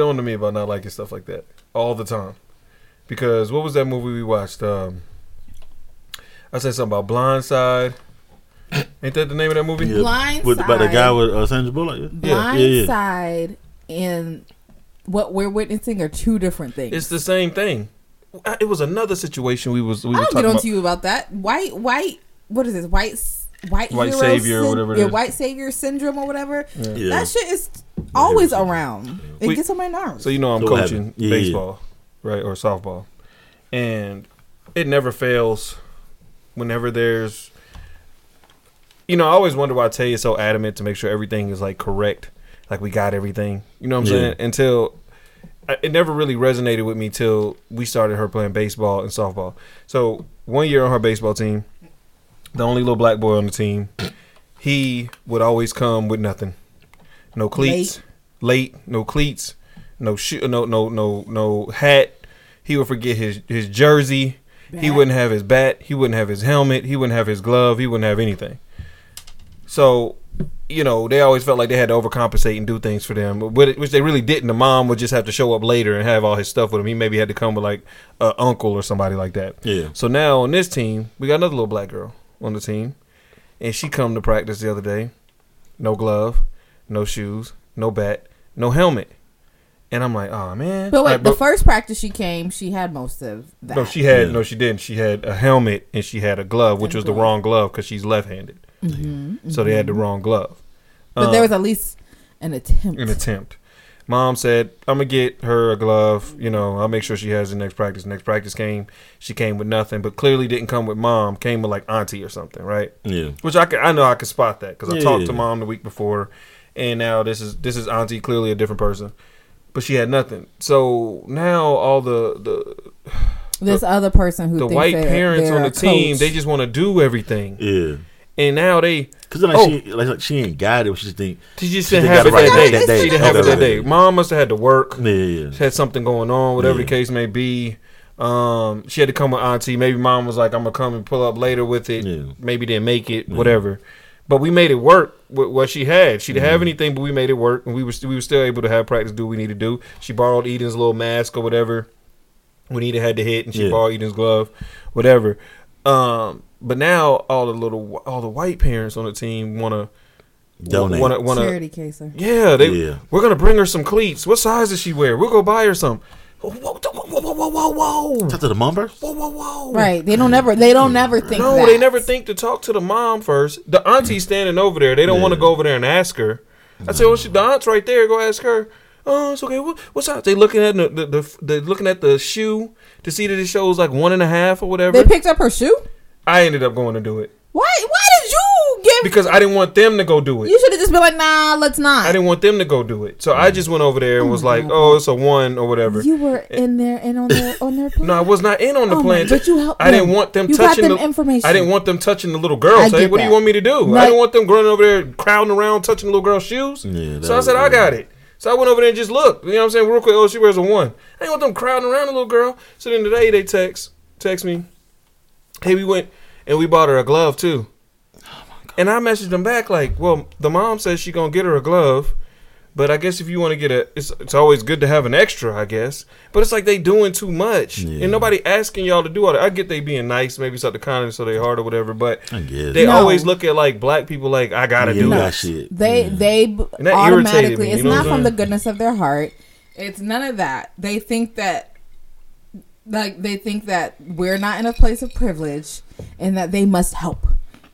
on to me about not liking stuff like that all the time. Because what was that movie we watched? Um, I said something about Blind Side. Ain't that the name of that movie? Yeah. Blind Side. With, by the guy with uh, Sandra Bullock. Yeah. yeah, yeah. Blind Side and what we're witnessing are two different things. It's the same thing. It was another situation we was we I were don't talking get on about. to you about that. White, white. What is this? White, white, White hero savior or whatever it yeah, is. white savior syndrome or whatever. Yeah. That shit is always around. It We- gets on my nerves. So you know I'm So what coaching happened? Yeah, yeah. baseball, right, or softball, and it never fails. Whenever there's, you know, I always wonder why Tay is so adamant to make sure everything is like correct, like we got everything. You know what I'm Yeah. saying? Until it never really resonated with me till we started her playing baseball and softball. So one year on her baseball team, the only little black boy on the team, he would always come with nothing, no cleats, late, no cleats, no shoe, no no no no hat. He would forget his his jersey. He wouldn't have his bat. He wouldn't have his helmet. He wouldn't have his glove. He wouldn't have anything. So, you know, they always felt like they had to overcompensate and do things for them, but which they really didn't. The mom would just have to show up later and have all his stuff with him. He maybe had to come with like a uncle or somebody like that. Yeah. So now on this team, we got another little black girl on the team, and she come to practice the other day, no glove, no shoes, no bat, no helmet, and I'm like, oh man. but wait, Like, the first practice she came, she had most of that. no, she had Yeah. no, she didn't. She had a helmet and she had a glove, which And was the wrong glove because she's left-handed. So they had the wrong glove. but Um, there was at least an attempt. an attempt. Mom said, "I'm gonna get her a glove. You know, I'll make sure she has the next practice. Next practice came, she came with nothing, but clearly didn't come with mom. Came with like auntie or something, right? Yeah. Which I can, I know I can spot that because I Yeah, talked yeah, to mom the week before, and now this is this is auntie clearly a different person, but she had nothing. So now all the the this other person who the thinks white parents on the team, coach. they just want to do everything, Yeah. and now they Cause then like Oh. she like, like she ain't got it. She just think she just She didn't got have it it right that that day. day. She didn't have it that day. Mom must have had to work. yeah, yeah. She had something going on, whatever the case may be. Um, she had to come with auntie. Maybe mom was like, "I'm gonna come and pull up later with it." Yeah. Maybe didn't make it, whatever. But we made it work with what she had. She didn't Mm-hmm. have anything, but we made it work, and we were we were still able to have practice do what we need to do. She borrowed Eden's little mask or whatever when Eden had to hit, and she Yeah. borrowed Eden's glove, whatever. Um, but now all the little all the white parents on the team want to Donate. Want to want to charity caser. yeah, they Yeah. we're gonna bring her some cleats. What size does she wear? We'll go buy her some. Whoa, whoa, whoa, whoa, whoa, whoa, whoa, Talk to the mom first. whoa, whoa, whoa. Right. They don't ever. They don't never think. No, that. they never think to talk to the mom first. The auntie's standing over there. They don't want to go over there and ask her. I said, "Well, she, the aunt's right there. Go ask her." Oh, it's okay. What, what's up? They looking at the, the, the they looking at the shoe to see that it shows like one and a half or whatever. They picked up her shoe. I ended up going to do it Why? Why did you give? because I didn't want them to go do it. you should have just been like, nah, let's not. I didn't want them to go do it. So I just went over there and was oh, like, "Oh, it's a one or whatever." You were in there and on their on their. No, I was not in on the Oh plan. but you helped I didn't want them You got touching them the information. I didn't want them touching the little girl. I Say, get what do you want me to do? I didn't want them running over there crowding around touching the little girl's shoes. Yeah, so I said, I got it. So I went over there and just looked. You know what I'm saying? Real quick. Oh, she wears a one. I didn't want them crowding around the little girl. So then today they text text me, hey, we went and we bought her a glove too. And I messaged them back like, well, the mom says she gonna get her a glove, but I guess if you want to get a, it's it's always good to have an extra, I guess. But it's like they doing too much, Yeah. and nobody asking y'all to do all that. I get they being nice, maybe it's not the kindness so they hard or whatever, but I guess. they No. always look at like black people like I gotta Yeah, do you it. got shit. They Yeah. they And that automatically. me, it's not from the goodness of their heart. It's none of that. They think that, like they think that we're not in a place of privilege, and that they must help.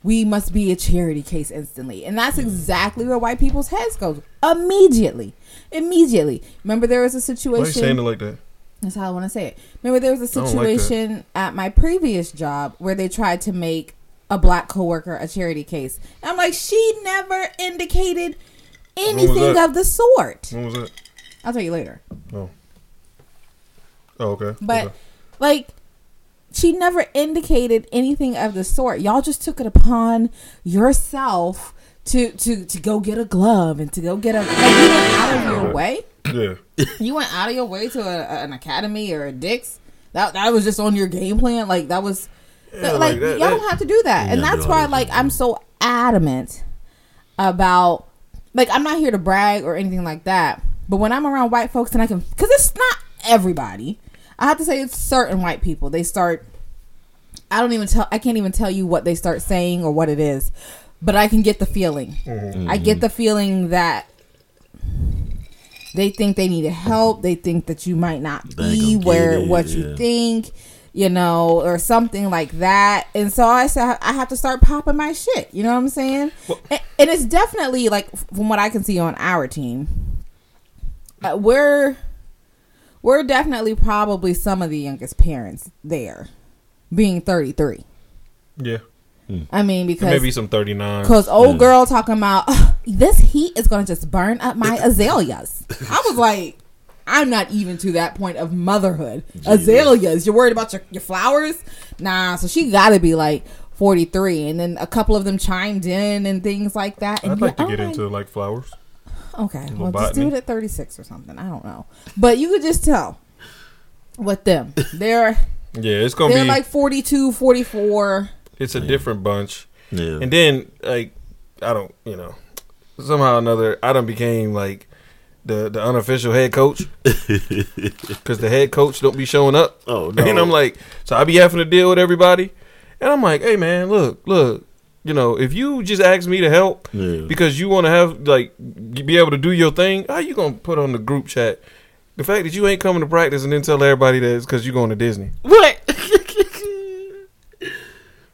We must be a charity case instantly, and that's exactly where white people's heads go. immediately. Immediately. Remember, there was a situation. Why you situation. saying it like that? That's how I want to say it. Remember, there was a don't like situation at my previous job where they tried to make a black coworker a charity case. And I'm like, she never indicated anything of the sort. When was it? I'll tell you later. Oh. Oh, okay. But Okay. like, she never indicated anything of the sort. Y'all just took it upon yourself to to to go get a glove and to go get a. Like, you went out of your way. yeah. You went out of your way to a, an academy or a Dick's. That that was just on your game plan. Like that was, Yeah, like, like that- y'all that- don't have to do that. and that's why like. I'm so adamant about. Like I'm not here to brag or anything like that. But when I'm around white folks and I can, because it's not everybody. I have to say it's certain white people. They start. I don't even tell. I can't even tell you what they start saying or what it is, but I can get the feeling. I get the feeling that they think they need help. They think that you might not be where it, what you think, you know, or something like that. And so I said I have to start popping my shit. You know what I'm saying? and, and it's definitely like from what I can see on our team, uh, we're we're definitely probably some of the youngest parents there, being 33. Yeah, hmm. I mean because maybe some thirty nine. Cause old Yeah. girl talking about "Ugh, this heat is gonna just burn up my azaleas. I was like, I'm not even to that point of motherhood. Azaleas, you're worried about your, your flowers? Nah. So she got to be like 43, and then a couple of them chimed in and things like that. And I'd like to get I'm into like flowers. Okay, well, just do it at 36 or something. I don't know, but you could just tell with them. They're Yeah, it's gonna they're be. like 42, 44. it's a different bunch. Yeah. And then like I don't, you know, somehow or another I done became like the the unofficial head coach because the head coach don't be showing up. Oh, no. And I'm like, so I be having to deal with everybody, and I'm like, hey man, look, look, you know, if you just ask me to help Yeah. because you want to have like be able to do your thing, how you gonna put on the group chat? The fact that you ain't coming to practice and then tell everybody that it's because you going to Disney. What?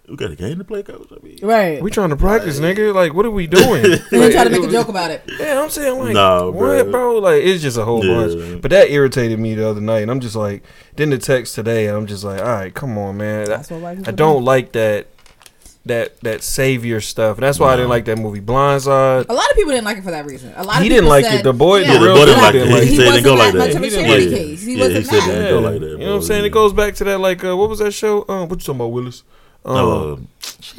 we got a game to play, coach. I mean, Right. We trying to practice, nigga. Like, what are we doing? And they Like, try to make a joke about it. Yeah, I'm saying like, Nah, what, bro. bro? Like, it's just a whole Yeah. bunch. But that irritated me the other night, and I'm just like, then the text today, and I'm just like, all right, come on, man. I, what I don't like that, that that savior stuff, and that's why I didn't like that movie Blind Side. A lot of people didn't like it for that reason. A lot of He didn't like said, it. The boy, yeah, the real boy didn't like didn't it. like He it. said it wasn't go like that that. much of a He didn't like it. case. He Yeah, wasn't he said that. that. Go like that, You know what I'm saying? It goes back to that like uh, what was that show? Um, what you talking about, Willis? Um, Uh,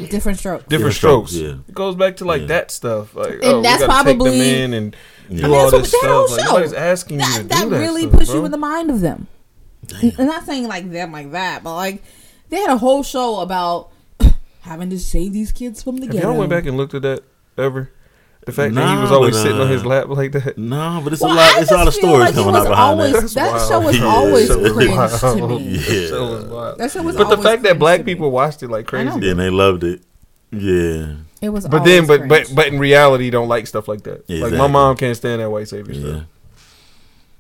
Different strokes. different Different strokes. Strokes, yeah. It goes back to like Yeah. that stuff. Like, And oh, that's we gotta take probably- them in and Yeah. do I mean, all that's this what that whole stuff. Like, show- nobody's asking you to That, do that that. really puts you in the mind of them. Damn. I'm not saying like them like that, but like they had a whole show about having to save these kids from the Have ghetto. y'all went back and looked at that ever? The fact that he was always but, sitting on uh, his lap like that. No, but it's Well, a lot. I It's a lot of stories like it coming out behind always, that. That's That show was Yeah. always That was cringe to me. Yeah. That was wild. That show was But the fact that black people watched it like crazy. Yeah, and they loved it. Yeah. It was. But then, but but cringe. but in reality, don't like stuff like that. Like my mom can't stand that white savior Yeah. stuff.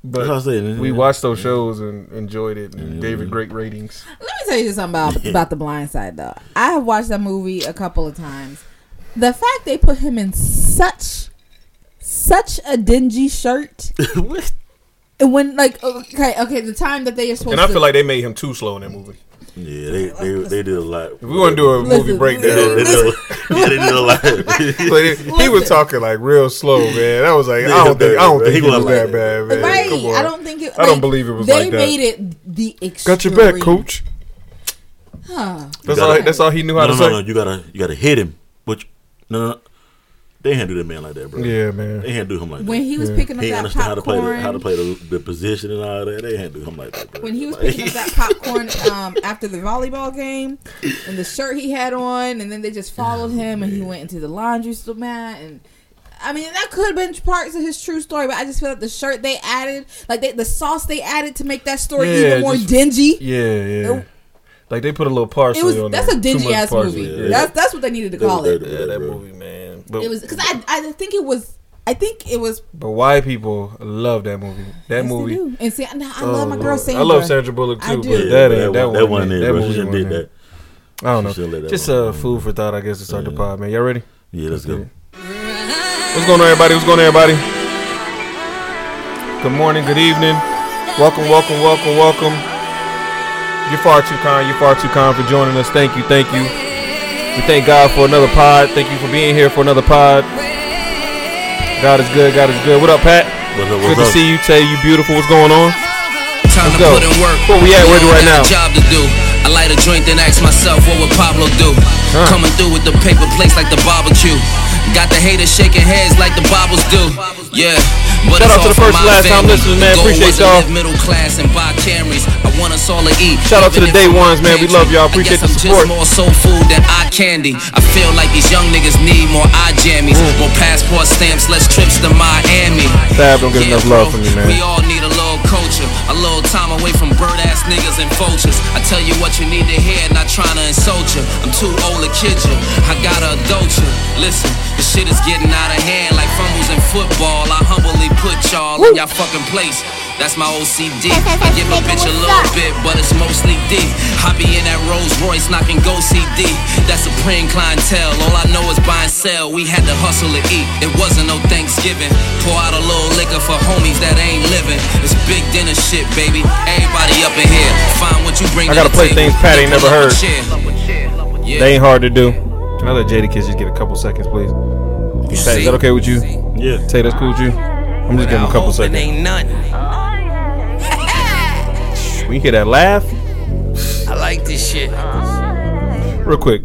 That's what I But said. we watched those shows and enjoyed it and Yeah. gave it great ratings. Let me tell you something about about the Blind Side though. I have watched that movie a couple of times. The fact they put him in such such a dingy shirt, What? and when like okay okay the time that they are supposed And I to feel like they made him too slow in that movie. Yeah, they, they they did a lot. If we want to do a movie Listen, breakdown, Yeah, they did, a- yeah, they did a lot. but he, he was talking like real slow, man. I was like, I don't think, I don't think he he was wasn't that bad, man. right, I don't think it. I don't believe it was they like that. made it the extreme. Got your back, coach. Huh. That's gotta- all. That's all he knew how no, to no, say. no, you gotta you gotta hit him. Which no, no, no. They handle that man like that, bro. Yeah, man. They handle him like When that. he was Yeah. picking up He that understand how to play popcorn, the, how to play the, the position and all that. They handle him like that, bro. when he was Like, picking up that popcorn um, after the volleyball game, and the shirt he had on, and then they just followed him, and he went into the laundry store, man, and. I mean, that could have been parts of his true story, but I just feel like the shirt they added, like they, the sauce they added to make that story Yeah, even more just- dingy. Yeah, yeah. It- Like they put a little parsley It was on that's there. a Too dingy much ass parsley, movie. Yeah. That's that's what they needed to That was call it. yeah, that bro. movie, man. But It was because I I think it was I think it was but white people love that movie. That yes, they movie. do. And see, I, I Oh, love my girl Lord. Sandra. I love Sandra Bullock too, but Yeah, that but ain't that, that, one. that wasn't it, bro. She movie shouldn't wasn't did it. that. I don't She should've let know. Just a uh, food for thought, I guess, to start the pod, man. Y'all ready? Yeah, let's go. What's going on, everybody? What's going on, everybody? Good morning, good evening. Welcome, welcome, welcome, welcome. You're far too kind. You're far too kind for joining us. Thank you, thank you. We thank God for another pod. Thank you for being here for another pod. God is good. God is good. What up, Pat? What's up? Good What's to see you. Tay, you beautiful. What's going on? Time Let's to go. put in work. Where we at? Where do all right got now? job to do. I light a joint, then ask myself, what would Pablo do? Huh. Coming through with the paper plates like the barbecue. Got the haters shaking heads like the Bibles do. Yeah, But Shout out to the first last time listeners, man. Appreciate y'all. middle class and buy Camrys. I want us all to eat. Shout out to the day ones, man. We love y'all. I Appreciate the I'm support. Just more soul food than eye candy. I feel like these young niggas need more eye jammies, mm. more passport stamps, less trips to Miami. Fab don't get Yeah, enough love bro, from you, man. We all need a little culture, a little time away from bird ass niggas and vultures. I tell you what you need to hear, not trying to insult you. I'm too old to kid you. I gotta adult you. Listen, the shit is getting out of hand like fumbles in football. I humbly put y'all in your fucking place. That's my OCD. I give a bitch a little bit, but it's mostly D. I be in that Rolls Royce knocking go CD. That's supreme clientele. All I know is buy and sell. We had to hustle to eat. It wasn't no Thanksgiving. Pour out a little liquor for homies that ain't living. It's big dinner shit, baby. Everybody up in here. Find what you bring I gotta the play table. things Patty never Pull heard. up a chair. Yeah. They ain't hard to do. Can I let Jadakiss just get a couple seconds, please? Pat, is that okay with you? Yeah. Say that's cool with you? I'm just giving him a couple Hoping seconds. Ain't nothing. We hear that laugh I like this shit. real quick.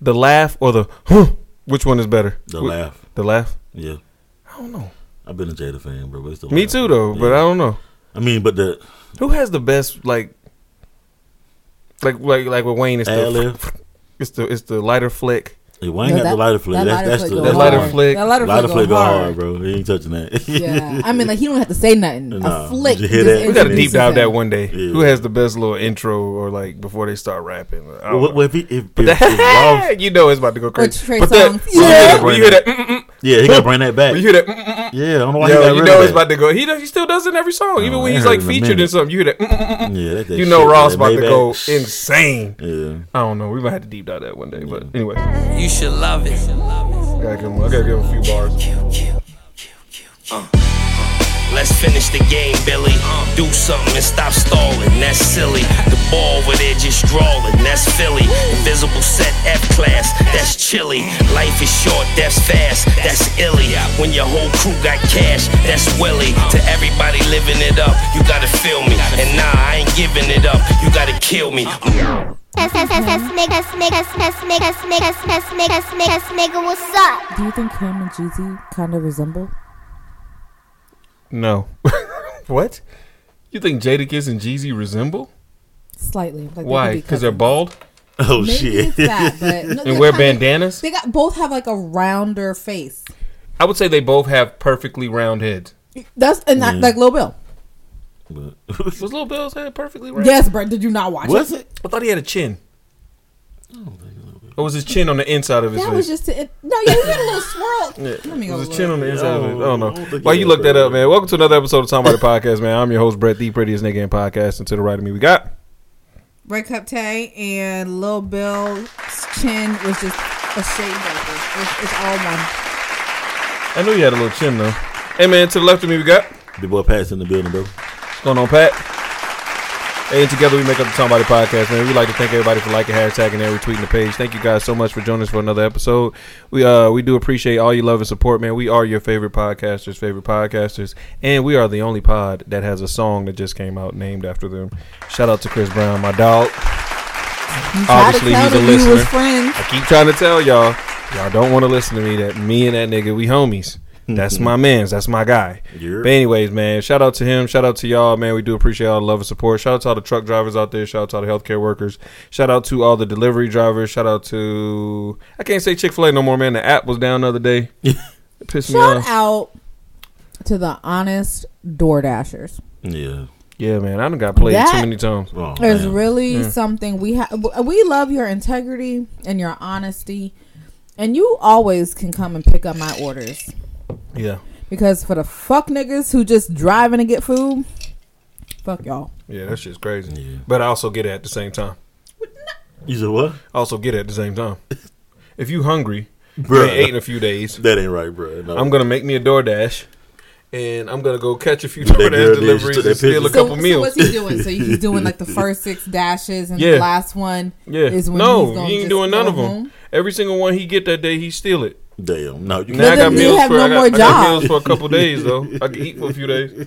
The laugh or the huh? Which one is better? The Wh- laugh. The laugh. Yeah. I don't know. I've been a Jada fan, bro. but it's the Me laugh. too, though. But I don't know I mean, but the who has the best like, like like like with Wayne. It's the it's the it's the lighter flick. Hey, Wayne No, got that- the lighter flick. that That's lighter that's flick the That that's lighter hard. flick. That lighter, Lighter flick flick go go hard. hard, bro. He ain't touching that. Yeah, I mean, like he don't have to say nothing. Nah, a flick. you hear that? We got to deep dive that one day. Yeah. Who has the best little intro or like before they start rapping? I Well, well, if he, if, But if, if Ross, you know it's about to go crazy. Trey but that, Songz. when you hear Yeah. when you hear that, mm, mm, yeah, he gotta bring that back. you hear that, mm, mm, mm, Yeah, I don't know why he yo, got you rid know of it's that. about to go. He does, he still does it in every song, even Oh, when he's like it in a featured in something. You hear that, mm, mm, mm, mm. Yeah, that's that you know shit, Ross that about to go insane. Yeah. I don't know. We might have to deep dive that one day, but anyway, You should love it. I gotta give him, I gotta give him a few bars. Let's finish the game, Billy. Do something and stop stalling. That's silly. The ball over there just drawing. That's Philly. Invisible set F class. That's chilly. Life is short. That's fast. That's illy. When your whole crew got cash. That's Willie. To everybody living it up, you gotta feel me. And nah, I ain't giving it up. You gotta kill me. Do you think him and Jeezy kind of resemble? No, what? You think Jadakiss and Jeezy resemble? Slightly. Like they could Why? be Because they're bald Oh Maybe shit. it's that, but no, and they're wear kinda- bandanas. They got both have like a rounder face. I would say they both have perfectly round heads. That's and that, Yeah. like Lil Bill. Was Lil Bill's head perfectly round? Yes, bro. Did you not watch Was it? Was it? I thought he had a chin. Oh, Or was his chin on the inside of his That face? was just it. No, yeah, he had a little swirl. Yeah. Let me go. Was his chin on the inside of it? I don't I don't know. Why he you had look that that. up, man? Welcome to another episode of Somebody Podcast, man. I'm your host, Brett, the prettiest nigga in podcast. And to the right of me, we got. Break Up Tay and Lil Bill's chin was just a shade darker. It's, it's all one. I knew you had a little chin, though. Hey, man, to the left of me, we got. Big boy Pat's in the building, bro. What's going on, Pat? Hey, and together we make up the Somebody Podcast, man. We'd like to thank everybody for liking, hashtagging, and retweeting the page. Thank you guys so much for joining us for another episode. We uh we do appreciate all your love and support, man. We are your favorite podcasters, favorite podcasters, and we are the only pod that has a song that just came out named after them. Shout out to Chris Brown, my dog. You Obviously, he's a them you was listener. I keep trying to tell y'all, y'all don't want to listen to me. That me and that nigga, we homies. That's mm-hmm. my man's. That's my guy. Yeah. But anyways, man, shout out to him. Shout out to y'all, man. We do appreciate all the love and support. Shout out to all the truck drivers out there. Shout out to all the healthcare workers. Shout out to all the delivery drivers. Shout out to I can't say Chick Fil A no more, man. The app was down the other day. It pissed me Shout out to the honest door dashers. Yeah. Yeah, man. I done got played That- too many times. Oh, There's man. really something we have. We love your integrity and your honesty, and you always can come and pick up my orders. Yeah, Because for the fuck niggas who just driving to get food, fuck y'all. yeah, that shit's crazy. Yeah. But I also get it at the same time. You said what? I also get it at the same time. If you hungry, you Bruh. ain't ate in a few days. That ain't right, bro. No. I'm gonna make me a DoorDash, and I'm gonna go catch a few That DoorDash DoorDash deliveries took and steal a picture. couple so, meals. So what's he doing? So he's doing like the first six dashes, and Yeah. the last one yeah, is when no, he's gonna he ain't just doing none of them. home? Every single one he get that day, he steal it. Damn. No, you Now I then got you meals have for no I got, more I got job. meals for a couple days though. I can eat for a few days.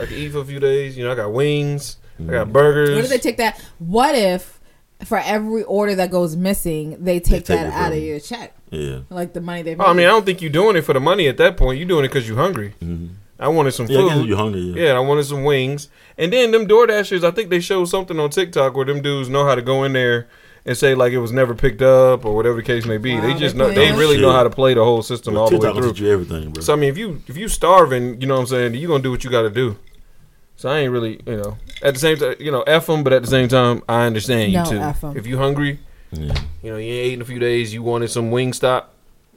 I can eat for a few days. You know, I got wings. I got burgers. What if they take that? What if for every order that goes missing, they take, take that out from of your check, Yeah. like the money they? Oh, I mean, I don't think you're doing it for the money at that point. You're doing it because you're hungry. Mm-hmm. I wanted some Yeah, food. you're hungry. Yeah. Yeah, I wanted some wings. And then them Door Dashers, I think they showed something on TikTok where them dudes know how to go in there and say like it was never picked up or whatever the case may be. Wow, they just they know they that really know how to play the whole system all the way through. you everything, bro. So I mean, if you if you starving, you know what I'm saying, you gonna do what you got to do. So I ain't really, you know, at the same time, you know, f them, but at the same time, I understand you No, too. F 'em. If you hungry, yeah. you know, you ain't ate in a few days, you wanted some Wingstop,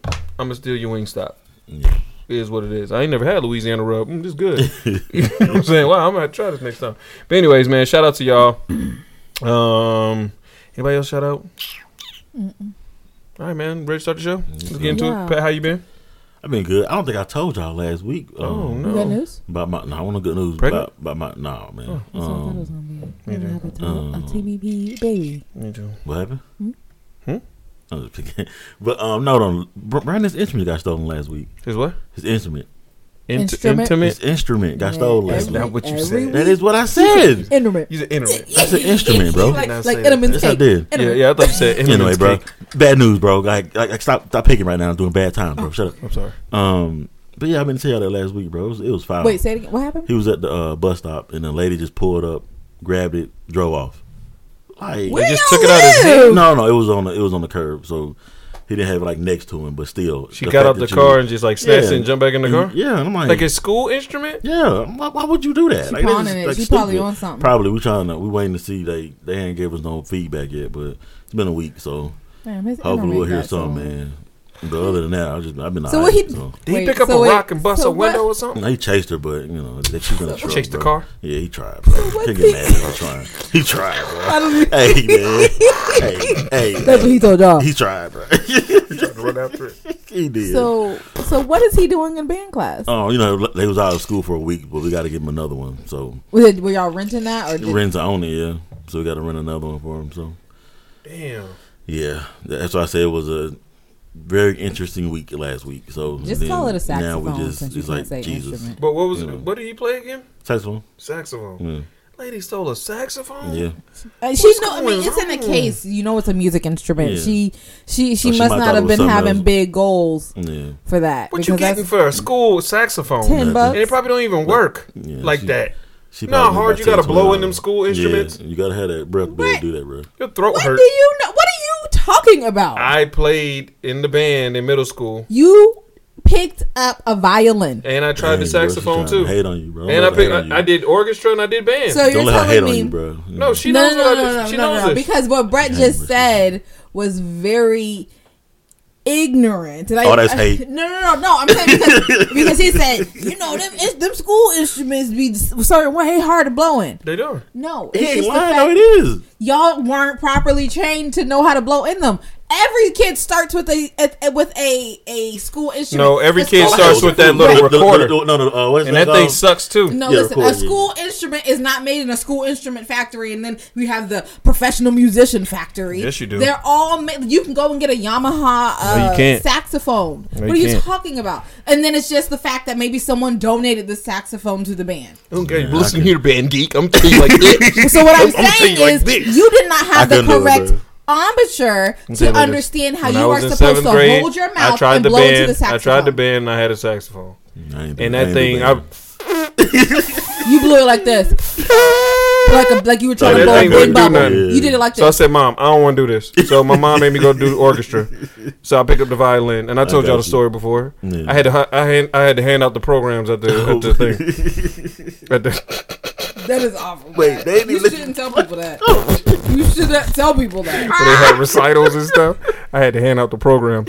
I'm gonna steal your Wingstop. Yeah. It is what it is. I ain't never had Louisiana rub. Mm, this good. you know what I'm saying? Wow, I'm gonna have to try this next time. But anyways, man, shout out to y'all. Um, anybody else shout out? All right, man. Ready to start the show? Let's get into Yeah. it. Pat, how you been? I've been good. I don't think I told y'all last week. Um, Oh no. You got news? About my, no, I want to good news Pregnant? about, about my, no, man. Oh. That's what I thought it um, was gonna be. me too. happened to Um, a TBB baby? Me too. what happened? Hmm? Hmm? I'm just picking. But um, no, no. Br- Brandon's instrument got stolen last week. His what? His instrument. Int- Instrument? Intimate. His instrument got stolen That's not what you every said. week. That is what I said. Instrument. He's an instrument. That's an instrument, bro. like Did not like say that. Intimate's Yes, I cake. did. Yeah, yeah. I thought you said Anyway, bro. Bad news, bro. Like, like, like, stop, stop picking right now. I'm doing bad time, bro. Shut up. I'm sorry. Um, but yeah, I've been telling y'all that last week, bro. It was, it was foul. Wait, say it again. What happened? He was at the uh, bus stop, and the lady just pulled up, grabbed it, drove off. Like, Where just y'all took it out his live? no, no, it was on the it was on the curb, so he didn't have it like next to him, but still. She got fact out the that you- car and just like snatched it Yeah. and jumped back in the car. Yeah, and I'm like, Like a school instrument. yeah, why, why would you do that? She like, this it. like, She probably on something. Probably we trying to we waiting to see they they ain't gave us no feedback yet, but it's been a week, so Damn, hopefully we'll hear got something, man. But other than that, I just I've been So what he- so. Did he Wait, pick up so a wait, rock and bust so a window what- or something? No, he chased her, but you know they, she's in a truck. Chased the car? Yeah, he tried. Bro. what Can't he- get mad at him trying. He tried, bro. I don't hey man, hey, hey, That's what he told y'all. he tried, bro. He trying to run after it. he did. So, so what is he doing in band class? Oh, you know, they was out of school for a week, but we got to give him another one. So Was it, were y'all renting that or did, rent's on it, yeah. So we got to rent another one for him. So Damn. yeah, that's why I say it was a very interesting week last week. So just then call it a Now saxophone we just since it's like say Jesus instrument. But what was You know. what did he play again? saxophone. Saxophone. Yeah, Lady stole a saxophone. yeah. Uh, she What's know. I mean, going it's in the on? case. You know, it's a music instrument. Yeah. She, she, she Oh, she must might not have been having else. big goals yeah. for that. What you getting that's for a school saxophone? ten bucks. And it probably don't even work Yeah, like she- that. She You know how hard you gotta blow in them school instruments? Yeah, you gotta have that breath to be able to do that, bro. Your throat what hurt. do you know? What are you talking about? I played in the band in middle school, you picked up a violin. and I tried the Dang, bro, she saxophone too. to Hate on you, bro. And I Don't let picked. hate on I, I did orchestra and I did band. So you're Don't let her telling hate me on you, bro. no, she no, knows no, what no, I no, did. no, she no, knows no, this. Because what Brett just said was very ignorant. And I, Oh, that's I- hate. No, no, no, no. I'm saying because, because he said, you know, them it's, them school instruments be certain way hard to blow in. they do. No, He it's ain't lying, fact though. It is. y'all weren't properly trained to know how to blow in them. Every kid starts with a, a with a a school instrument. No, every A kid starts with that little instrument- recorder. No, no, no. Uh, And that thing sucks too. No, Yeah, listen. record, a yeah. school instrument is not made in a school instrument factory, and then we have the professional musician factory. Yes, you do. They're all made. You can go and get a Yamaha uh, No, you can't. saxophone. No, what are you can't. talking about? And then it's just the fact that maybe someone donated the saxophone to the band. Okay, Yeah, listen here, band geek. I'm telling you like this. So what I'm, I'm saying you like is, this. you did not I have the couldn't do it, correct bro. Embouchure to telling understand how you are supposed to grade, hold your I mouth tried and the blow band. into the saxophone. I tried the band. and I had a saxophone, and that thing, I You blew it like this, like a, like you were trying So to blow a thing big bubble. nothing. You did it like this. So I said, "Mom, I don't want to do this." So my mom made me go do the orchestra. So I picked up the violin, and I told got y'all the you. story before. Yeah. I had to, I had, I had to hand out the programs at the, at the thing. At the, That is awful. Wait, they you shouldn't tell people that. you should not tell people that. where they had recitals and stuff. I had to hand out the program.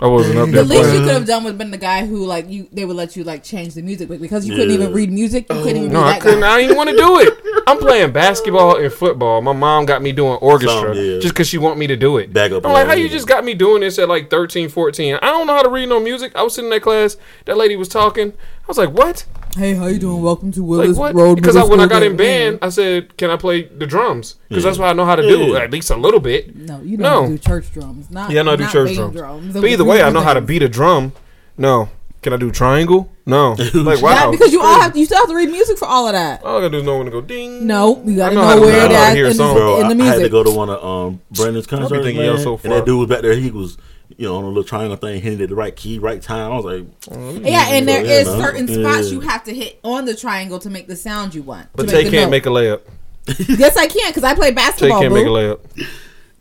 I wasn't up there. The there least you could have done was been the guy who like you. They would let you like change the music, but because you couldn't even read music, you couldn't even No, be I that couldn't. guy. I didn't want to do it. I'm playing basketball and football. My mom got me doing orchestra Some, yeah. just because she want me to do it. Back up I'm like, how you just got me doing this at like 13, 14? I don't know how to read no music. I was sitting in that class. That lady was talking. I was like, what? Hey, how you doing? Welcome to Like Willis what? Road. Because I, when I School got in Band. band, I said, can I play the drums? Because Yeah. that's what I know how to do, Yeah. at least a little bit. No, you don't No. do church drums. Not Yeah, I know I do not church drums. drums. But either way, I know how to beat a drum. No. Can I do triangle? No, like Yeah, wow. because you all have you still have to read music for all of that. All I gotta do is know when to go ding. No, you gotta I know know where I know how to that hear in, the, Bro, in the I, I had to go to one of um Brandon's concerts, thinking man, you're so and that dude was back there. He was, you know, on a little triangle thing, hitting it the right key, right time. I was like, mm-hmm. yeah, and there Yeah, is no. certain spots Yeah. you have to hit on the triangle to make the sound you want. But to Tay can't note. make a layup. Yes, I can because I play basketball. Tay can't make a layup.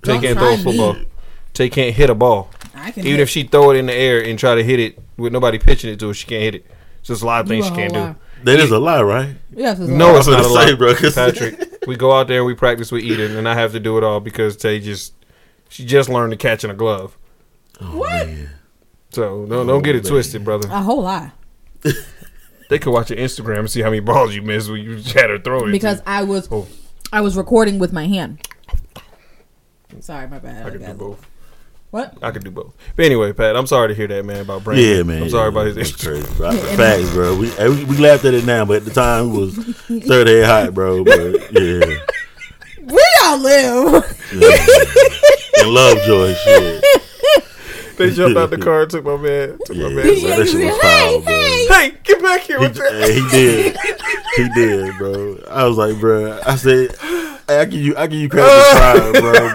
Tay can't throw a football. Tay can't hit a ball. I can Even hit. if she throw it in the air and try to hit it with nobody pitching it to her, she can't hit it. So there's a lot of things she can't whole do. lie. that is a lie, right? Yes, it's No, a it's I was not a gonna lot, say, bro, 'cause- Patrick. we go out there and we practice with Eden, and I have to do it all because Tay just she just learned to catch in a glove. Oh, what So don't don't get it twisted, brother. a whole lot. They could watch your Instagram and see how many balls you missed when you had her throw it. because I was Oh. I was recording with my hand. Sorry, my bad. I could do both. What? I could do both. But anyway, Pat, I'm sorry to hear that, man, about Brandon. Yeah, man. I'm sorry yeah, about his that's Instagram. crazy, bro. Facts, bro. We we we laughed at it now, but at the time it was third head hot, bro. But yeah, Where y'all live? and Lovejoy shit. They jumped out the car and took my man. Took Yeah, my bro, man. that shit was foul, bro. Hey, get back here He, with that. he did. He did, bro. I was like, bro. I said, hey, I give you, I give you credit for trying, bro.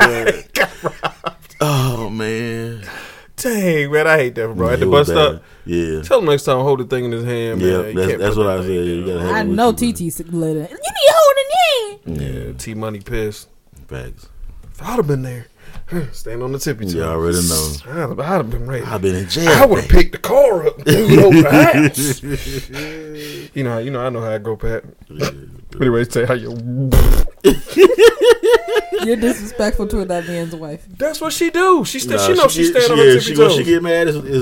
But, oh man, Dang, man, I hate that, bro. At It the was bus stop. Yeah, Tell him next time hold the thing in his hand, man. yeah. That's, that's what I that said. You gotta have I it with know you, TT lit. You need holding in. bro. Yeah, T Money pissed. Facts. If I'd have been there, stand on the tippy toe. You already know. I'd have, I'd have been ready. I've been in jail. I would have picked the car up and threw it over the house. you know, how- you know, I know how I go, Pat. But anyway, say how you. You're disrespectful to that man's wife. That's what she do. She st- Nah, she knows she, get- stand on yeah, her she, tippy when toes. she get mad, it's, it's, yeah,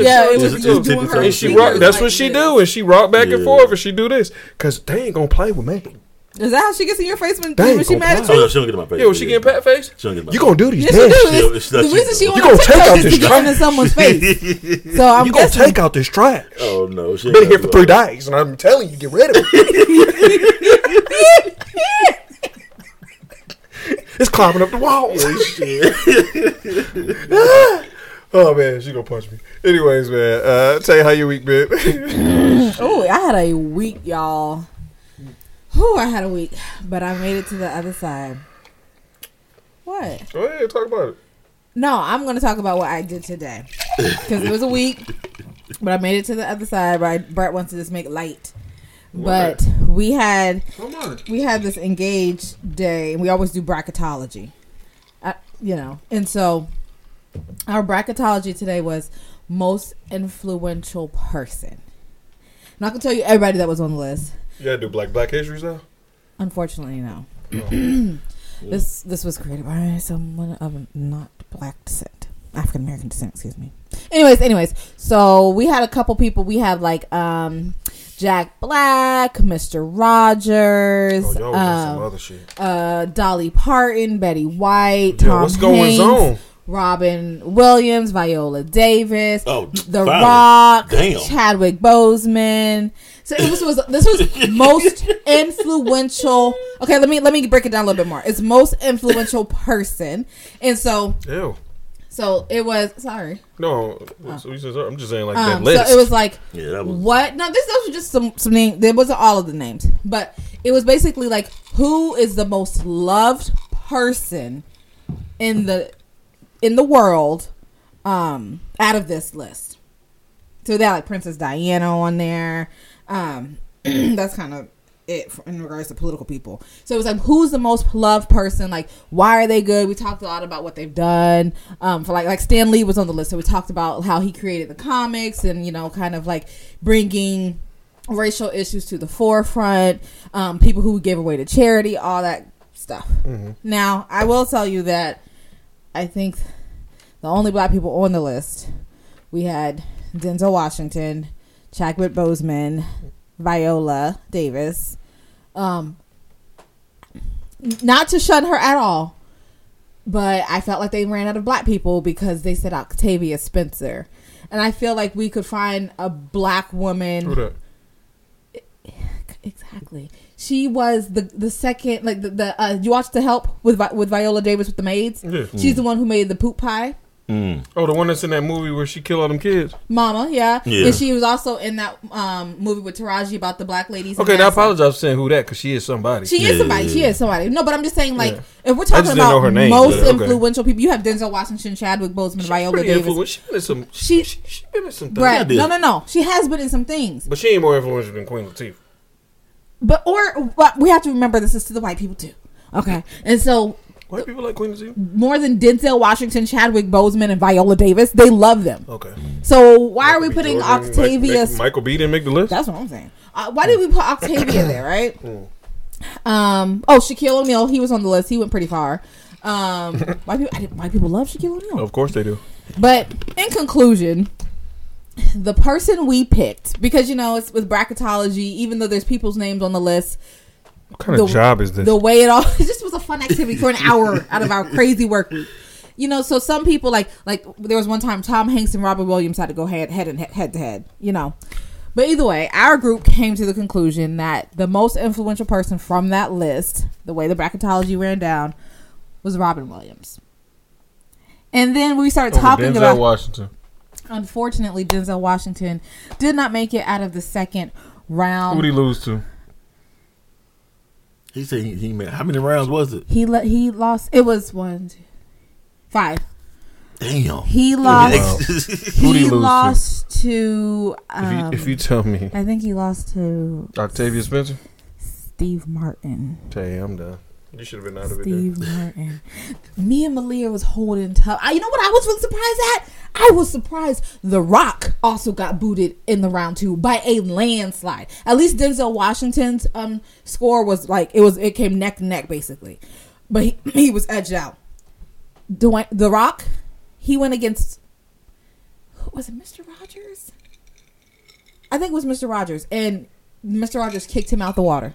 Yeah, it it's, was it's, just it's doing tippy her toes. and she rock. That's like what she this. do, and she rock back and forth, and she do this, cause they ain't gonna play with me. Is that how she gets in your face when, Dang, when she mad at comply. Oh, you? no, she don't get in my face. Yeah, when she get pat face, She don't get in my you face. gonna do these Yes, dance. she She- do. it's The not reason she though. on You gonna take out TikTok is this to get trash. into someone's face. So I'm You gonna guessing. take out this trash. Oh no, she ain't Been here for three days, and I'm telling you, get rid of it. it's climbing up the wall. oh man, she gonna punch me. Anyways, man, uh, tell you how your week been. Oh, I had a week, y'all. Oh, I had a week, but I made it to the other side. What? Go ahead, talk about it. No, I'm going to talk about what I did today because it was a week, but I made it to the other side. But Brett wants to just make light. But we had Come on. we had this engaged day, and we always do bracketology. Uh, you know, and so our bracketology today was most influential person. I'm not gonna tell you everybody that was on the list. You gotta do Black Black History stuff. Unfortunately, no. this this was created by someone of not black descent, African American descent. Excuse me. Anyways, anyways, so we had a couple people. We have like um Jack Black, Mister Rogers, Oh, y'all was on some um, other shit. uh, Dolly Parton, Betty White, Yo, Tom what's going Hanks, on? Robin Williams, Viola Davis, Oh, The. Rock, Damn. Chadwick Boseman. So it was, was this was most influential. Okay, let me let me break it down a little bit more. It's most influential person, and so Ew. so it was. Sorry, No, so said- I'm just saying like um, that list. so it was like Yeah, that was. what? No, this those were just some some name. There wasn't all of the names, but it was basically like who is the most loved person in the in the world um out of this list. So they had like Princess Diana on there. Um that's kind of it in regards to political people. So it was like who's the most loved person? Like why are they good? We talked a lot about what they've done. Um for like like Stan Lee was on the list, so we talked about how he created the comics and you know kind of like bringing racial issues to the forefront. Um people who gave away to charity, all that stuff. Now, I will tell you that I think the only black people on the list we had Denzel Washington, Chadwick Boseman, Viola Davis. Um, not to shun her at all, but I felt like they ran out of black people because they said Octavia Spencer, and I feel like we could find a black woman. Exactly. She was the the second like the, the uh you watched the help with Vi- with Viola Davis with the maids. Yeah. She's the one who made the poop pie. Mm. Oh, the one that's in that movie where she killed all them kids. Mama, yeah. Yeah. And she was also in that um, movie with Taraji about the black ladies. Okay, now I NASA. apologize for saying who that because she is somebody. She Yeah, is somebody. yeah, She is somebody. No, but I'm just saying, like, Yeah. if we're talking about her name, most but okay. influential people, you have Denzel Washington, Chadwick Boseman, Viola Davis. influential. She been in some. She- She, she, she been in some things. Brett, did. no, no, no. She has been in some things, But she ain't more influential than Queen Latifah. but or but we have to remember this is to the white people too. Okay, and so White people like Queen Latifah. more than Denzel Washington, Chadwick Boseman, and Viola Davis, they love them. Okay. So why are we putting Jordan, Octavia? Mike- Michael B didn't make the list. That's what I'm saying. Uh, why did we put Octavia there, right? Hmm. Um. Oh, Shaquille O'Neal. He was on the list. He went pretty far. Um. White people. I didn't, white people love Shaquille O'Neal. Of course they do. But in conclusion, the person we picked, because you know it's with bracketology, even though there's people's names on the list, What kind of job is this? the way it all it just was a fun activity for an hour out of our crazy work week. You know, so some people like like there was one time Tom Hanks and Robert Williams had to go head head and head, head to head. You know, but either way, our group came to the conclusion that the most influential person from that list, the way the bracketology ran down, was Robin Williams. And then we started Over talking Denzel about Washington. Unfortunately, Denzel Washington did not make it out of the second round. Who round. would he lose to? He said he, he made how many rounds was it? He let he lost. It was one, two, five. Damn. He lost. Who'd he he lose to? lost to. If um, you, if you tell me I think he lost to Octavia Spencer, Steve Martin. tell you I'm done. You should have been out of it. Steve Martin. Me and Malia was holding tough. I, you know what I was really surprised at? I was surprised The Rock also got booted in the round two by a landslide. At least Denzel Washington's um score was like it was it came neck to neck basically, but he, he was edged out. Dwayne, The Rock, he went against was it, Mr. Rogers? I think it was Mr. Rogers, and Mr. Rogers kicked him out the water.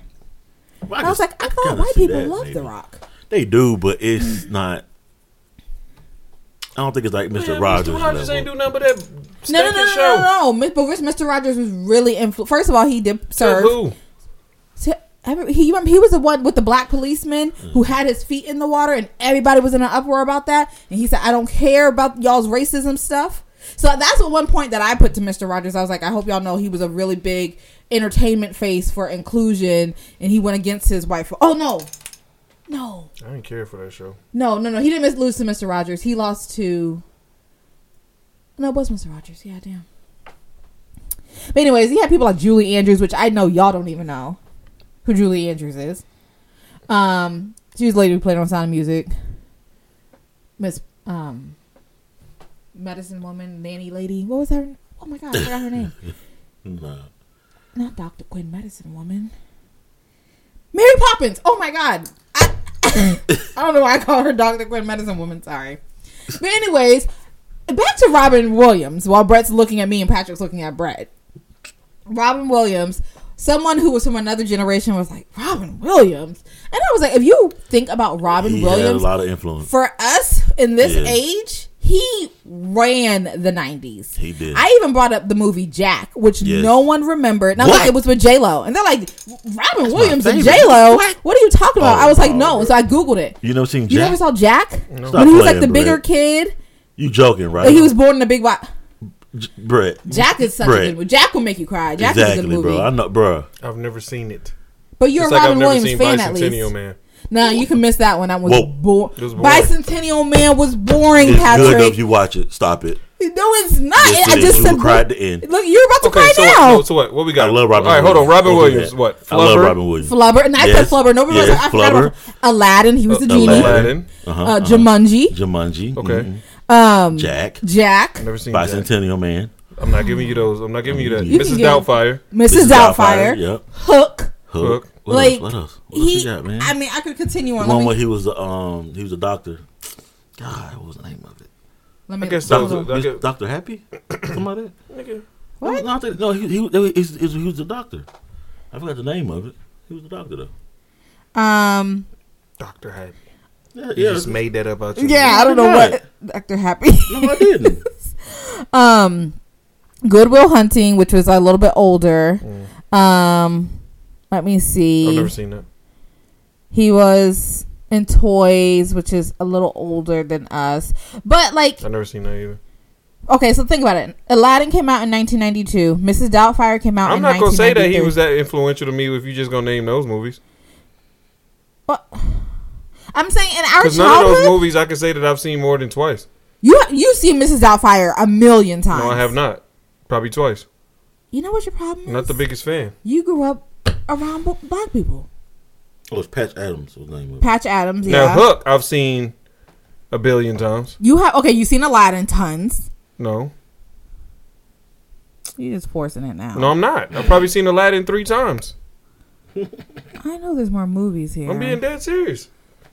I was like, I thought white people that, love maybe. The Rock. They do, but it's not. I don't think it's like Mr. Man, Rogers. Mr. Rogers level. ain't do nothing but that. No, no, no, no, show. no, no, no. Miss- But Mr. Rogers was really influ- First of all, he did To serve. who? He, remember, he was the one with the black policeman who mm. had his feet in the water, and everybody was in an uproar about that. And he said, "I don't care about y'all's racism stuff." So that's at one point that I put to Mr. Rogers. I was like, I hope y'all know he was a really big entertainment face for inclusion, and he went against his wife. Fo- oh no, no, I didn't care for that show. no, no, no. He didn't miss, lose to Mr. Rogers. He lost to. No, it was Mr. Rogers. Yeah, damn. But anyways, he had people like Julie Andrews, which I know y'all don't even know who Julie Andrews is. Um, she was the lady who played on Sound of Music. Miss um, medicine woman, nanny lady. What was her? Oh my god, I forgot her name. No. Not Doctor Quinn, medicine woman. Mary Poppins. Oh my god. I, I don't know why I call her Doctor Quinn, medicine woman. Sorry. But anyways, back to Robin Williams. While Brett's looking at me and Patrick's looking at Brett. Robin Williams, someone who was from another generation, was like Robin Williams, and I was like, if you think about Robin He had a lot of influence. for us in this Yeah. age, he ran the nineties. He did. I even brought up the movie Jack, which Yes. no one remembered. And I was What? like, it was with J Lo, and they're like, Robin Williams and favorite. J Lo. What? What? are you talking about? Oh, I was like, oh, no, no. bro. So I googled it. You never seen Jack? You never saw Jack Stop when he was like playing, the bigger kid. You joking, right? He was born in a big wa- J- Brett. Jack is such Brett. a good movie. Jack will make you cry. Jack is a exactly, good movie. bro. I know, bro. I've never seen it. but you're Just a like I've Robin never Williams seen fan at least. Man. No, you can miss that one. That was Whoa. bo- was boring. Bicentennial Man was boring, It's good Patrick. though if you watch it. Stop it. No, it's not. Yes, I it just is. You said. cried at the end. Look, you're about to Okay, cry so now. what, no, so what? What we got? I love Robin. All right, hold on. Robin Don't Williams. that. What? I love Robin Williams. Flubber, and I Yes, said Flubber. Nobody yes, was. I Flubber. about Aladdin. He was the Uh, genie. Aladdin. Uh-huh, Uh, uh-huh. Jumanji. Jumanji. Okay. mhm. Um, Jack. Jack. Never seen that. Bicentennial Man. I'm not giving you those. I'm not giving you that. You Mrs. Doubtfire. Mrs. Doubtfire. Yep. Hook. Hook. Hook. What like else? What else? What else he. you got, man? I mean, I could continue the on. one Let where he was the um he was a doctor. God, what was the name of it? Let me I guess hold so. on. I Doctor Happy? Something like that. Nigga. What? No, I think- no he, he, he, he, he was the doctor. I forgot the name of it. He was the doctor though. Um. Dr. Happy. Yeah, You yeah. just made that up out your Yeah, I don't know Right. what Doctor Happy. No, I didn't. um, Good Will Hunting, which was a little bit older. Um, let me see. I've never seen that. He was in Toys, which is a little older than us. But like, I've never seen that either. okay, so think about it. Aladdin came out in 1992. Mrs. Doubtfire came out. I'm not gonna say that he was that influential to me if you just gonna name those movies. But I'm saying in our Because none of childhood, those movies I can say that I've seen more than twice. you you see Mrs. Doubtfire a million times. No, I have not. Probably twice. You know what your problem is? Not the biggest fan. You grew up around b- black people. Oh, it's Patch Adams. Was the name of it. Patch Adams, Now. Hook, I've seen a billion times. You have okay. You've seen Aladdin tons. No, You're just forcing it now. no, I'm not. I've probably seen Aladdin three times. I know there's more movies here. I'm being dead serious.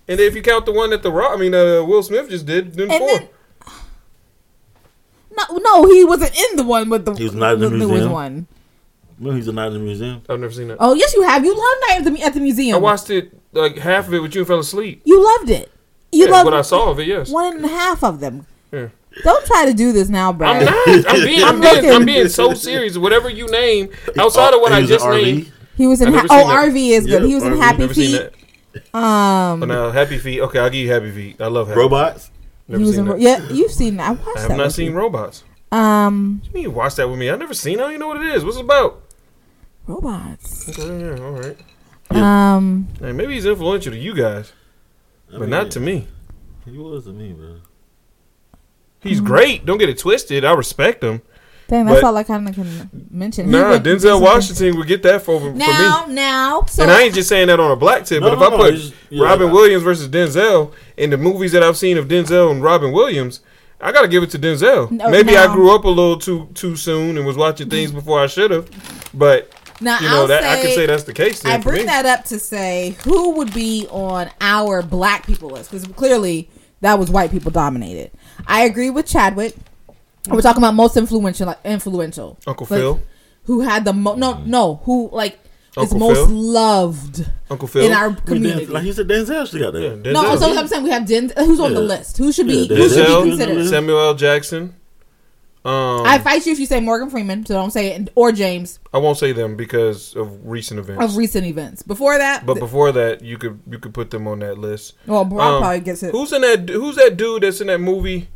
And if you count the one that the Rock, I mean, uh, Will Smith just did, then And four. then- no, no, he wasn't in the one with the, He was not in the newest one. No, he's a night in the museum. I've never seen that. Oh yes, you have. You loved Night at the, at the museum. I watched it like half of it, but you fell asleep. You loved it. You Yeah, loved what I saw of it. Yes. one and a half of them. Yeah. Don't try to do this now, Brad. I'm not. I'm being. I'm I'm being. I'm being so serious. Whatever you name outside of what Oh, I he was in just named. He was in. I've Ha- oh, that. RV is good. Yeah, he was in Happy Never Feet. that. Um, But now Happy Feet. Okay, I'll give you Happy Feet. I love Happy. Robots. Never he was seen in. that. Yeah, you've seen that. I watched that. I that. have not with seen you. Robots. Um, You mean you watch that with me? I've never seen. it. I don't even know what it is. What's it about? Robots. Okay, yeah, all right. Um, Hey, maybe he's influential to you guys, I but mean, not to me. He was to me, bro. He's great. Don't get it twisted. I respect him. dang, that's But- all I kind of can mention. He Nah, went- Denzel Washington would get that for, for me. Now, now, so and I ain't just saying that on a black tip, No, but if no, I no, put it's- yeah, Robin I- Williams versus Denzel in the movies that I've seen of Denzel and Robin Williams, I gotta give it to Denzel. No, Maybe now- I grew up a little too too soon and was watching things before I should have, but now you know I'll that I can say- say that's the case. Then I bring that up to say who would be on our black people list because clearly that was white people dominated. I agree with Chadwick. We're talking about most influential, like, influential. Uncle Like, Phil, who had the mo- no mm-hmm. no who like is Uncle most loved Uncle Phil, in our community. Dan- like you said, Denzel still got that. yeah, Denzel, no, so I'm saying we have Den- who's on the list? Who should be Yeah, who should be considered? Samuel L. Jackson. Um, I fight you if you say Morgan Freeman, so don't say it, or James I won't say them because of recent events. of recent events. Before that, but th- before that, you could you could put them on that list. well, Brock Um, probably gets it. Who's in that? Who's that dude that's in that movie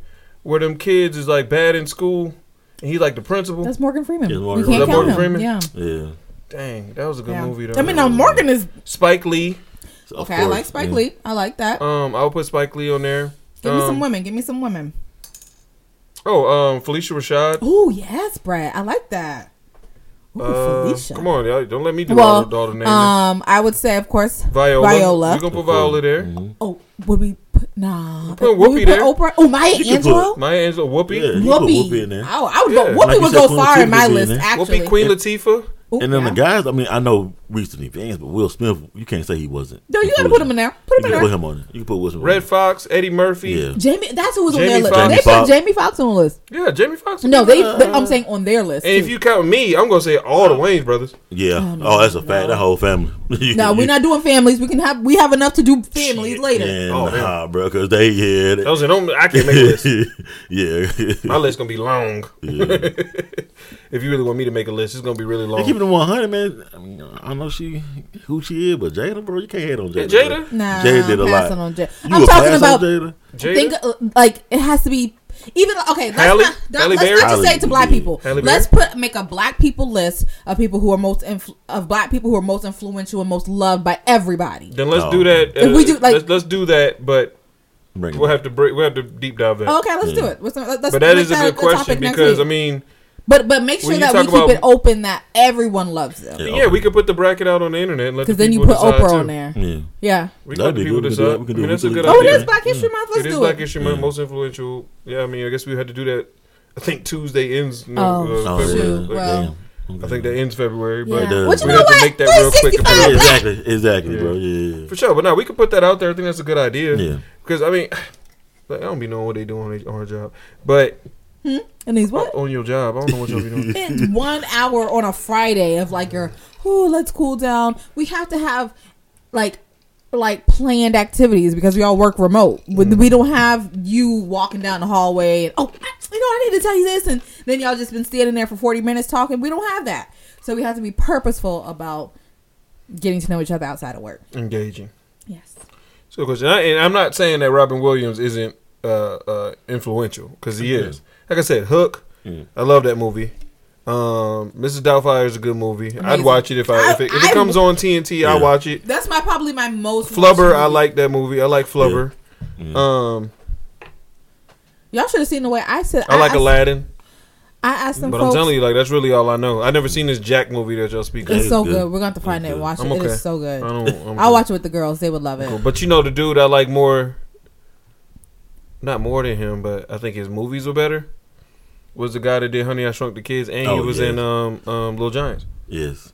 where them kids is like bad in school and he's like the principal? That's Morgan Freeman. Yeah, we Morgan can't Freeman. count him. Morgan Yeah. Yeah. Dang, that was a good yeah. movie though. I mean, now Morgan is Spike Lee. Of okay. I like Spike yeah. Lee. I like that. Um, I'll put Spike Lee on there. Give me some Um, women. Give me some women. Oh, um, Phylicia Rashad. Oh yes, Brad. I like that. Ooh, Uh, Phylicia. come on, y'all, don't let me do all, Well, the, all the names. um, I would say, of course, Viola. Viola. We gonna put Viola there. Mhm. Oh, would we put nah? put Would we Whoopi there. Oprah? Oh, Maya You Angelou. put- Maya Angelou, Whoopi, Yeah, you put Whoopi. Whoopi in there. Oh, I would Yeah. go. Whoopi Like would go Queen far in my in list. there. Actually, Whoopi, Queen Latifah. Ooh, And then yeah. the guys, I mean, I know recent events, but Will Smith, you can't say he wasn't. No, you gotta put him in there. Put him You in there. put him on it. You can put Will Smith. Redd it. Foxx, Eddie Murphy. Yeah. Jamie, that's who was on Jamie their list. Foxx. They Jamie put Jamie Foxx on the list. Yeah, Jamie Foxx. No, they, they- I'm saying on their list. And if you count me, I'm gonna say all the Wayans brothers. Yeah. Oh, no, Oh, that's a fact. no. That whole family. no, we're not doing families. We can have we have enough to do families later. Yeah, Oh, man. nah, bro, because they, yeah. They, Those are don't, I can't make a list. yeah. My list gonna be long. yeah. If you really want me to make a list, it's gonna be really They long. keep it in 100, man. I mean, I don't know she who she is, but Jada, bro, you can't hate on Jada. Yeah, bro. Jada? Nah, Jada did a I'm lot. passing on Jada. You I'm would talking pass about on Jada? Jada? think uh, like it has to be even okay. Let's Halle? not, not- let's Berry? not just say it to black Berry. people. Halle let's put make a black people list of people who are most influ- of black people who are most influential and most loved by everybody. then let's Oh. do that. If we do, like- let's, let's do that, but Bring we'll back. have to break. We'll have to deep dive that. Oh, okay, let's Yeah. do it. Let's, let's but that make is a good question topic next because I mean, but but make sure that we keep about- it open that everyone loves them. Yeah. yeah, we could put the bracket out on the internet Because the then you put Oprah too. on there. Yeah. Yeah. We can let the people good. We can do decide. that. We can I do mean, that's a good Oh, do it idea. is Black History Month. Let's It is do Black. History Month, most influential. Yeah, I mean, I guess we had to do that. I think Tuesday ends. No, Oh, uh, Oh, February. shoot. Well, Damn. I think that ends February, but Yeah. does. You we know have to what? make that real quick. Yeah, exactly, exactly, Yeah. bro. Yeah, yeah. For sure, but now we can put that out there. I think that's a good idea. Yeah. Because I mean, like, I don't be knowing what they do on their, on their job, but And these what? on your job, I don't know what y'all be doing. It's one hour on a Friday of like your oh let's cool down. We have to have like like planned activities because we all work remote. We, Mm. we don't have you walking down the hallway and oh you know I need to tell you this and then y'all just been standing there for forty minutes talking. We don't have that, so we have to be purposeful about getting to know each other outside of work. Engaging. Yes. So, question, I, and I'm not saying that Robin Williams isn't uh, uh, influential because he is. Like I said, Hook. Mm. I love that movie. Um, Mrs. Doubtfire is a good movie. I'd watch it if I, if it, if it I- comes on TNT. I'll watch it. That's my probably my most. Flubber, watched I like that movie. I like Flubber. Mm. Um, Y'all should have seen the way I said. I like asked- Aladdin, I asked them but folks. I'm telling you, like that's really all I know. I never seen this Jack movie that y'all speak of. it's It's so good. good. We're going to have to find It's it and watch it. I'm It okay. is so good. I don't. I'm I'll watch it with the girls. They would love it. Cool. But you know the dude I like more, not more than him, but I think his movies were better. Was the guy that did Honey I Shrunk the Kids, and he Oh, was yeah. in um um Little Giants. Yes.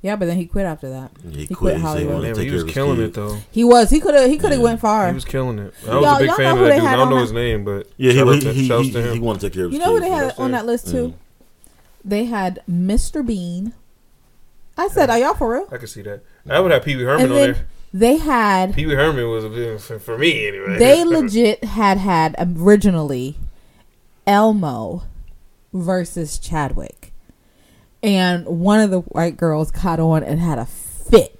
Yeah, but then he quit after that. He, He quit. quit He he Hollywood. wanted Man, to but take he was care of his killing it though. He was. He could have. He could have Yeah. went far. He was killing it. I was Y'all- a big fan of who that dude. I don't know that- his name, but Yeah, shout out he, to- he, he, he, he wanted to take care of his you know who they had on that list too? Mm. They had Mr. Bean. I said, "Are y'all for real?" I can see that. I would have Pee Wee Herman on there. they had. Pee Wee Herman was a bit for, for me anyway. They legit had had originally Elmo versus Chadwick, and one of the white girls caught on and had a fit.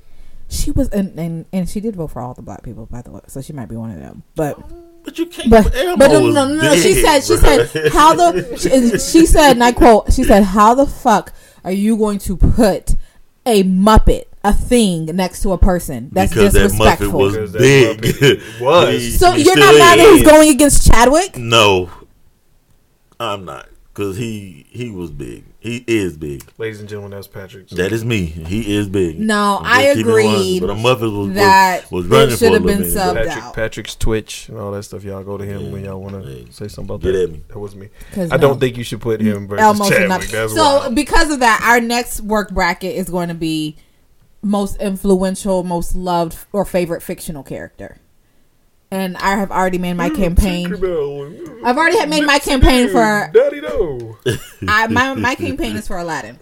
She was, and, and and she did vote for all the black people, by the way, so she might be one of them. But But you can't. but but no, was no, no, no. She said she bro. said how the she, she said and I quote she said how the fuck are you going to put a muppet a thing next to a person that's because that Muppet disrespectful? was Because that big. Muppet was. So you're not mad that he's going against Chadwick? No, I'm not because he he was big. He is big. Ladies and gentlemen, that's Patrick. That is me. He is big. No, I'm I just it 100, agreed But a Muppet was that was, was it running should have been minute. subbed Patrick, out. Patrick's Twitch and all that stuff. Y'all go to him when y'all want to Hey, say something about get that. at me. That was me. 'Cause I no. don't think you should put him versus Elmo Chadwick. That's So wild. because of that, our next work bracket is going to be most influential, most loved, or favorite fictional character. And I have already made my campaign. I've already had made my campaign for. Daddy No. I, my my campaign is for Aladdin.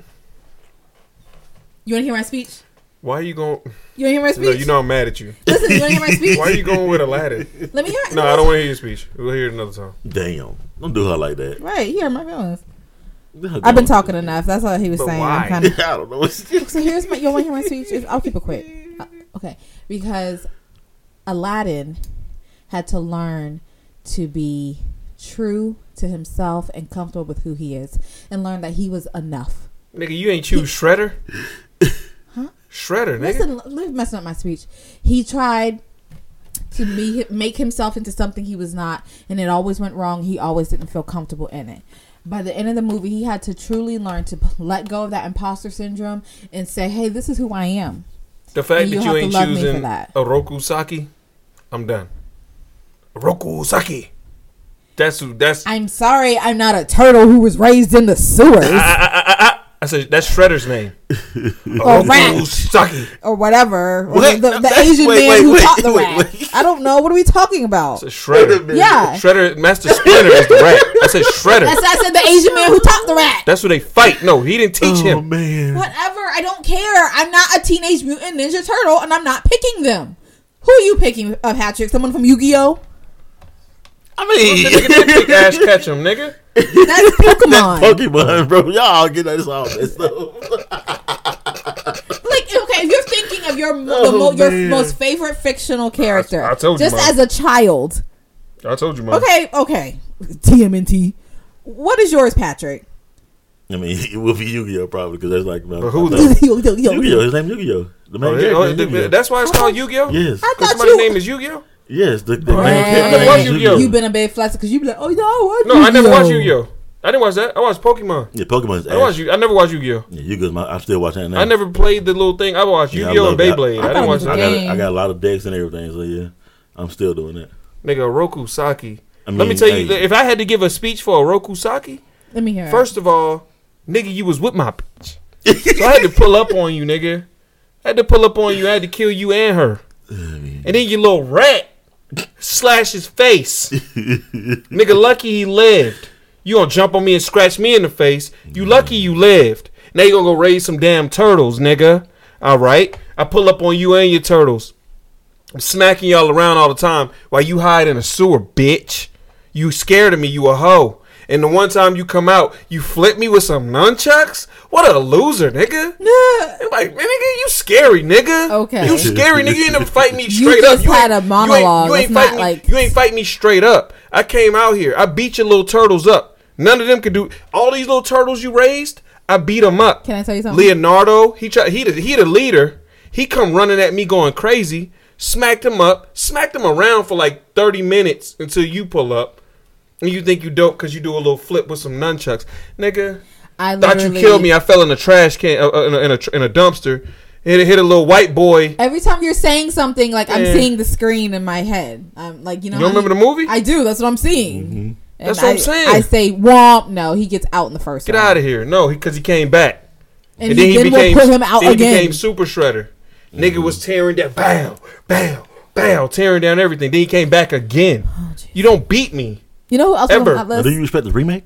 You want to hear my speech? Why are you going? You want to hear my speech? No, you know I'm mad at you. Listen, you want to hear my speech? Why are you going with Aladdin? Let me hear. it. No, I don't want to hear your speech. We'll hear it another time. Damn, don't do her like that. Right here, my feelings. I've been talking enough. That's all he was But saying. why? I'm kind of I don't know. So here's my. You want to hear my speech? I'll keep it quick. Uh, okay, because Aladdin had to learn to be true to himself and comfortable with who he is, and learn that he was enough. Nigga, you ain't choose Shredder. huh? Shredder, nigga. Listen, messing up my speech. He tried to me, make himself into something he was not, and it always went wrong. He always didn't feel comfortable in it. By the end of the movie, he had to truly learn to let go of that imposter syndrome and say, "Hey, this is who I am." The fact that you you have to ain't choosing that. Oroku Saki, I'm done. Oroku Saki. That's that's. I, I'm sorry, I'm not a turtle who was raised in the sewers ah, ah, ah, I said that's Shredder's name. or Oroku rat Saki. or whatever. Or What? The, the That's- Asian wait, man wait, who wait, taught the wait, rat. wait. I don't know. What are we talking about? It's Shredder. Yeah, Shredder, Master Splinter is the rat. I said Shredder. that's I said the Asian man who taught the rat. That's what they fight. No, he didn't teach Oh him. man. Whatever. I don't care. I'm not a teenage mutant ninja turtle, and I'm not picking them. Who are you picking, uh, Patrick? Someone from Yu-Gi-Oh? I The nigga mean, did pick Ash Ketchum, nigga. That's Pokemon. Pokemon, bro. Y'all get this all messed up. like, okay, if you're thinking of your Oh, the mo- your most favorite fictional character, I told you, just Mom. as a child. I told you, man. Okay, okay. TMNT. What is yours, Patrick? I mean, it will be Yu-Gi-Oh probably because that's like. But who though? Yu-Gi-Oh. His name Yu-Gi-Oh. The main Oh, character oh, Yu-Gi-Oh. that's why it's called Yu-Gi-Oh. Yes. I Because thought somebody's you. name is Yu-Gi-Oh. Yes. The, the main Right. character I watch is Yu-Gi-Oh. You've been a big flex because you be like, oh yeah, I watch No, I never watched Yu-Gi-Oh. Yu-Gi-Oh. I didn't watch that. I watched Pokemon. Yeah, Pokemon is I watched ass. you. I never watched Yu-Gi-Oh. Yeah, Yu-Gi-Oh's my. I'm still watching that now. I never played the little thing. I watched Yeah, I Yu-Gi-Oh and love that. Beyblade. I I, thought didn't watch was that. got, game. I got a lot of decks and everything, so yeah, I'm still doing that. Nigga, Oroku Saki. I Let me mean, tell you, hey. if I had to give a speech for Oroku Saki, Let me hear. it. first of all, nigga, you was with my bitch. So I had to pull up on you, nigga. I had to pull up on you. I had to kill you and her. And then your little rat slash his face. nigga, lucky he lived. You gonna jump on me and scratch me in the face. You lucky you lived. Now you gonna go raise some damn turtles, nigga. All right. I pull up on you and your turtles. I'm smacking y'all around all the time while you hide in a sewer, bitch. You scared of me. You a hoe. And the one time you come out, you flip me with some nunchucks. What a loser, nigga! Like, man, nigga, you scary, nigga. Okay. you scary, nigga. You ain't never fight me straight up. just You had ain't- a monologue. You ain't, you ain't Let's fight not, me. like- You ain't fight me straight up. I came out here. I beat your little turtles up. None of them could do. All these little turtles you raised, I beat them up. Can I tell you something? Leonardo, he tried. He the, he the leader. He come running at me going crazy. Smacked him up. Smacked him around for like thirty minutes until you pull up. And you think you dope because you do a little flip with some nunchucks, nigga. I Thought you killed me. I fell in a trash can uh, uh, in, a, in, a, tr- in a dumpster. Hit, hit a little white boy. Every time you're saying something, like I'm seeing the screen in my head. I'm like, you know, You don't how remember the movie? I do. That's what I'm seeing. Mm-hmm. That's what I'm saying. I say womp. No, he gets out in the first. Get round. out of here. No, because he, came back. And, he, then will put him out then again. He became Super Shredder. Nigga was tearing down, bow, bow, bow, tearing down everything. Then he came back again. Oh, you don't beat me. You know who else? Ever. On that Now, list? do you respect the remake?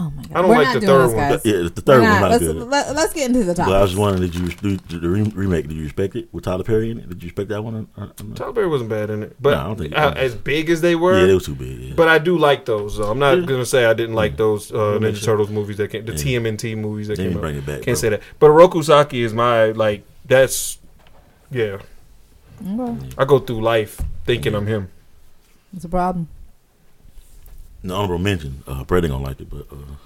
oh my god, I don't We're like not the doing third this, one. guys. Yeah, the third one's not. not let's, good. Let, us get into the topic. But I was just wondering, did you do the, the remake? Did you respect it with Tyler Perry in it? Did you respect that one? Or, or, or Tyler Perry wasn't bad in it, but No, I don't think- uh, as big as they were, yeah, they was too big. Yeah. But I do like those. though. I'm not Yeah. gonna say I didn't like those uh, Ninja sense. Turtles movies that came, the TMNT movies that They came didn't out. bring it back, Can't bro. say that. But Roku Saki is my like. That's yeah. Okay. I go through life thinking I'm him. It's a problem. No honorable mention. Uh, Brady gonna like it, but uh,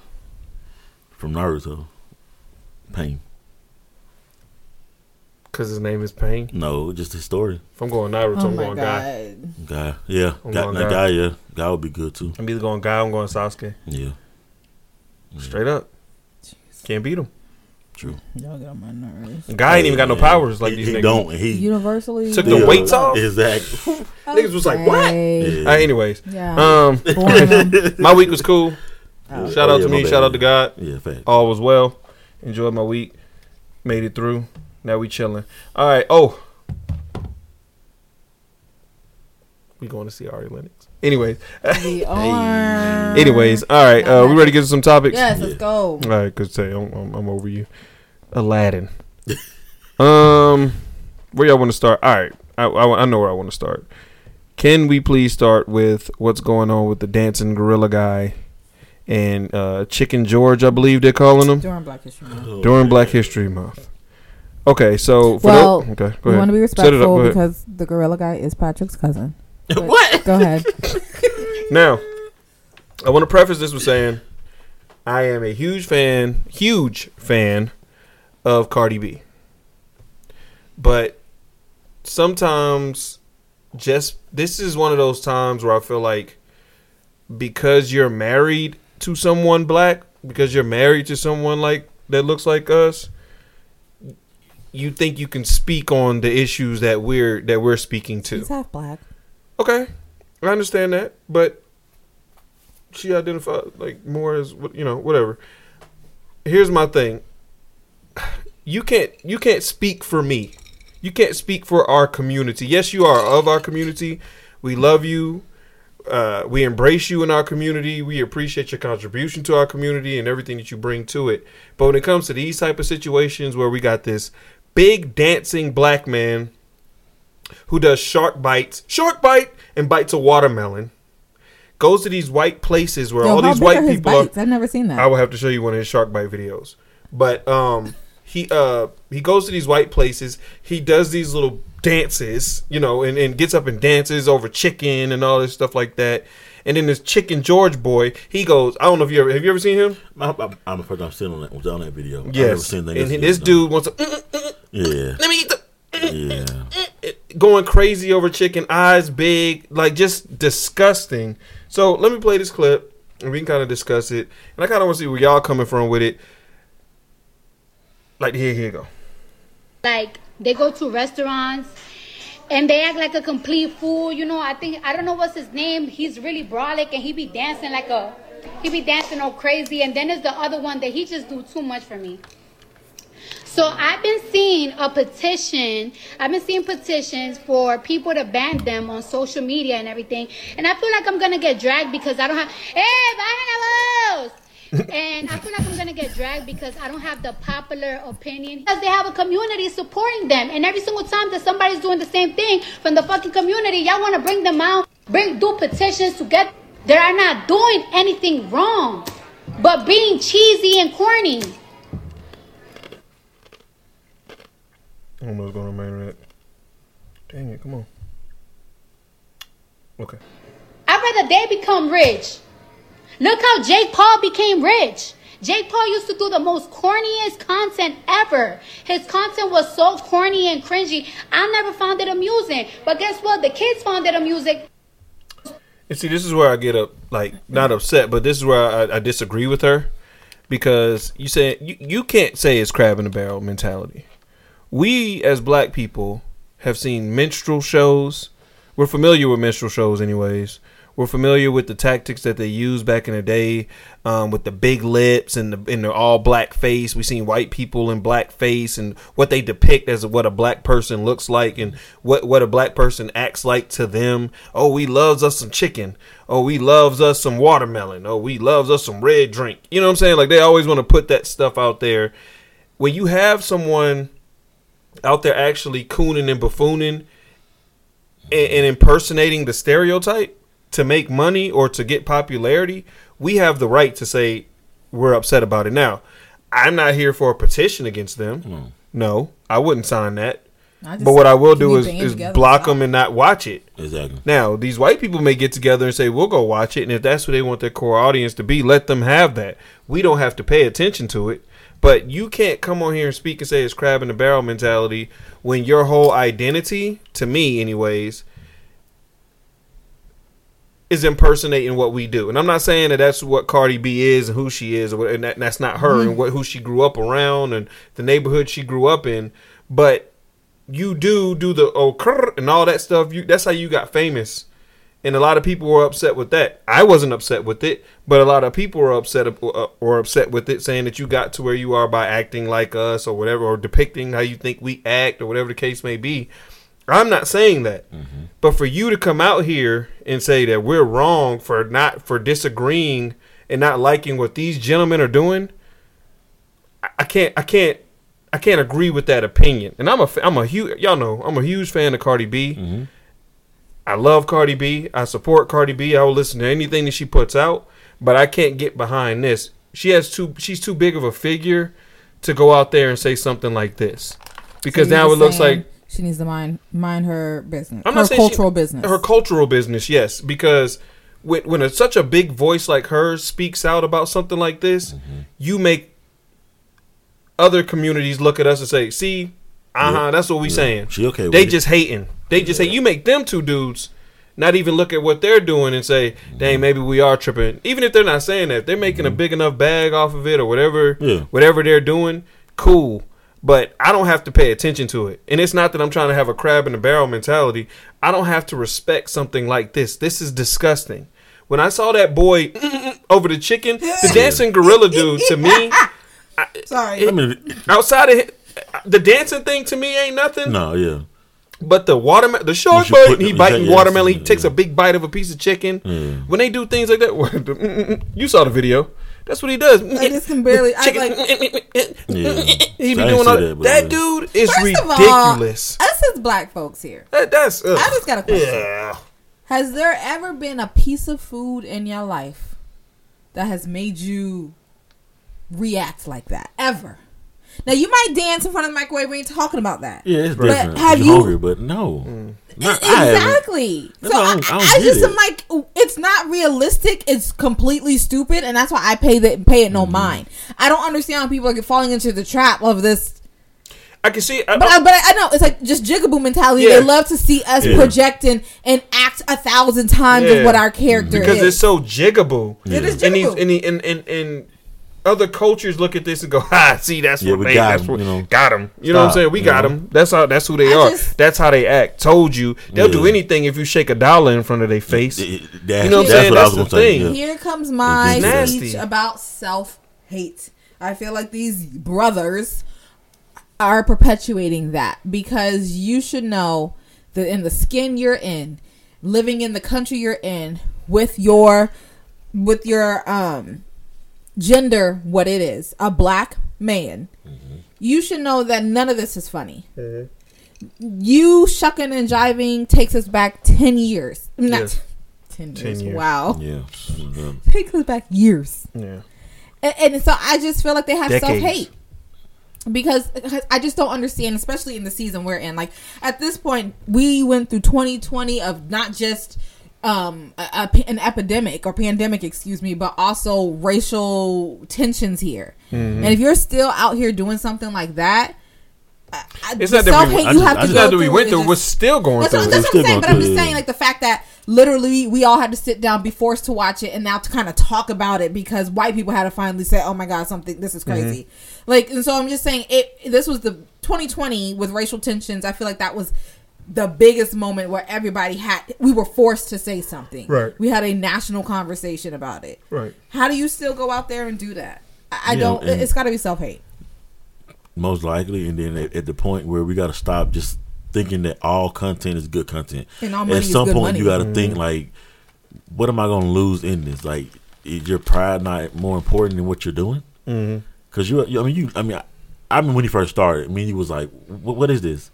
from Naruto, Pain. Cause his name is Pain. No, just his story. If I'm going Naruto, Oh I'm going Guy. god. Guy, yeah, I'm guy, going Guy. guy, yeah, guy would be good too. I'm either going Guy. I'm going Sasuke. Yeah, Straight up. Can't beat him. True. Y'all get on my nerves. Guy ain't even got no powers like he, these he niggas. don't. He Universally. Took the weights off? Exactly. Niggas was like, what? Okay. Yeah. Uh, anyways, Yeah. um, my week was cool. Oh. Shout Oh, out yeah, to me. bad, Shout out to. God. Yeah, fact. All was well. Enjoyed my week. Made it through. Now we chilling. All right. Oh, we going to see Ari Lennox. Anyways, We are. anyways. All right. Uh, we ready to get to some topics? Yes, let's go. All right. Cause say I'm, I'm, I'm over you, Aladdin. um, where y'all want to start? All right. I, I I know where I want to start. Can we please start with what's going on with the dancing gorilla guy and uh, Chicken George? I believe they're calling him During Black History Month. Oh, during man. Black History Month. Okay, so for Well, the, okay, go We ahead. want to be Set it up, respectful because the gorilla guy is Patrick's cousin. What? Go ahead. Now, I want to preface this with saying I am a huge fan, huge fan of Cardi B. But sometimes just this is one of those times where I feel like because you're married to someone black, because you're married to someone like that looks like us, you think you can speak on the issues that we're that we're speaking to. He's half black. Okay, I understand that, but she identified like more as what- you know whatever. Here's my thing. You can't you can't speak for me. You can't speak for our community. Yes, you are of our community. We love you. Uh, we embrace you in our community. We appreciate your contribution to our community and everything that you bring to it. But when it comes to these type of situations where we got this big dancing black man who does shark bites, shark bite, and bites a watermelon. Goes to these white places where Yo, all these white people bites? are. I've never seen that. I will have to show you one of his shark bite videos. But um, he uh he goes to these white places. He does these little dances, you know, and, and gets up and dances over chicken and all this stuff like that. And then this chicken George boy, he goes. I don't know if you ever have you ever seen him? I'm, I'm, I'm first time seeing on that, on that video. I've never Yes. seen that. And this dude wants to mm, mm, mm, Yeah, let me eat the yeah. going crazy over chicken, eyes big, like just disgusting. So let me play this clip and we can kind of discuss it. And I kind of want to see where y'all coming from with it. Like here, here go. like they go to restaurants and they act like a complete fool. You know, I think I don't know what's his name. He's really brolic and he be dancing like a he be dancing all crazy. And then there's the other one that he just do too much for me. So I've been seeing a petition. I've been seeing petitions for people to ban them on social media and everything. And I feel like I'm gonna get dragged because I don't have. Hey, vos! And I feel like I'm gonna get dragged because I don't have the popular opinion. Because they have a community supporting them, and every single time that somebody's doing the same thing from the fucking community, y'all want to bring them out, bring do petitions to get They are not doing anything wrong, but being cheesy and corny. I don't know what's going on, man. Dang it, come on. Okay. I'd rather they become rich. Look how Jake Paul became rich. Jake Paul used to do the most corniest content ever. His content was so corny and cringy. I never found it amusing. But guess what? The kids found it amusing. And see, this is where I get up, like not upset, but this is where I, I disagree with her because you say you, you can't say it's crab in the barrel mentality. We as black people have seen minstrel shows. We're familiar with minstrel shows, anyways. We're familiar with the tactics that they used back in the day, um, with the big lips and the and the all black face. We've seen white people in black face and what they depict as what a black person looks like and what what a black person acts like to them. Oh, we loves us some chicken. Oh, we loves us some watermelon. Oh, we loves us some red drink. You know what I'm saying? Like they always want to put that stuff out there. When you have someone out there actually cooning and buffooning and, and impersonating the stereotype to make money or to get popularity, we have the right to say we're upset about it. Now, I'm not here for a petition against them. No, I wouldn't sign that. But what I will do is, is block them and not watch it. Exactly. Now, these white people may get together and say, we'll go watch it. And if that's what they want their core audience to be, let them have that. We don't have to pay attention to it. But you can't come on here and speak and say it's crab in the barrel mentality when your whole identity, to me, anyways, is impersonating what we do. And I'm not saying that that's what Cardi B is and who she is, what, and that, that's not her and what who she grew up around and the neighborhood she grew up in. But you do do the oh and all that stuff. You that's how you got famous, and a lot of people were upset with that. I wasn't upset with it, but a lot of people were upset uh, or upset with it, saying that you got to where you are by acting like us or whatever, or depicting how you think we act or whatever the case may be. I'm not saying that, mm-hmm. but for you to come out here and say that we're wrong for not for disagreeing and not liking what these gentlemen are doing, I- I can't, I can't, I can't agree with that opinion. And I'm a, fa- I'm a huge, y'all know, I'm a huge fan of Cardi B. Mm-hmm. I love Cardi B. I support Cardi B. I will listen to anything that she puts out, but I can't get behind this. She has too, she's too big of a figure to go out there and say something like this, because So now it just looks like she needs to mind mind her business, I'm her not saying she- cultural business. Her cultural business, yes, because when when a, such a big voice like hers speaks out about something like this, Mm-hmm. you make other communities look at us and say, "See, uh huh, Yeah. that's what we Yeah. saying." She okay with They it. just hating. They just hate. You make them two dudes not even look at what they're doing and say, Mm-hmm. "Dang, maybe we are tripping." Even if they're not saying that, they're making a big enough bag off of it or whatever. Yeah. Whatever they're doing, cool. But I don't have to pay attention to it. And it's not that I'm trying to have a crab in the barrel mentality. I don't have to respect something like this. This is disgusting. When I saw that boy over the chicken, the dancing gorilla dude, to me, Sorry, I mean, outside of the dancing thing, to me ain't nothing. no, yeah. But the watermelon, the short Once bite, put he biting yeah, watermelon. He yeah. takes a big bite of a piece of chicken. When they do things like that, you saw the video. That's what he does. I just can barely. I like. Yeah. He be doing all that, that. but That yeah. dude is First of all, ridiculous. us as black folks here, That, that's. ugh. I just got a question. Yeah. Has there ever been a piece of food in your life that has made you react like that? Ever? Now you might dance in front of the microwave when you're talking about that. Yeah, it's But different. have If you- you're hungry, but no. Not, I haven't. Exactly. That's So why I I, don't- I I, don't I just it. am like, it's not realistic. It's completely stupid, and that's why I pay that pay it no Mm-hmm. mind. I don't understand how people are falling into the trap of this. I can see. I, But I, but I know it's like just jigaboo mentality. Yeah. They love to see us Yeah. project and, and act a thousand times Yeah. of what our character is. because is. it's so jigaboo. It is And, these, jigaboo. and, he- and, and, and other cultures look at this and go, "Ha, see, that's Yeah, what we they got that's him, what you know. got him." You know what I'm saying? We got know. them. That's how. That's who they I are. just- that's how they act. Told you they'll do anything if you shake a dollar in front of their face. It- That's, You know what I'm that's saying? what I That's was the gonna say. thing. Yeah. Here comes my speech about self hate. I feel like these brothers are perpetuating that because you should know that in the skin you're in, living in the country you're in, with your with your um gender what it is, a black man, mm-hmm. you should know that none of this is funny. Mm-hmm. You shucking and jiving takes us back ten years. Not Yes. 10 10 years. years. Wow. Yeah. Mm-hmm. Yeah. Take us back years. Yeah. And, and so I just feel like they have Decades. self hate. Because because I just don't understand, especially in the season we're in. Like at this point, we went through 2020 of not just um a, a an epidemic or pandemic, excuse me, but also racial tensions here. Mm-hmm. And if you're still out here doing something like that, I, I, It's not that we- self-hate I you just- have I to just- go Not that we went through, just- we're still going that's through. what, that's what I'm saying. But I'm just saying, like the fact that literally we all had to sit down, be forced to watch it, and now to kind of talk about it because white people had to finally say, "Oh my god, something this is crazy." Like, and so I'm just saying, it. This was the 2020 with racial tensions. I feel like that was the biggest moment where everybody had we were forced to say something. Right. We had a national conversation about it. Right. How do you still go out there and do that? I, I Yeah, don't. and- it's got to be self hate. Most likely, and then at, at the point where we got to stop just thinking that all content is good content. And all money at is some good point, money. you got to think mm-hmm. like, what am I going to lose in this? Like, is your pride not more important than what you're doing? Mm-hmm. Because you, you, I mean, you, I mean, I, I mean, when he first started, I mean, he was like, "What, what is this?"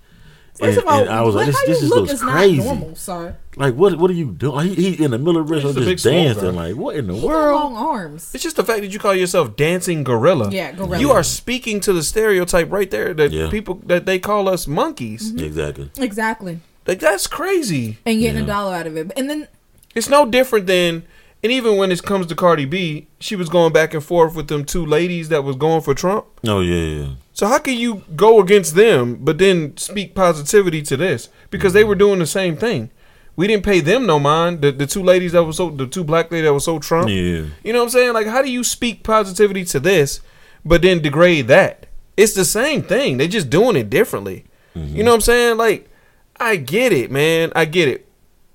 First and, of all, and I was like, "This, how this you just look looks is crazy." not normal, sir. Like, what, what are you doing? Like, he, he in the middle of the He's restaurant just dancing. guy. Like, what in the He got world? long arms. It's just the fact that you call yourself dancing gorilla. Yeah, gorilla. You are speaking to the stereotype right there that Yeah. people that they call us monkeys. Mm-hmm. Exactly. Exactly. Like that's crazy. And getting Yeah. a dollar out of it. And then It's no different than and even when it comes to Cardi B, she was going back and forth with them two ladies that was going for Trump. Oh yeah, yeah. So how can you go against them but then speak positivity to this? Because they were doing the same thing. We didn't pay them no mind. The the two ladies that was so the two black ladies that was so Trump. Yeah. You know what I'm saying? Like how do you speak positivity to this but then degrade that? It's the same thing. They just doing it differently. You mm-hmm. know what I'm saying? Like I get it, man. I get it.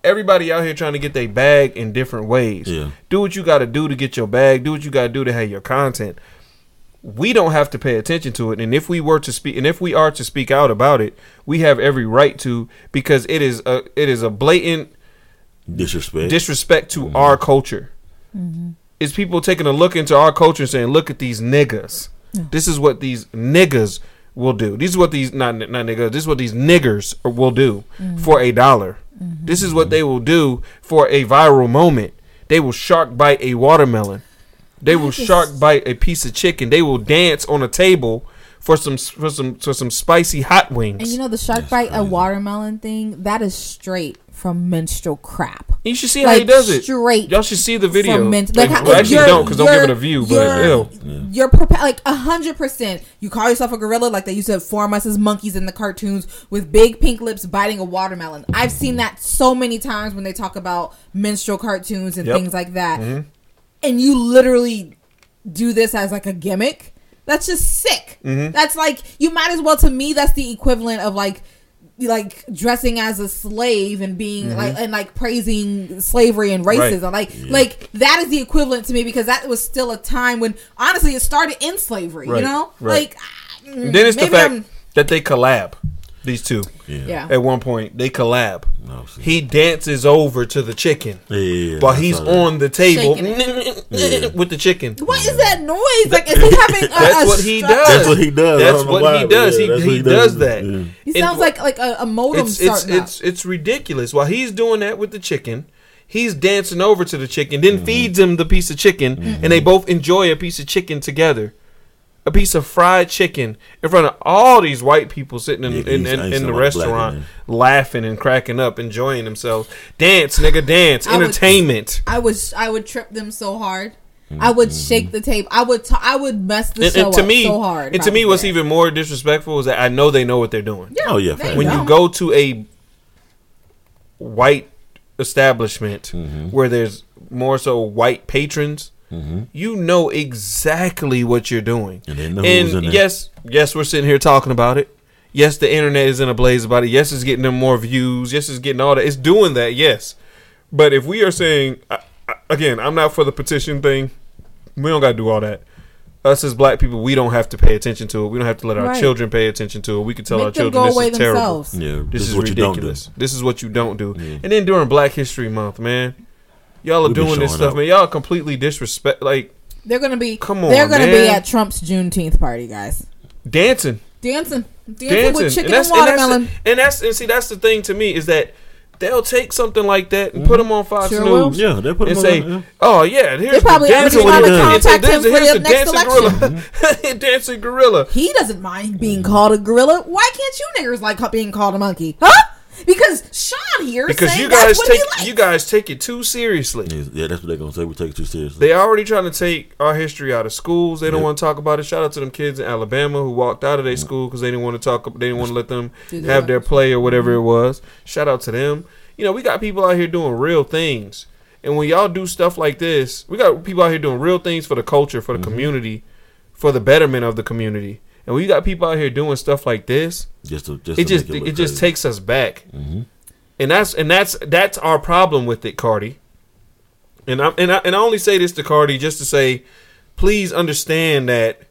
Everybody out here trying to get their bag in different ways. Yeah. Do what you got to do to get your bag. Do what you got to do to have your content we don't have to pay attention to it. And if we were to speak and if we are to speak out about it we have every right to because it is a it is a blatant Disrespect. disrespect to mm-hmm. our culture. Mm-hmm. It's people taking a look into our culture and saying look at these niggas. This is what these niggas will do. This is what these not not niggas this is what these niggers will do mm-hmm. for a dollar. This is what they will do for a viral moment. They will shark bite a watermelon they will shark bite a piece of chicken. They will dance on a table for some for some for some spicy hot wings. and you know the shark bite a watermelon thing, that is straight from menstrual crap. you should see how he does it. straight Y'all should see the video. From men- Like, how- well, actually, you're- don't because don't give it a view. But you're- ew. You're prepa- like a hundred percent. You call yourself a gorilla, like they used to form us as monkeys in the cartoons with big pink lips biting a watermelon. I've seen that so many times when they talk about menstrual cartoons and Yep. things like that. Mm-hmm. And you literally do this as like a gimmick. That's just sick. Mm-hmm. That's like you might as well to me. That's the equivalent of like like dressing as a slave and being like and like praising slavery and Mm-hmm. Right. racism. Like like that is the equivalent to me because that was still a time when honestly it started in slavery. Right, You know, right. like And then it's the fact I'm- that they collab. These two yeah. yeah. at one point they collab. No. He dances over to the chicken Yeah, yeah, yeah. while he's on the table Yeah. with the chicken. What is that noise? Like is he having? A, That's what he does. That's what he does. That's what why, he does. yeah, He- he does that. He sounds wh- like like a, a modem it's it's starting it's it's ridiculous. While he's doing that with the chicken, he's dancing over to the chicken, then feeds him the piece of chicken, and they both enjoy a piece of chicken together. A piece of fried chicken in front of all these white people sitting in, Yeah, in, he's- in, in the seen no black restaurant, laughing and cracking up, enjoying themselves. Dance, nigga, dance. I would- Entertainment. I would I would trip them so hard. I would shake the tape. I would t- I would mess the And, show and to up me, so hard. and to me, what's there. even more disrespectful is that I know they know what they're doing. Oh yeah, There fact. you when go. you go to a white establishment Mm-hmm. where there's more so white patrons, Mm-hmm. you know exactly what you're doing. And they know who's in yes, yes, we're sitting here talking about it. Yes, the internet is in a blaze about it. Yes, it's getting them more views. Yes, it's getting all that. It's doing that. Yes, but if we are saying I- I- again, I'm not for the petition thing. We don't got to do all that. Us as black people, we don't have to pay attention to it. We don't have to let our Right. children pay attention to it. We can tell Make our children this away is terrible. Yeah, This, is, what you don't do. ridiculous. This is what you don't do. Yeah. And then during Black History Month, man, y'all are We doing this stuff, up. man. Y'all completely disrespect, like They're gonna be. Come on, They're gonna be at Trump's Juneteenth party, guys. dancing, Dancing, dancing, dancing, with chicken and and, that's and that's, watermelon. and that's and see that's the thing to me is that they'll take something like that and put mm-hmm. them on Fox Sure will. News. Yeah, they put and them say, on, yeah. "Oh yeah, here's They probably the already dancing trying to gorilla. contact Here's him for here's the next gorilla, dancing gorilla." He doesn't mind being called a gorilla. Why can't you niggers like being called a monkey? Huh? Because Sean here Because saying you that's guys what take he you guys take it too seriously. Yeah, yeah, that's what they're gonna say. We take it too seriously. They already trying to take our history out of schools. They don't want to talk about it. Shout out to them kids in Alabama who walked out of their school because they didn't want to talk. They didn't want to let them have their play or whatever it mm-hmm. was. Shout out to them. You know, we got people out here doing real things. And when y'all do stuff like this, we got people out here doing real things for the culture, for the mm-hmm. community, for the betterment of the community. And we got people out here doing stuff like this. just to, just It to just make it, look just takes us back. And that's and that's that's our problem with it, Cardi. And I and I and I only say this to Cardi just to say, please understand that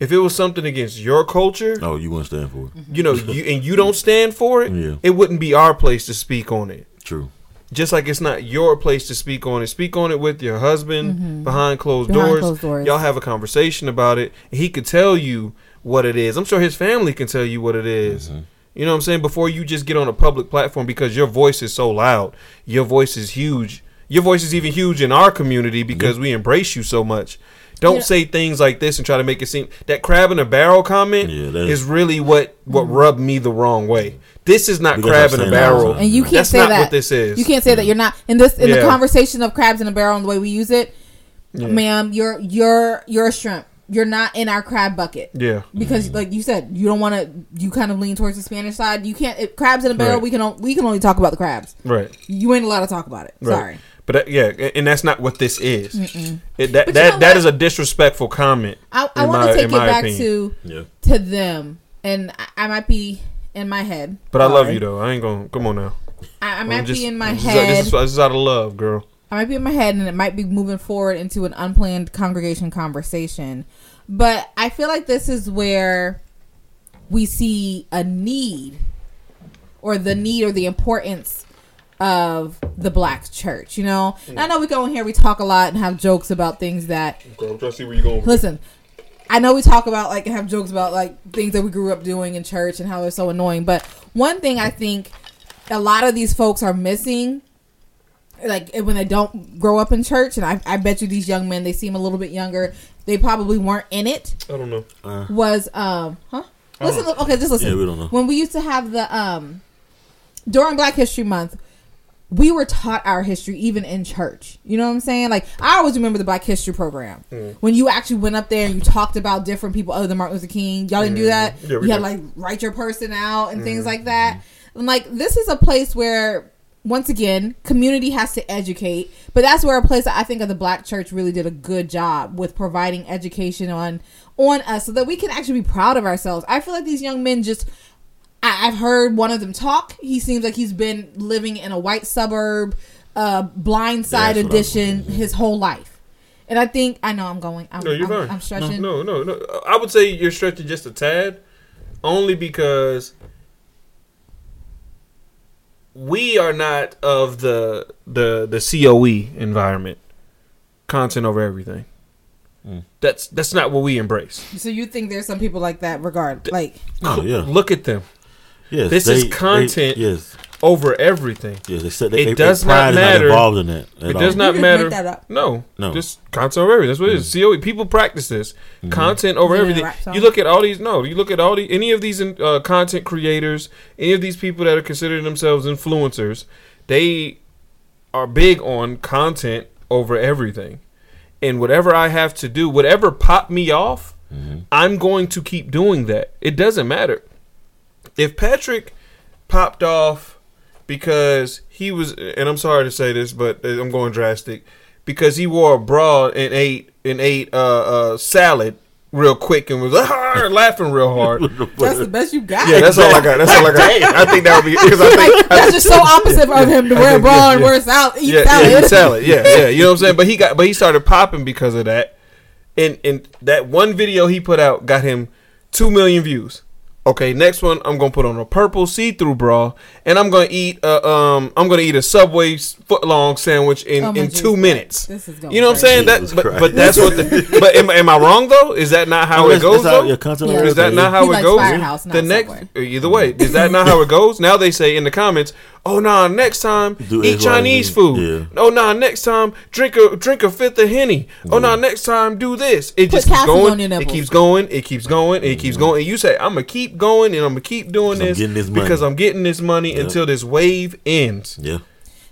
if it was something against your culture, Oh, you wouldn't stand for it. you know, you and you don't stand for it, Yeah. it wouldn't be our place to speak on it. True. Just like it's not your place to speak on it. Speak on it with your husband behind closed Mm-hmm. Behind doors. closed doors. Y'all have a conversation about it. He could tell you what it is. I'm sure his family can tell you what it is. Mm-hmm. You know what I'm saying? Before you just get on a public platform because your voice is so loud. Your voice is huge. Your voice is even huge in our community because we embrace you so much. Don't Yeah. say things like this and try to make it seem that crab in a barrel comment Yeah, that is is- really what what rubbed me the wrong way. This is not We crab in a saying that all the barrel. And you can't That's say not that. what this is. You can't say that you're not in this in Yeah. the conversation of crabs in a barrel and the way we use it, ma'am. You're you're you're a shrimp. You're not in our crab bucket. Yeah. Because, like you said, you don't want to. You kind of lean towards the Spanish side. You can't. If crabs in a barrel. Right. We can. on- We can only talk about the crabs. Right. You ain't allowed to talk about it. Right. Sorry. But that, yeah, a- and that's not what this is. It, that But you that know that what? is a disrespectful comment. I, I want to take it back opinion. to Yeah. to them, and I, I might be in my head. But I love Sorry. you though. I ain't gonna come on now. I, I I'm might just- be in my this head. This is, this is out of love, girl. I might be in my head and it might be moving forward into an unplanned congregation conversation. But I feel like this is where we see a need or the need or the importance of the black church, you know? And I know we go in here, we talk a lot and have jokes about things that Okay, I'm trying to see where you're going. listen i know we talk about like have jokes about like things that we grew up doing in church and how they're so annoying but one thing i think a lot of these folks are missing like when they don't grow up in church and I, I bet you these young men they seem a little bit younger they probably weren't in it I don't know. was um huh listen okay just listen Yeah, we don't know. when we used to have the um during black history month we were taught our history even in church. You know what I'm saying? Like I always remember the Black History program Mm. when you actually went up there and you talked about different people other than Martin Luther King. Y'all didn't do that. Mm. Yeah, we you had like write your person out and Mm. things like that. And like this is a place where once again community has to educate, but that's where a place that I think of the Black Church really did a good job with providing education on on us so that we can actually be proud of ourselves. I feel like these young men just I, I've heard one of them talk. He seems like he's been living in a white suburb, uh, blind side That's what I- edition his whole life. And I think I know I'm going. I'm, No, you're I'm, fine. I'm stretching. No, no, no. I would say you're stretching just a tad, only because we are not of the the the COE environment, content over everything. Mm. That's that's not what we embrace. So you think there's some people like that? Regard like Oh yeah. Look at them Yes. this is content. yes. Over everything. Yes. They said It they, they, does their not pride is matter. involved in that. at It all. does not matter. make that up. No, No. just content over everything. That's what it is. Mm-hmm. COE. People practice this mm-hmm. content over Yeah, everything. You look at all these. No, you look at all the any of these uh, content creators, any of these people that are considering themselves influencers. They are big on content over everything, and whatever I have to do, whatever pop me off, mm-hmm. I'm going to keep doing that. It doesn't matter if Patrick popped off because he was, and I'm sorry to say this, but I'm going drastic, because he wore a bra and ate and ate uh, uh, salad real quick and was laughing real hard. that's the best you got. Yeah, that's all I got. That's all I got. I think that would be because I think like that's just so opposite of him to wear a bra and wear salad, eat yeah, salad. yeah, eat salad. Yeah, yeah. You know what I'm saying? But he got, but he started popping because of that, and and that one video he put out got him two million views. Okay, next one I'm gonna put on a purple see-through bra, and I'm gonna eat a um I'm gonna eat a Subway foot long sandwich in Oh my in Jesus. two minutes. This is going you know what I'm crazy. saying? That, but, but that's what. The, but am, am I wrong though? Is that not how No, it that's- goes that's how though? your content Yeah. over Is that not how He it goes? Firehouse, not the next, Subway. either way, is that not how it goes? Now they say in the comments, Oh nah, next time Do eat Chinese food. Yeah. Oh nah, next time drink a drink a fifth of henny. Oh nah, next time do this. It just keeps going. on your It keeps going. It keeps going. It keeps going. And you say, I'm gonna keep going and I'm gonna keep doing 'Cause I'm this, this because I'm getting this money until this wave ends. Yeah.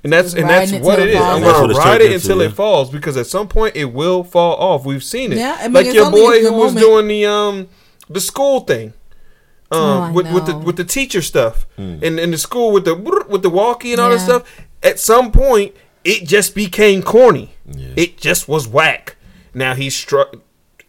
And that's Just and that's what it it is. I'm gonna what it's ride turned it until yeah. it falls because at some point it will fall off. We've seen it. Yeah, I mean, like your boy who was moment. doing the um the school thing. Um, Oh, with with the with the teacher stuff Hmm. and in the school with the with the walkie and all that stuff. At some point, it just became corny. Yeah. It just was whack. Now he's struck.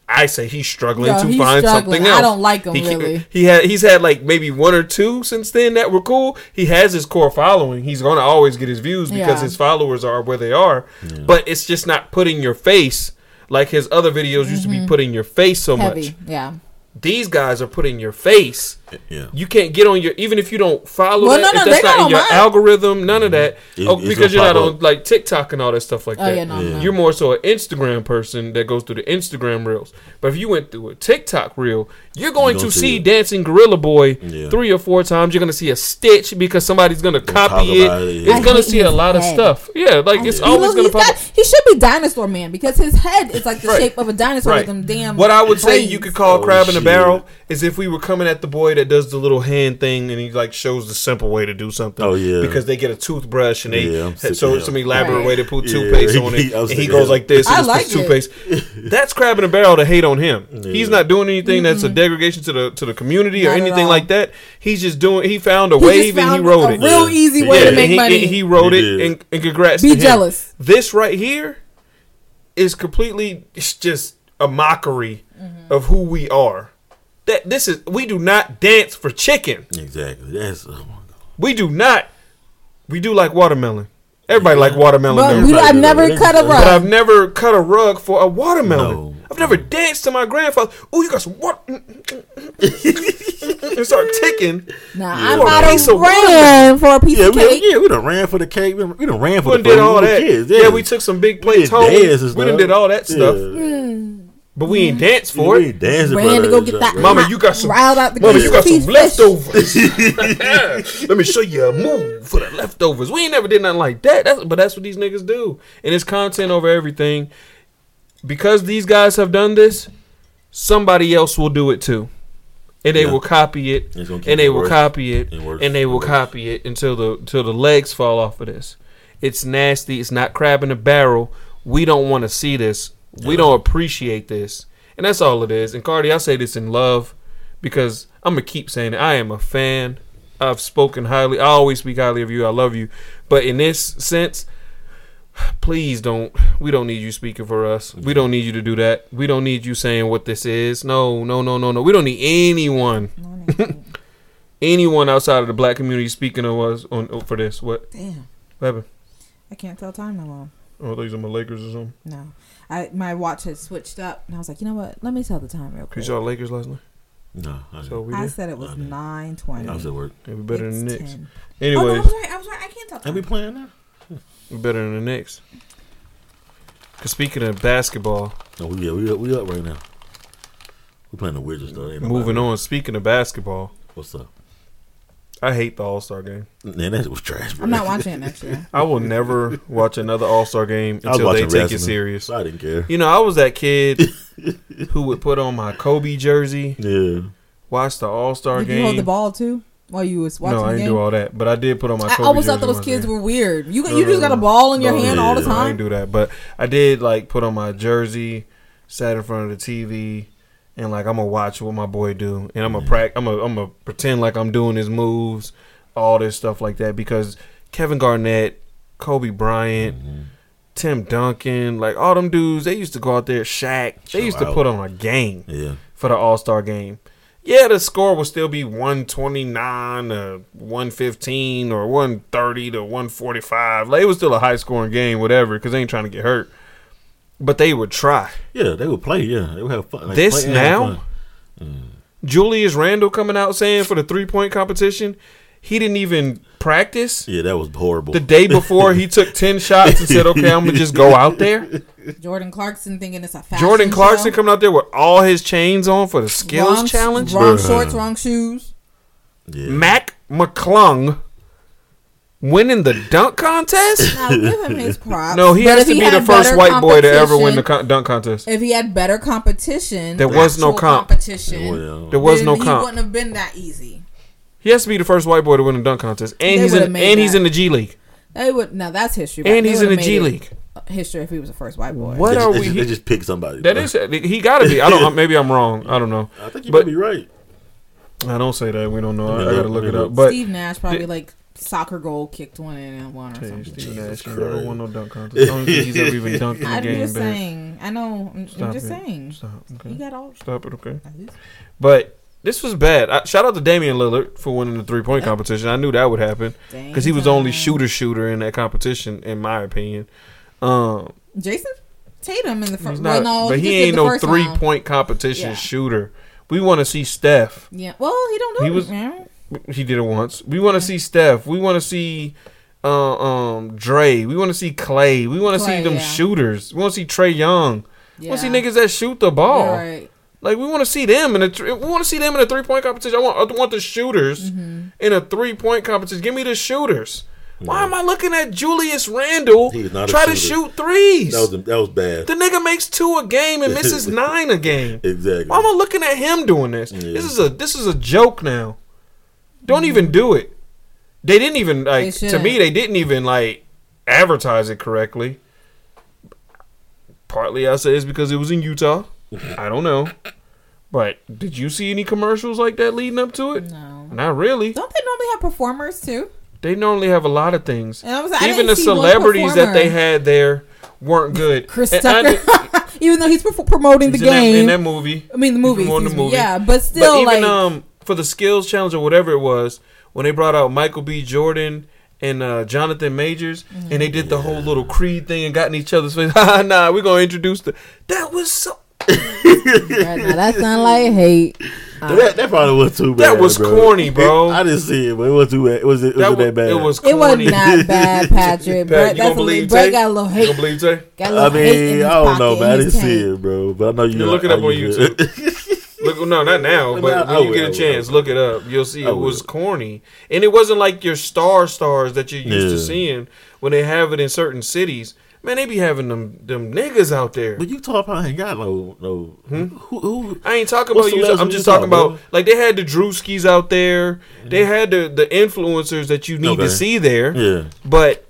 I say he's struggling Yo, to he's find struggling. something else. I don't like him, he, really. He had he's had like maybe one or two since then that were cool. He has his core following. He's going to always get his views because Yeah. his followers are where they are. But it's just not putting your face like his other videos used to be putting your face so Mm-hmm. Heavy. much. Yeah. These guys are putting your face. Yeah. You can't get on your even if you don't follow Well, that. no, if that's they not not in your on mine. algorithm, none of mm-hmm. that. It- oh, because you're not pop on like TikTok and all that stuff like Oh that. yeah, no, no. You're more so an Instagram person that goes through the Instagram reels. But if you went through a TikTok reel, you're going gonna see see it. Dancing Gorilla Boy Yeah. three or four times. You're going to see a stitch because somebody's going to copy it. it, yeah. It's I going to see a his lot of stuff. Yeah, like it's He always going to he's pop. got- He should be dinosaur man because his head is like the Right. shape of a dinosaur Right. with them damn. What I would say you could call Oh, crab in a oh, barrel is if we were coming at the boy that does the little hand thing and he like shows the simple way to do something. Oh, yeah. because they get a toothbrush and they Yeah, so of some elaborate Right. way to put toothpaste he- on it, I and he goes like this. I and like it. toothpaste. That's crab in a barrel to hate on him. He's not doing anything that's a degradation to the to the community or Not at anything like that. He's just doing. He found a He just wave and he found wrote a it. real Yeah. easy way Yeah, to make and he, money. and he wrote He it, and, and congrats. Be to him. jealous. This right here is completely. It's just a mockery Mm-hmm. of who we are. That this is. We do not dance for chicken. Exactly. That's oh my god. We do not. We do like watermelon. Everybody like watermelon. But we. I've never that. cut a uh, rug. But I've never cut a rug for a watermelon. No. I've never danced to my grandfather. Oh, you got some what? Mm, mm, mm, and start ticking. Nah, Yeah. I'm For a not piece a of ran for a piece Yeah, of we, cake. yeah, we done ran for the cake. We done, we done ran for We the done did food. all We that. Kids. yeah. we took some big plates did home. We done stuff. did all that stuff. Yeah. But we ain't dance for We it. dancing Ran for to go get that. Mama, you got some- riled out the Mama, you got some fish. leftovers. Let me show you a move for the leftovers. We ain't never did nothing like that. That's, but that's what these niggas do. And it's content over everything. Because these guys have done this, somebody else will do it too. And they Yeah. will copy it. It's gonna keep And they will worse copy it. and they will and copy it until the until the legs fall off of this. It's nasty. It's not crab in a barrel. We don't want to see this. We don't appreciate this. And that's all it is. And Cardi, I say this in love because I'm gonna keep saying it. I am a fan. I've spoken highly. I always speak highly of you. I love you. But in this sense, please don't. We don't need you speaking for us. We don't need you to do that. We don't need you saying what this is. No, no, no, no, no. We don't need anyone, anyone outside of the black community speaking of us on oh, for this. What? Damn, What happened? I can't tell time no more. Oh, these are my Lakers or something. No, I my watch had switched up, and I was like, you know what? Let me tell the time real quick. Cause y'all Lakers last night. No, I, So we I did. said it was I did. nine twenty. I was at work. Yeah, we better than the It's Knicks. 10. Oh no, I Anyways, was right. I was right. I can't tell Are time. we playing now? we better than the Knicks. Cause speaking of basketball, No, we, yeah, we up, we up right now. We're playing the Wizards though. Ain't nobody- moving on. Speaking of basketball, What's up? I hate the All Star game. Man, that was trash. Bro. I'm not watching it next year. I will never watch another All Star game until they watching take it serious. I didn't care. You know, I was that kid who would put on my Kobe jersey, Yeah. watch the All Star Did you hold the game. ball too while you was watching No, I the didn't game? do all that, but I did put on my. I Kobe always thought those kids day. were weird. You you no, just got a ball in your No, hand no, all the no, I didn't do that, but I did like put on my jersey, sat in front of the TV, and like I'm gonna watch what my boy do, and I'm gonna practice. I'm gonna I'm gonna pretend like I'm doing his moves, all this stuff like that because Kevin Garnett, Kobe Bryant. Mm-hmm. Tim Duncan, like all them dudes, they used to go out there. Shaq, they used to put on a game Yeah. for the All Star game. Yeah, the score will still be 129 to 115 or 130 to 145. Like, it was still a high scoring game, whatever, because they ain't trying to get hurt. But they would try. Yeah, they would play. Yeah, they would have fun. Like, This play now? fun. Mm. Julius Randle coming out saying for the three point competition, he didn't even practice. Yeah, that was horrible. The day before, he took 10 shots and said, okay, I'm going to just go out there. Jordan Clarkson thinking it's a fashion Jordan Clarkson show. coming out there with all his chains on for the skills wrong, challenge. Wrong Bruh. shorts, wrong shoes. yeah. Mac McClung winning the dunk contest. I'll give him his props. No, he But has if to be the first white boy to ever win the con- dunk contest. If he had better competition, There was no comp. competition. Well, There was then no He comp. wouldn't have been that easy. He has to be the first white boy to win a dunk contest, and They he's in made and he's in the G League, They would. Now that's history. and he's in the G League. History if he was the first white boy. What they, are just, we? they just, just pick somebody. that bro. is he got to be. I don't. Maybe I'm wrong. I don't know. I think you but- might be right. I don't say that. We don't know. I, Let I gotta look, look it up. But Steve Nash probably Did- like soccer goal kicked one in and one or Hey, something. Steve Jesus Nash, he Christ. never won no dunk contest. I don't think he's ever even dunked in a I'm game. just babe. saying. I know. I'm, I'm just it. saying. Stop. Okay. He got all. Stop it. Okay. But this was bad. I, shout out to Damian Lillard for winning the three point competition. I knew that would happen because he was the only shooter shooter in that competition, in my opinion. Um, Jayson Tatum in the he's first. not, Well, no, but he, he ain't no three round. point competition Yeah. shooter. We want to see Steph. Yeah. Well, he don't do He it. was- man. He did it once. We want to see Steph. We want to see uh, um Dre. We want to see Clay. We want to see them yeah. shooters. We want to see Trae Young. We want to see niggas that shoot the ball. You're right. Like we want to see them in a thr- we want to see them in a three point competition. I want I want the shooters Mm-hmm. in a three point competition. Give me the shooters. Why am I looking at Julius Randle He's not a try to shoot threes? That was that was bad. the nigga makes two a game and misses nine a game. exactly. Why am I looking at him doing this? Yeah. This is a this is a joke now. Don't even do it. They didn't even like to me. They didn't even like advertise it correctly. Partly, I say it's because it was in Utah. I don't know, but did you see any commercials like that leading up to it? No. Not really. Don't they normally have performers too? They normally have a lot of things. And I was like, Even the celebrities that they had there weren't good. Chris Tucker, even though he's promoting the he's in that- game. in that movie. I mean, the movie, promoting excuse me. Yeah, but still, but even like, um for the skills challenge or whatever it was, when they brought out Michael B. Jordan and uh, Jonathan Majors, and they did the whole little Creed thing and got in each other's face. nah, we're gonna introduce the. That was so. right now, that sound like hate. that, that probably was too bad. That was bro. corny, bro. I didn't see it, but it was too bad. It was it, was That that bad? it was corny. It wasn't bad, Patrick. Pat, Brett, you that's gonna a believe little, Brett Tay? got a little You hate. gonna believe Tay? Got a I little hate in mean, his I don't know, in man. I didn't see it, bro. But I know you You look it up on you- Look, no, not now, but when you oh, get a chance, look it up. You'll see it oh, was corny, and it wasn't like your star stars that you're used to Yeah. seeing when they have it in certain cities. Man, they be having them them niggas out there. But you talk about ain't got no no. Hmm? Who, who, I ain't talking about you. I'm just talking about about? like they had the Druskis out there. They mm-hmm. had the the influencers that you need to see there. yeah. But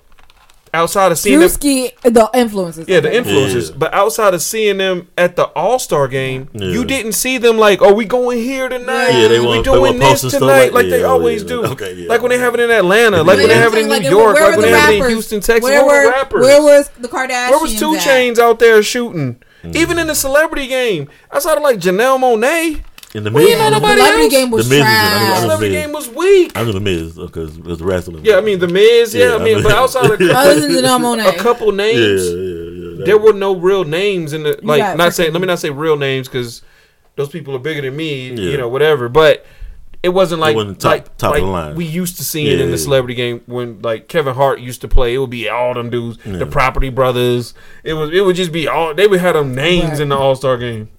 outside of seeing them, the influences. yeah, the influences. Yeah. But outside of seeing them at the All Star game, Yeah. you didn't see them like, "Oh, we going here tonight. Yeah, they we want- they doing want this tonight," like, like- they yeah, oh, always yeah. do. Okay, yeah. Like when they have it in Atlanta, like when they have it in New where York, like when they have it in? Houston, Texas. Where Where, were were rappers? Where was the Kardashians? Where was Two at? Chains out there shooting? Even in the celebrity game, outside of like Janelle Monae, In the Well, Miz. you know The nobody celebrity else? game was The Miz is in it. the I trash. was celebrity Miz. game was weak. I'm gonna miss because uh, it was wrestling. Yeah, I mean the Miz. Yeah, Yeah, I mean, I but mean- outside of Other than Janelle Monae. a couple yeah, names, yeah, yeah. that- there were no real names in the like. got Not saying. Let me not say real names because those people are bigger than me. Yeah. You know, whatever. But it wasn't like wasn't top- like, top of the line. we used to see Yeah, in the yeah. celebrity game when like Kevin Hart used to play. It would be all them dudes, the Property Brothers. It was. It would just be all. They would have them names Right. in the All Star game.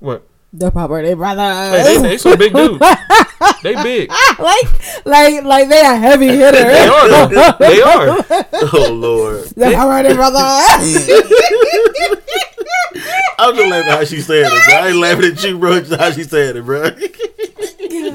What? The property brothers. Hey, they, they some big dudes. they big. like, like, like they are heavy They are. Though. They are. Oh lord, the property brothers. I'm just laughing how she said it, bro. I ain't laughing at you, bro. Just how she said it, bro.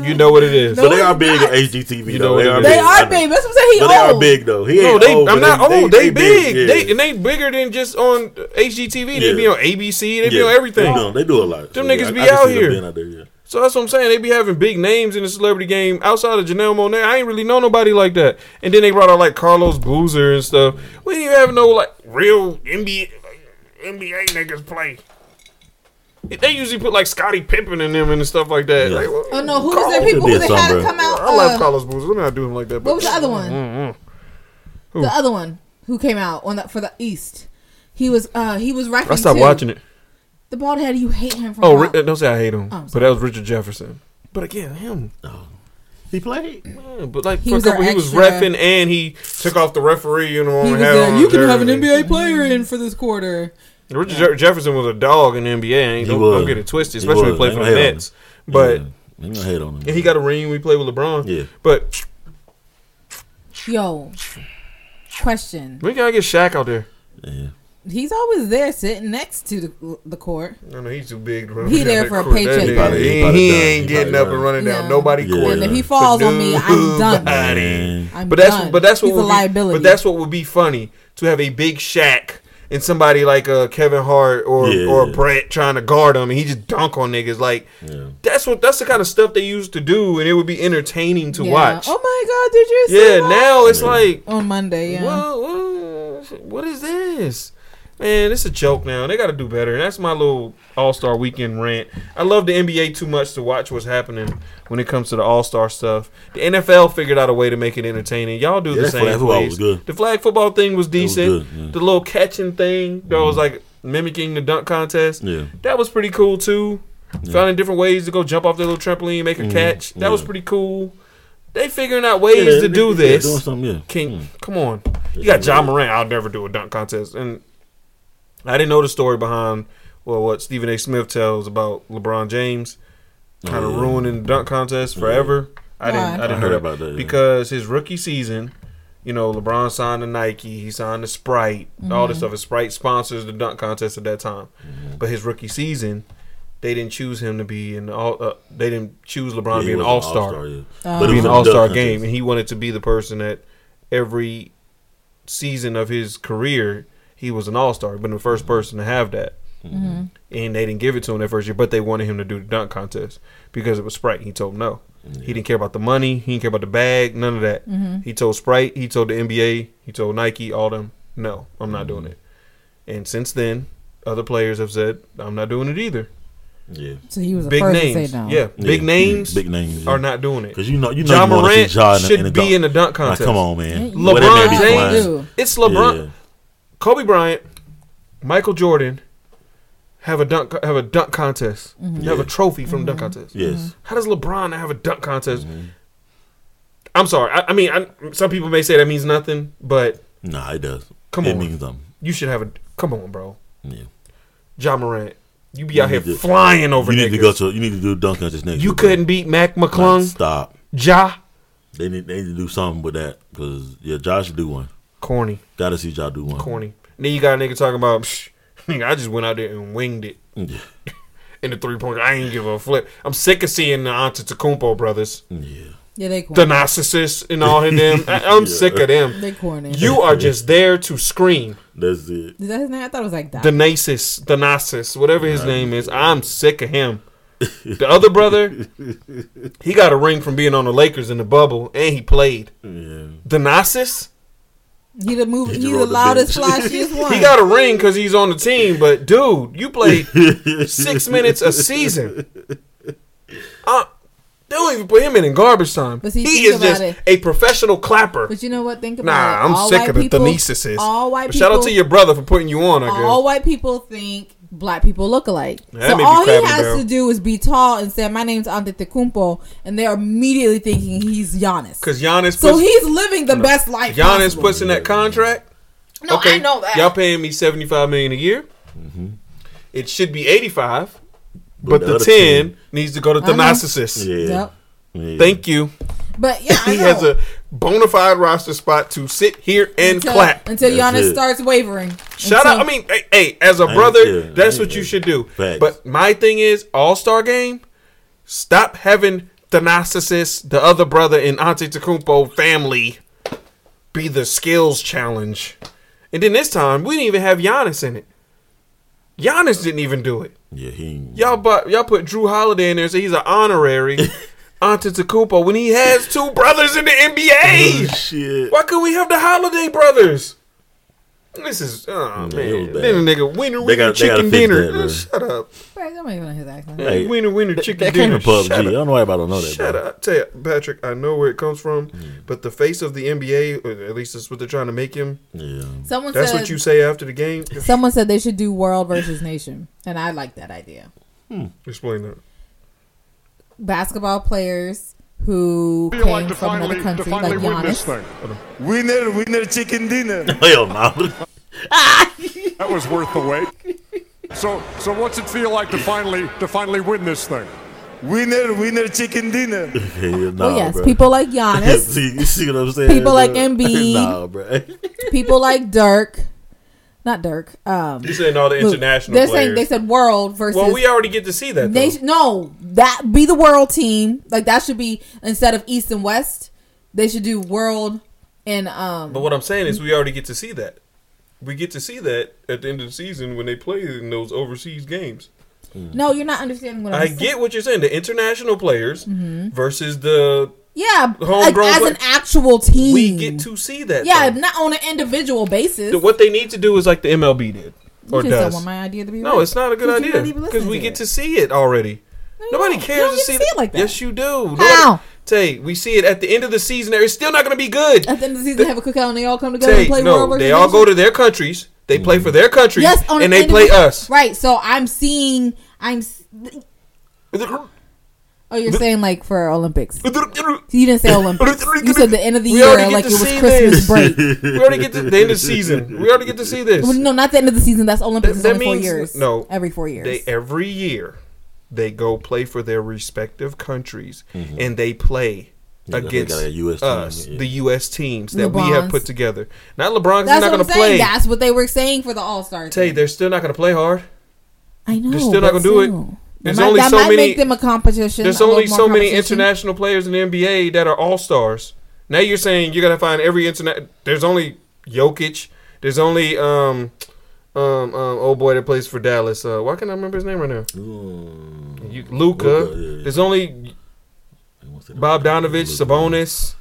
You know what it is. So they are big at HGTV. You know what they are is. big. they are big. That's what I'm saying. He But they are old. big though. He No, ain't they. old, I'm but not old. They, big. yeah. They and they bigger than just on HGTV. They be on ABC. They be on everything. They do, they do a lot. Them So, niggas yeah, be I, I out see here. out there, yeah. So that's what I'm saying. They be having big names in the celebrity game outside of Janelle Monae. I ain't really know nobody like that. And then they brought out like Carlos Boozer and stuff. We didn't even have no like real NBA NBA niggas play. They usually put like Scottie Pippen in them and stuff like that. Yeah. Like, well, Oh no, who Carl- was there? People Could who they had somber. to come out. I love uh, Carlos Boozer. Let me not do him like that. What was the other one? Mm-mm. The other one who came out on that for the East. He was uh he was rapping. I stopped too. watching it. The bald head. You hate him from. Oh, Ri- don't say I hate him. Oh, but that was Richard Jefferson. But again, him. He played. Yeah, but like He for was our couple, he was extra- refing and he took off the referee. You know, He was had there. on You can have an. NBA player in for this quarter. Richard Je- Jefferson was a dog in the NBA. Ain't, He don't, was. don't get it twisted, especially when he was. played for the gonna hate on Nets. But yeah. ain't hate on him. and he got a ring when he played with LeBron. Yeah. But Yo, question. We gotta get Shaq out there. Yeah. He's always there, sitting next to the, the court. No, no, he's too big. To run He there for a court. Paycheck. He probably- He, he probably he ain't He getting up and running down Yeah. nobody Yeah. court. And if he falls on me, I'm done. Man. I'm But that's done. but that's what He's would a be, liability. But that's what would be funny to have a big Shaq and somebody like uh, Kevin Hart or Yeah. or Brett trying to guard him and he just dunk on niggas. Like Yeah. that's what that's the kind of stuff they used to do and it would be entertaining to Yeah. watch. Oh my god, did you see yeah, that? now it's like on Monday? Yeah. well, well, what is this? Man, it's a joke now. They got to do better. And that's my little All Star Weekend rant. I love the NBA too much to watch what's happening when it comes to the All Star stuff. The NFL figured out a way to make it entertaining. Y'all do Yeah, the same. flag football was good. The flag football thing was decent. good, yeah. The little catching thing that was like mimicking the dunk contest. Yeah. That was pretty cool too. Finding different ways to go jump off their little trampoline, make a Mhm. catch. That was pretty cool. They figuring out ways Yeah, to do this. doing something, yeah. Can Mm. come on. You got Ja Morant. I'll never do a dunk contest. And I didn't know the story behind well what Stephen A. Smith tells about LeBron James kind of yeah. ruining the dunk contest forever. I didn't. I I didn't heard know about that, yeah. because his rookie season. You know, LeBron signed to Nike. He signed to Sprite. All this stuff. And Sprite sponsors the dunk contest at that time. Mm-hmm. But his rookie season, they didn't choose him to be an all. Uh, they didn't choose LeBron Yeah, to be an All Star yeah. Oh. But be an All Star game, contest. and he wanted to be the person that every season of his career he was an All Star, been the first person to have that. Mm-hmm. And they didn't give it to him that first year, but they wanted him to do the dunk contest because it was Sprite. He told them no. He didn't care about the money. He didn't care about the bag. None of that. Mm-hmm. He told Sprite. He told the NBA. He told Nike. All them. No, I'm not doing it. And since then, other players have said I'm not doing it either. Yeah. So he was Big first names, to say no. yeah, big Yeah. names, Big names. yeah. are not doing it. Because you know, you know, John you wanna see Morant Ja in the- should in the be dunk. in the dunk Like, contest. come on, man. Yeah, What that man be LeBron. James. It's LeBron. Yeah. Kobe Bryant, Michael Jordan have a dunk have a dunk contest. You have Yeah. a trophy from the dunk mm-hmm. contest. Yes. How does LeBron have a dunk contest? Mm-hmm. I'm sorry. I, I mean, I, some people may say that means nothing, but Nah, it does. Come it on. means something. you should have a. Come on, bro. Yeah. Ja Morant, you be You out here to- flying over. You need to go to. You need to do dunk contest next. You year, couldn't beat Mac Like, McClung, stop. Ja, They need. They need to do something with that because yeah, Josh should do one. Corny, Got to see Ja do one. corny. then you got a nigga talking about. Psh, nigga, I just went out there and winged it. Yeah. in the three point. I ain't give a flip. I'm sick of seeing the Antetokounmpo brothers, Yeah. Yeah, they corny. the corny. narcissists, and all of them. I, I'm Yeah. sick of them. They corny. You are just there to scream. That's it. Is that his name? I thought it was like that. The Nasus, the Narcissus, whatever his name is. I'm sick of him. The other brother, he got a ring from being on the Lakers in the bubble, and he played. Yeah. The Narcissus, he the move. He He the the loudest, flashiest one. he got a ring because he's on the team. But dude, you played six minutes a season. Uh, they don't even put him in in garbage time. But see, he is just it. a professional clapper. But you know what? Think about Nah, it. I'm All sick white of the people- Denesis. All white people. shout out to your brother for putting you on. I guess. all white people think black people look alike. That so all he has barrel. to do is be tall and say, "My name's Antetokounmpo," and they're immediately thinking he's Giannis. Because Giannis So puts, he's living the best life. Giannis possible. puts in that contract. No, I know that. Y'all paying me seventy five million a year. It should be eighty five, but, the the, ten 10 needs to go to the Uh-huh. narcissist. Yeah. Yep. yeah. Thank you. But yeah, I He know. has a bona fide roster spot to sit here and until, clap. until That's Giannis it. starts wavering. Shout Until- out. I mean, hey, hey as a I ain't- brother, that's what you should do. Facts. But my thing is, All Star game. Stop having the narcissist, the other brother in Antetokounmpo family, be the skills challenge. And then this time, we didn't even have Giannis in it. Giannis didn't even do it. Yeah. He. Y'all, but y'all put Jrue Holiday in there, so he's an honorary Antetokounmpo when he has two brothers in the NBA. Shit. Why couldn't we have the Holiday brothers? This is oh Yeah, man. Then a nigga winner They winner got- they gotta chicken dinner. that, bro. Shut up. Right, don't even know of his accent. Hey, winner winner chicken That came dinner. from PUBG. Shut I don't know why everybody don't know that. Shut bro. up. Tell you, Patrick, I know where it comes from, Mm. but the face of the NBA, or at least that's what they're trying to make him. Yeah. Someone That's said what you say after the game. someone said they should do world versus nation, and I like that idea. Hmm. Explain that. Basketball players who came like to from another finally, to country, like finally win this Giannis. thing. Winner, winner, chicken dinner. Oh, Hell no. That was worth the wait. So, so what's it feel like to finally to finally win this thing? Winner, winner, chicken dinner. Hell nah, oh yes, bro. people like Giannis, see, you see what I'm saying? People like bro? Embiid. nah, bro. people like Dirk, not Dirk. Um, You saying all the look, international They're players? saying they said world versus. well, we already get to see that. Though. Nation, no, that be the world team. Like that should be instead of East and West. They should do world and um. But what I'm saying is, we already get to see that. We get to see that at the end of the season when they play in those overseas games. no, you're not understanding what I'm I saying. get what you're saying. The international players Mm-hmm. versus the Yeah, like, as an actual team. we get to see that. Yeah, though. not on an individual basis. What they need to do is like the MLB did or you does. my idea to be No, right. it's not a good idea because we get it. to see it already. Nobody don't. cares to see see it like that. Yes, you do. How? Nobody- Tay, we see it at the end of the season. It's still not going to be good. At the end of the season, they have a cookout and they all come together Tay, and play world no, versus they all go to their countries. They play for their countries, yes, and an they play us. Right. So I'm seeing. I'm. S- Oh, you're saying like for Olympics? You didn't say Olympics. You said the end of the We year, already get like to it was see Christmas this. break. we already get to the end of the season. We already get to see this. Well, no, not the end of the season. That's Olympics. That- that only means- four years. no, every four years. They every year they go play for their respective countries and they play Mm-hmm. Yeah, they against got US team, us, yeah. the U.S. teams that we have put together. Not LeBron, 'cause That's not going to play. That's what they were saying for the All Star. Tay, they're still not going to play hard. I know. They're still not going to do it. Still. There's that might, only that so might many. make them a competition. There's a only so many international players in the NBA that are all stars. Now you're saying you're gonna find every internet. There's only Jokic. There's only um um um old boy that plays for Dallas. Uh, why can't I remember his name right now? You, Luca. Luka, yeah, yeah. There's only Bogdanovic, Sabonis,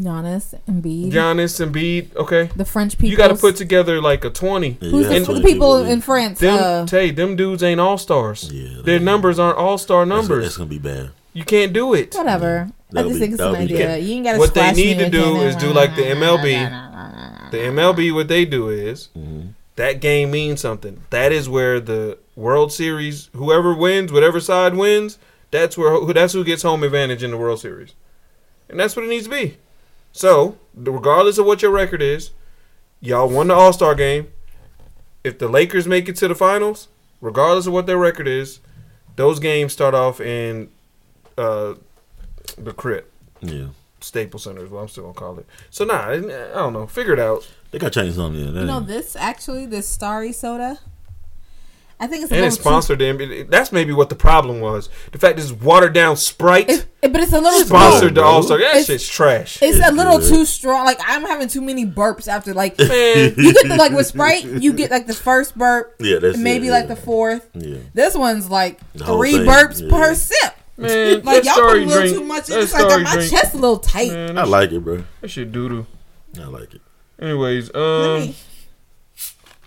Giannis, and Embiid, Giannis, and Embiid. Okay, the French people. you got to put together like a twenty. Who's the, And the people in France? them, Uh, Tay, them dudes ain't all stars. Yeah, Their numbers aren't all star numbers. that's gonna be bad. You can't do it. whatever. I just be- think it's an idea. good. You ain't got to. what they need to do is do like the MLB. The MLB, what they do is Mm-hmm. that game means something. That is where the World Series, whoever wins, whatever side wins, that's where who that's who gets home advantage in the World Series, and that's what it needs to be. So, regardless of what your record is, y'all won the All Star game. If the Lakers make it to the finals, regardless of what their record is, those games start off in uh, the crypt. Yeah, Staples Center is what I'm still gonna call it. So nah, I I don't know. Figure it out. they got to change something. Yeah, You know ain't- this actually, this Starry soda. I think it's a And little it's sponsored them. It- it- That's maybe what the problem was. The fact is watered down Sprite Too, it- but it's a little sponsored too, the All Star. That It's- shit's trash. It's, a little good. too strong. Like I'm having too many burps after. Like Man, you get the like with Sprite, you get like the first burp, Yeah, that's maybe it, like yeah. the fourth. Yeah. This one's like three thing, burps yeah. per sip. man, Like y'all put a little drink. too much. It's like got my drink. chest a little tight. Man, I like it, bro. That shit doo doo. I like it. Anyways, Let um, me.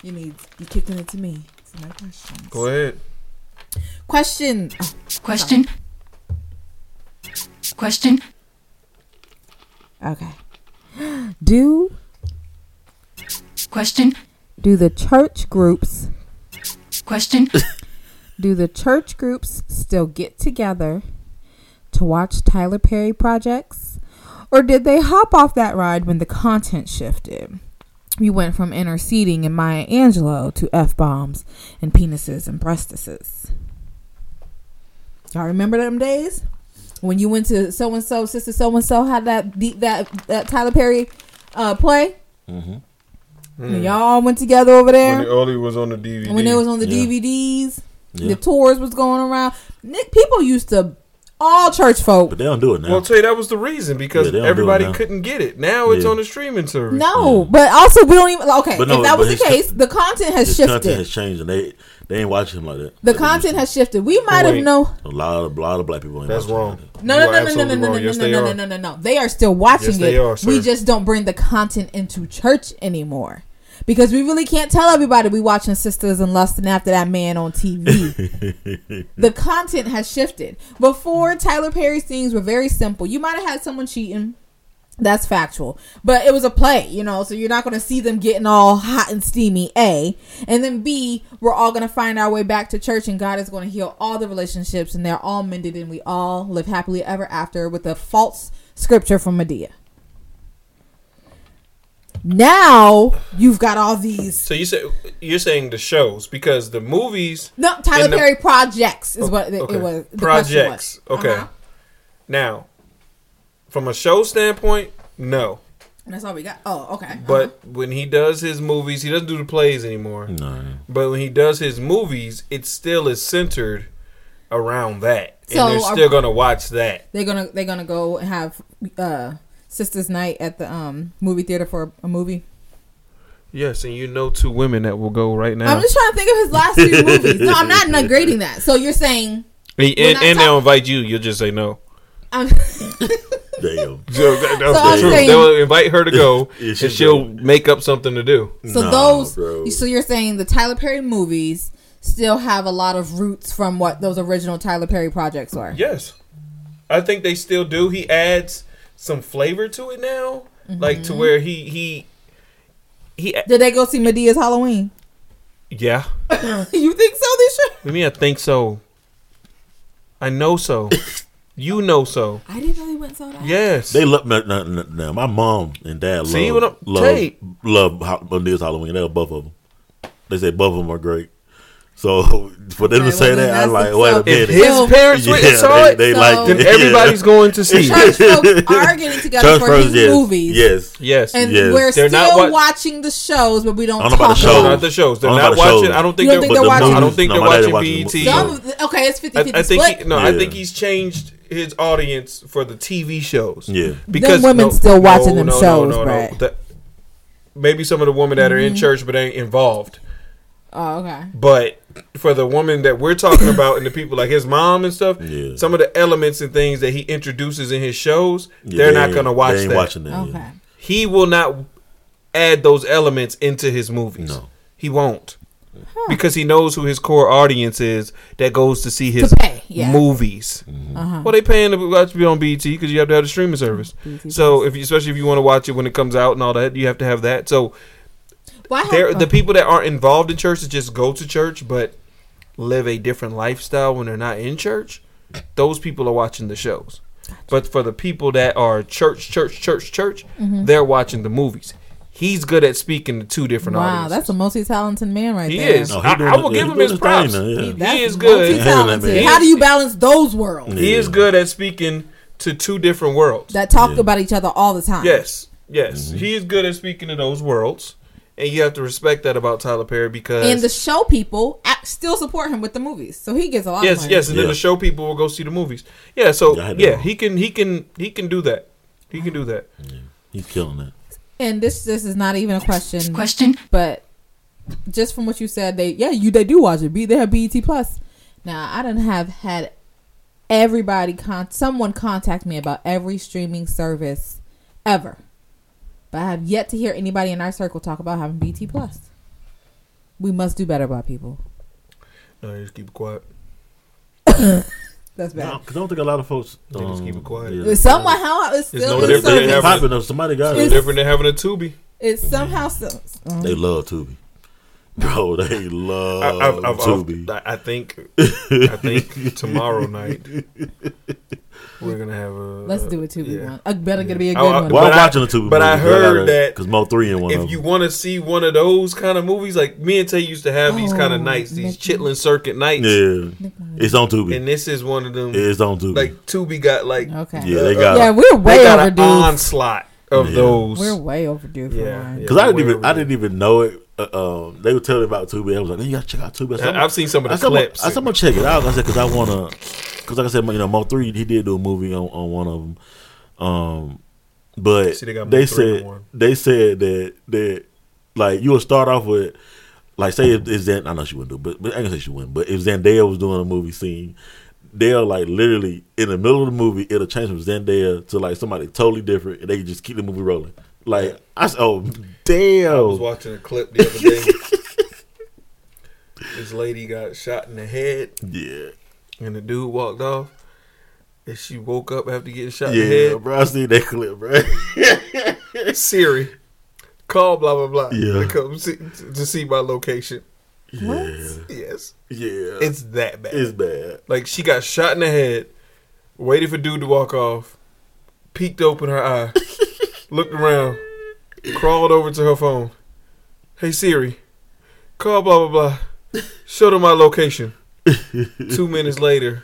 You need you kicking it to me. It's my questions. go ahead. Question. oh, Question. Question. okay. Do Question. do the church groups Question. do the church groups still get together to watch Tyler Perry projects? Or did they hop off that ride when the content shifted? We went from interceding in Maya Angelou to F bombs and penises and breastises. Y'all remember them days? When you went to so and so, sister so and so had that deep that that Tyler Perry uh play? Mm-hmm. And y'all went together over there When the only was on the DVD. when it was on the Yeah. DVDs, Yeah. the tours was going around. Nick, people used to all church folk. But they don't do it now. Well, I'll tell you that was the reason because Yeah, they don't do it everybody now. couldn't get it. Now it's Yeah. on the streaming service. No, but also we don't even okay. But no, if that was the his- case, the content has His shifted. content has changed, and they they ain't watching him like that. the Like they content has shifted. We might have Wait. known. a lot of a lot of black people. Ain't That's watching him wrong. like that. No, You no, are no, no, no, absolutely no, no, wrong. no, Yes, no, they no, are. no, no, no, no. They are still watching Yes, it. they are, we just don't bring the content into church anymore. Because we really can't tell everybody we watching Sisters and Lusting after that man on TV. the content has shifted. Before Tyler Perry's things were very simple. You might have had someone cheating. That's factual. But it was a play, you know, so you're not going to see them getting all hot and steamy, A. And then B, we're all going to find our way back to church and God is going to heal all the relationships and they're all mended and we all live happily ever after with a false scripture from Madea. Now you've got all these. So you say you're saying the shows because the movies No, Tyler And the- Perry projects is what it, Okay. it was. The projects. Was. Okay. Uh-huh. Now, from a show standpoint, no. And that's all we got. Oh, okay. But when he does his movies, he doesn't do the plays anymore. No. But when he does his movies, it still is centered around that, So and they're are- still gonna watch that. They're gonna they're gonna go and have uh sisters night at the um movie theater for a movie. Yes, and you know two women that will go right now. I'm just trying to think of his last few movies. No, I'm not negrading that. So you're saying and and, and talk- they'll invite you. You'll just say no. I'm Damn. So that- that's So the truth. saying- They'll invite her to go, Yeah, and she'll going. make up something to do. so Nah, those bro. so you're saying the Tyler Perry movies still have a lot of roots from what those original Tyler Perry projects were. Yes, I think they still do. He adds some flavor to it now, like Mm-hmm. to where he he he. Did they go see Madea's Halloween? Yeah, you think so? this year? I mean, I think so. I know so. you know so. I didn't know they went and saw that. Yes. They love no, no, no, no, my mom and dad See love what I'm- love Tate. love Ho- Madea's Halloween. They love both of them. They say both of them are great. So for them Okay, to say well, that, I'm like, wait a so- if minute. his So- parents went and saw they, it, they So- like then it. everybody's going to see. Church folks are getting together Church for folks, his yes, movies. yes. Yes. And Yes. we're They're still not wa- watching the shows, but we don't I don't talk about the about shows. not the shows. They're don't know not about the watching. shows. I don't think don't they're. think they're I watching- don't think No, they're my daddy watching watches BET. the- Some No. of okay, it's 50 I, 50 I think no, I think he's changed his audience for the TV shows. Yeah. because women no- still watching no, them no, shows, no, no, no. Maybe some of the women that are Mm-hmm. in church but ain't involved. oh, okay. But for the woman that we're talking about and the people like his mom and stuff, Yeah. some of the elements and things that he introduces in his shows, Yeah, they're they not gonna watch They ain't that. watching that. yeah. Okay. He will not add those elements into his movies. No. He won't. Because he knows who his core audience is that goes to see his To pay, yeah. movies. Uh-huh. Well, they paying to watch it on BET because you have to have the streaming service. So if you, especially if you want to watch it when it comes out and all that, you have to have that. So Why there, have, the people that aren't involved in church that just go to church but live a different lifestyle when they're not in church, those people are watching the shows. But for the people that are church, church, church, church, Mm-hmm. they're watching the movies. He's good at speaking to two different Wow, audiences. that's a multi-talented man right he there. is. No, he I, I will give him his his props. now, yeah. He, That's he is good. multi-talented. He How is- do you balance those worlds He is good at speaking to two different worlds. that talk Yeah. about each other all the time? Yes, yes, Mm-hmm. he is good at speaking to those worlds, and you have to respect that about Tyler Perry because And the show people still support him with the movies, so he gets a lot. of yes, money. yes, and then the show people will go see the movies. Yeah, so Yeah, yeah, he can, he can, he can do that. He can do that. He's killing it. And this this is not even a question. Question. but just from what you said, they yeah you they do watch it. B they have BET Plus. Now I don't have had everybody con someone contact me about every streaming service ever, but I have yet to hear anybody in our circle talk about having BT Plus. We must do better by people. No, just keep it quiet. That's bad. No, 'cause I don't think a lot of folks. They just um, keep it quiet. yeah. Somehow it's It's still no different than service. Having- popping up. Somebody got It's it. different than having a Tubi. It's somehow so, uh, They love Tubi. Bro, they love I, I've, I've, Tubi. I've, I think, I think tomorrow night we're gonna have a. let's do a too. yeah. one. I better gonna be a good Oh, I- one. well, I'm But I- watching the Tubi. but I heard that because Mo three in one of If you want to see one of those kind of movies, like me and Tay used to have these kind of Oh, nights, these Nick- Chitlin Circuit nights, Yeah, it's on Tubi. and this is one of them. It's on Tubi. Like Tubi got like okay. yeah, they got. yeah, we're they way got an overdue. onslaught of Yeah. those. We're way overdue for Yeah, one. yeah. Because I didn't Way even I didn't even know it. Uh, um, they were telling me about Tubi. I was like, "Man, you gotta check out Tubi." I said, I- I've seen some of the I said, I'm gonna- clips. I said, "I'm gonna check it out." I said, "Because I wanna." Because like I said, you know, Mo three he did do a movie on, on one of them. Um, but See, they they said one. they said that that like you would start off with like say if, if Zan, I know she wouldn't do, it, but, but I can say she wouldn't. But if Zendaya was doing a movie scene, they'll like literally in the middle of the movie, it'll change from Zendaya to like somebody totally different, and they can just keep the movie rolling. Like I said, oh damn. I was watching a clip the other day. this lady got shot in the head, yeah, and the dude walked off. And she woke up after getting shot in the yeah, head. bro. I seen that clip, bro. Siri, call blah blah blah. Yeah. to come see, to see my location. yeah, Yes, yeah, it's that bad. it's bad. Like she got shot in the head, waited for dude to walk off, peeked open her eye, looked around, crawled over to her phone. Hey Siri, call blah blah blah. Show them my location. Two minutes later,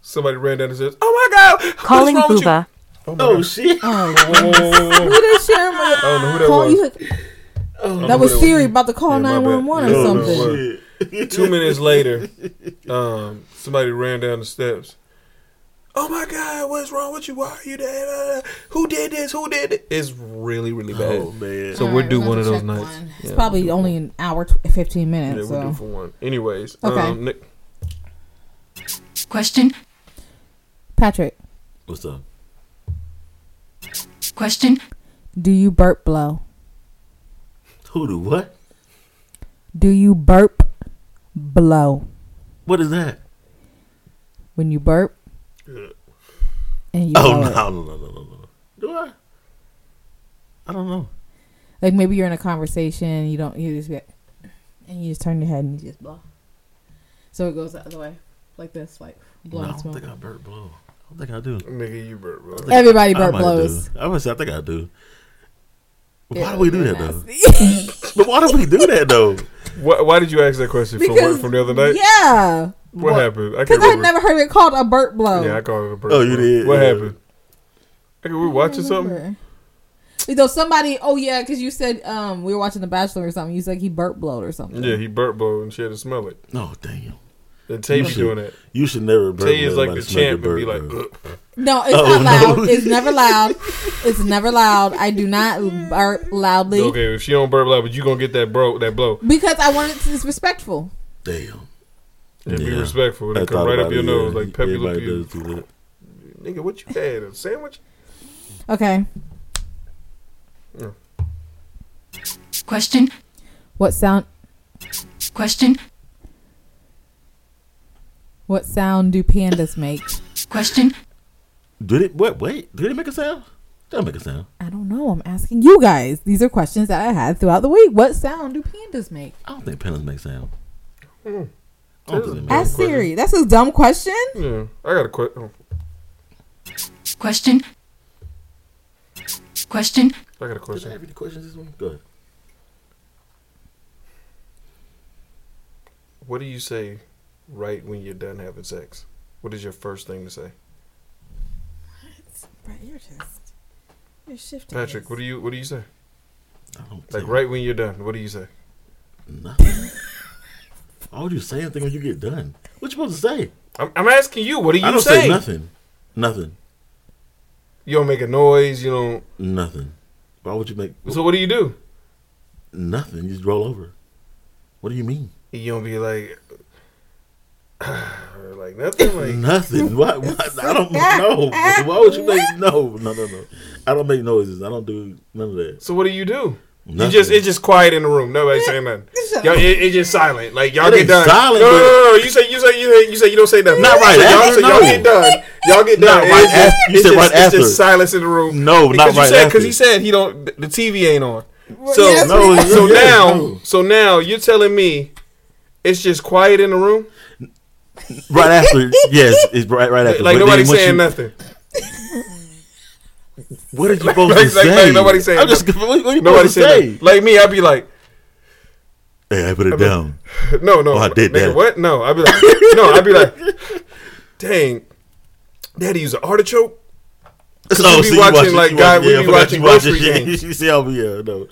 somebody ran down and says, "Oh my God, Calling what's wrong with you?" Booba. Oh, Oh shit! Oh, who did Sharon? I don't know who that Call was. you. I don't That who was Siri about to call Yeah, my bad. 911 or something. no, no. Two minutes later, um, somebody ran down the steps. Oh my God, what's wrong with you? Why are you there? Who did this? Who did it? It's really, really bad. Oh man. So All we're right, due one of those nights. one. It's Yeah. probably only an hour, tw- 15 Yeah, minutes. we're due for one. Anyways, Okay. um, Nick, Question. Patrick, What's up? Question. do you burp blow? Who do what? Do you burp blow What is that? when you burp? And you Oh blow no, it? no, no, no, no, no. Do I? I don't know. Like maybe you're in a conversation, you don't, you just get, and you just turn your head and you just blow. So it goes the other way, like this, like No, I don't smoke. think I burp blow. I don't think I do. nigga, you burp, bro. Everybody I burp might blows. do. I would say I think I do. Why Yeah, do we do you're that though? But why do we do that though? Why, why did you ask that question from Because- what, from the other night? Yeah, What happened? I because can't I had never heard it called a burp blow. Yeah, I called it a burp. Oh, you blow. did? What Yeah. happened? Nigga, we were watching something. Remember. You know, somebody. Oh yeah, because you said um we were watching The Bachelor or something. You said he burp blowed or something. Yeah, he burp blow and she had to smell it. Oh damn! And Tay You be should- doing that. You should never burp. Tay is like the Nobody smell your champ and be burp, like, "Ugh." No, it's Oh, not loud. no. It's never loud. It's never loud. I do not burp loudly okay, if she don't burp loud, but you gonna get that bro that blow. because I want it to be respectful. damn. And be respectful. I And come right up your it, nose yeah. like Pepe Le Everybody Pew. does do that. Nigga, what you had? A sandwich? Okay. Question. What sound? Question. What sound do pandas make? Question. Did it? What? Wait. Did it make a sound? Don't make a sound. I don't know. I'm asking you guys. These are questions that I had throughout the week. What sound do pandas make? I don't think pandas make sound. Hmm. I don't think Ask. Siri. That's a dumb question. Yeah, I got a question. Oh. Question. Question. I got a Did I question. have any questions this week? Go ahead. What do you say right when you're done having sex? What is your first thing to say, Right, you're just you're shifting. Patrick? What do you What do you say? I don't Like say right when you're done, what do you say? nothing. Why would you say anything when you get done? What you supposed to say? I'm, I'm asking you. What do you I don't say? say nothing. Nothing. You don't make a noise. You don't. Nothing. Why would you make So what do you do? nothing? You just roll over. What do you mean? You don't be like, like nothing. Like Nothing. Why? why I don't know. Why would you make no? No, no, no. I don't make noises. I don't do none of that. so. What do you do? Nothing. You just it's just quiet in the room. Nobody saying nothing. Y'all, it, it's just silent. Like y'all It get done. silent, no, no, no, no. You say you say you say you say you don't say nothing. Not right so y'all, after, so y'all no. get done. Y'all get Not done. right It's just- after. You it's said just- right It's just silence in the room. No, not because you right said after. because he said he don't. The TV ain't on. So yes, No, so yeah, now no. so now you're telling me it's just quiet in the room. right after. Yes, it's right right after. Like But nobody saying you- nothing. What are you supposed Like- to like- say? like nobody saying I'm just. What, what are you Nobody to saying. Like me, I'd be like, Hey, I put it down. no, no. Oh, I did nigga, that. What? No, I'd be like, no, I'd be like, dang, daddy use an artichoke. So, we be so watching, watch like, guy- watch- we yeah, be watching you watch grocery it. games. You see how we yeah no.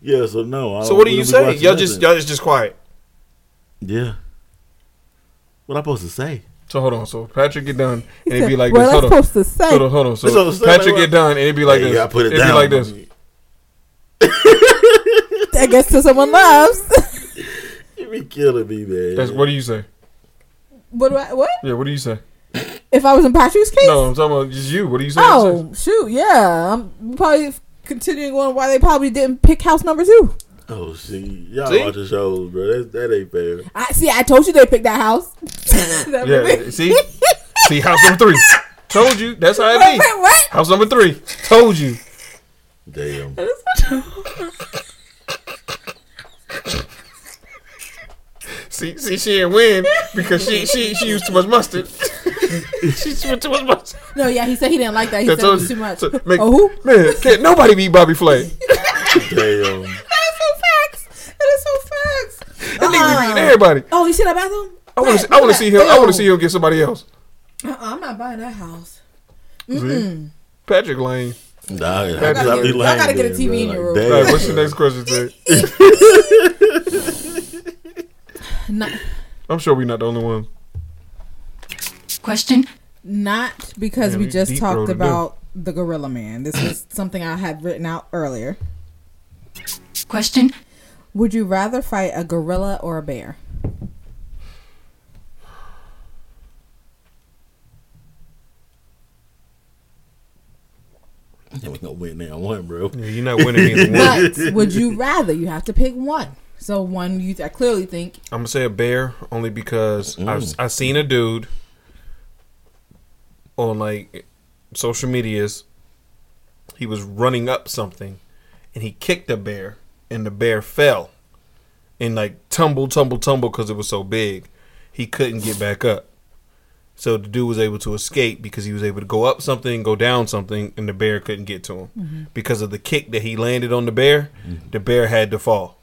Yeah, so no. I So what do you say? Y'all just y'all is just quiet. Yeah. What I supposed to say? So hold on. So Patrick get done and it'd be like "What this. am I Hold on. supposed to say?" Hold on. Hold on. So So- so Patrick like get what? done and it'd be like Hey, this. I put it it'd down. be like this. I guess to someone loves. You be killing me, man. That's what do you say? what do I? What? Yeah. What do you say? If I was in Patrick's case? No, I'm talking about just you. What do you say? Oh shoot, yeah. I'm probably continuing on why they probably didn't pick house number two. Oh, see, y'all See? watching shows, bro. That, that ain't fair. I see. I told you they picked that house. That Yeah. See. See house number three. Told you. That's how it Wait, be. wait, what? House number three. Told you. Damn. See, see, she didn't win because she she she used too much mustard. she used too much mustard. No, yeah, he said he didn't like that. He I said it was you. too much. So, make- oh, who? Man, can't nobody beat Bobby Flay. Damn. That is so facts. That is so facts. That nigga be Uh-uh. beating everybody. Oh, you see that bathroom? I want to. I want to see him. I want to see him get somebody else. Uh-uh, I'm not buying that house. Mm-mm. Patrick Lane. Nah, I Patrick gotta Lane. get- I gotta get a TV in your room. Damn. All right, what's your next question, Ted? Not, I'm sure we're not the only one. Question. not because Man, we we just talked about the Gorilla Man. This is something I had written out earlier. Question. Would you rather fight a gorilla or a bear? Yeah, we gonna win now one, bro. Yeah, you're not winning either one. But would you rather? You have to pick one. So one you I clearly think I'm gonna say a bear only because Mm. I've I seen a dude on like social medias. He was running up something, and he kicked a bear, and the bear fell, and like tumble, tumble, tumble because it was so big, he couldn't get back up. So the dude was able to escape because he was able to go up something, go down something, and the bear couldn't get to him Mhm. because of the kick that he landed on the bear. The bear had to fall.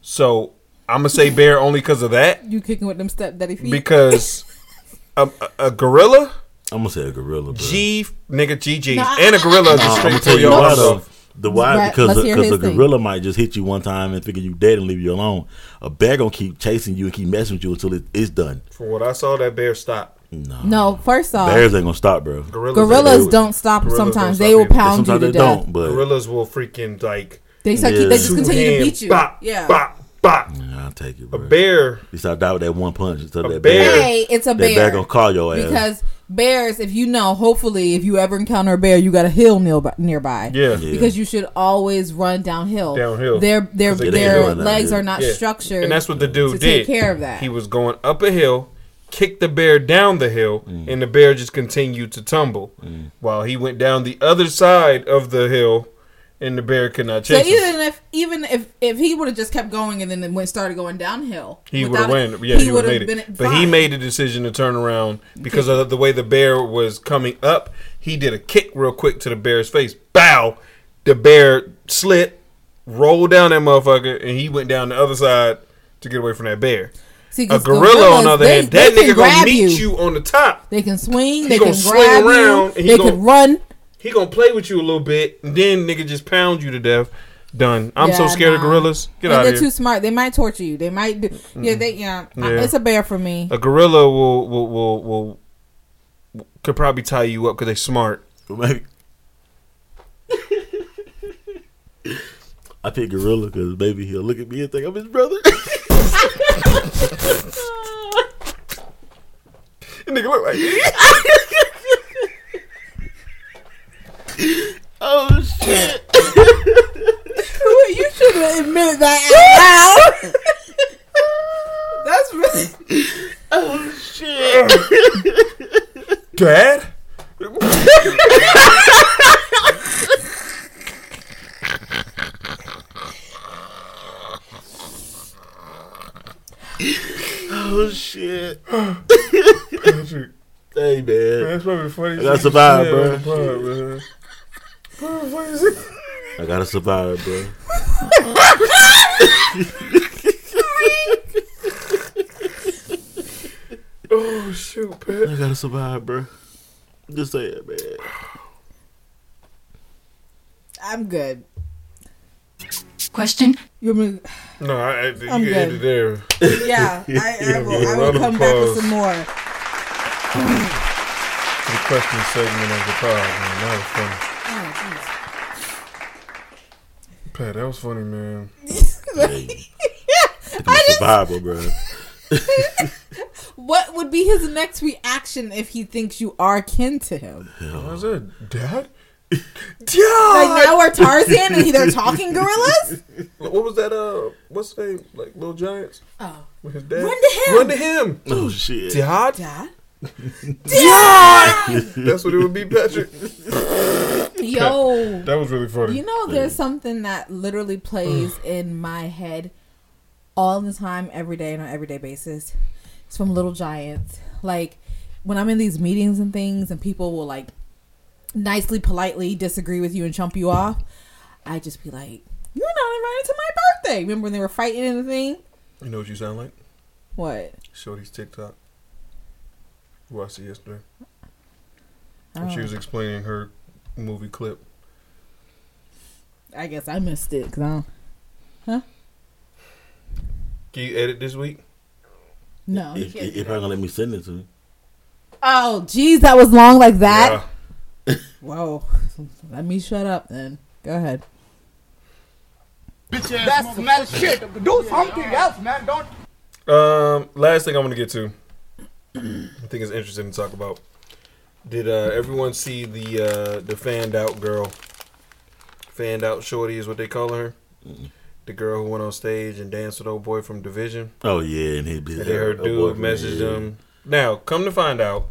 So I'm gonna say bear only because of that you kicking with them step daddy feet. because a, a, a gorilla, I'm gonna say a gorilla, bro. G nigga GG, No, and a gorilla is Nah, a I'm straight gonna tell you your why arm. Though. The why Right, because because his the thing. gorilla might just hit you one time and figure you dead and leave you alone. A bear gonna keep chasing you and keep messing with you until it's done. From what I saw, that bear stopped. No, no, first off, bears ain't gonna stop, bro. Gorillas, gorillas don't stop. gorillas don't sometimes stop they will pound you to they death. don't, but Gorillas will freaking like They, start, Yeah. they just two continue to beat you. bop, yeah. bop, bop. Yeah, I'll take it, A bear, You start die with that one punch instead of A that bear- bear. Hey, it's a That bear. bear gonna call your ass. Because bears, if you know, hopefully, if you ever encounter a bear, you got a hill nearby. nearby. Yeah. Yeah. Because you should always run downhill. Downhill. Their their 'Cause they their legs are not Yeah. structured. and that's what the dude to did. take care of that. He was going up a hill, kicked the bear down the hill, Mm. and the bear just continued to tumble while he went down the other side of the hill, and the bear could not so chase him. even if even if if he would have just kept going and then it went started going downhill, He would have won. Yeah, he, would would've have made been it. But he made a decision to turn around because of the way the bear was coming up. He did a kick real quick to the bear's face. Bow. The bear slid, rolled down that motherfucker, and he went down the other side to get away from that bear. See, A gorilla, on the other they- hand, that nigga gonna meet you. you. on the top. They can swing. He They gonna can swing grab around, you. and he They can run. He gonna play with you a little bit, and then nigga just pound you to death. Done. I'm so Yeah, scared of gorillas. Get And out they're too smart. They might torture you. They might. Do, yeah, they. Yeah, I- it's a bear for me. A gorilla will will will, will could probably tie you up because they smart. Maybe. I pick gorilla because maybe he'll look at me and think I'm his brother. Nigga look like oh shit! you should have admitted that out loud. That's really. Oh shit! Dad. Oh shit! Patrick, Hey man, that's probably the funniest. I gotta thing you bro. on the pod, man. What what is it? I gotta survive, bro. Oh shoot, Pat. I gotta survive, bro. Just say it, man. I'm good. Question. You want me? No, I, I, you I'm can end it good. there. Yeah, I, I will. I will of come back with some more. The question segment of the pod, man. That was funny. Pat, that was funny, man. Hey, I'm a bro. What would be his next reaction if he thinks you are kin to him? What was that, Dad? Like Dad. now we're Tarzan and they're talking gorillas? What was that? Uh, what's the name? Like Little Giants Oh, with his dad. Run to him. Run to him. Oh shit! Dad? Dad. Dad. That's what it would be, Patrick. Yo, That was really funny. you know, there's something that literally plays in my head all the time, every day, on an everyday basis. It's from Little Giants. Like when I'm in these meetings and things, and people will like nicely, politely disagree with you and chump you off. I just be like, "You're not invited to my birthday. Remember when they were fighting in the thing? You know what you sound like? What? Shorty's TikTok. Who I see yesterday. Oh. And she was explaining her movie clip. I guess I missed it. Cause I don't, huh? Can you edit this week? No. you If, can't if if. I'm gonna let me send it to you. Oh, geez, that was long like that. Yeah. Whoa. Let me shut up then. Go ahead. Bitch That smells shit. Do something else, man. Don't. Um, last thing I want to get to, I think it's interesting to talk about. Did uh, everyone see the uh, the fanned out girl? Fanned out shorty is what they call her. The girl who went on stage and danced with old boy from Division. Oh yeah, and he'd be And then her dude messaged him. Now, come to find out,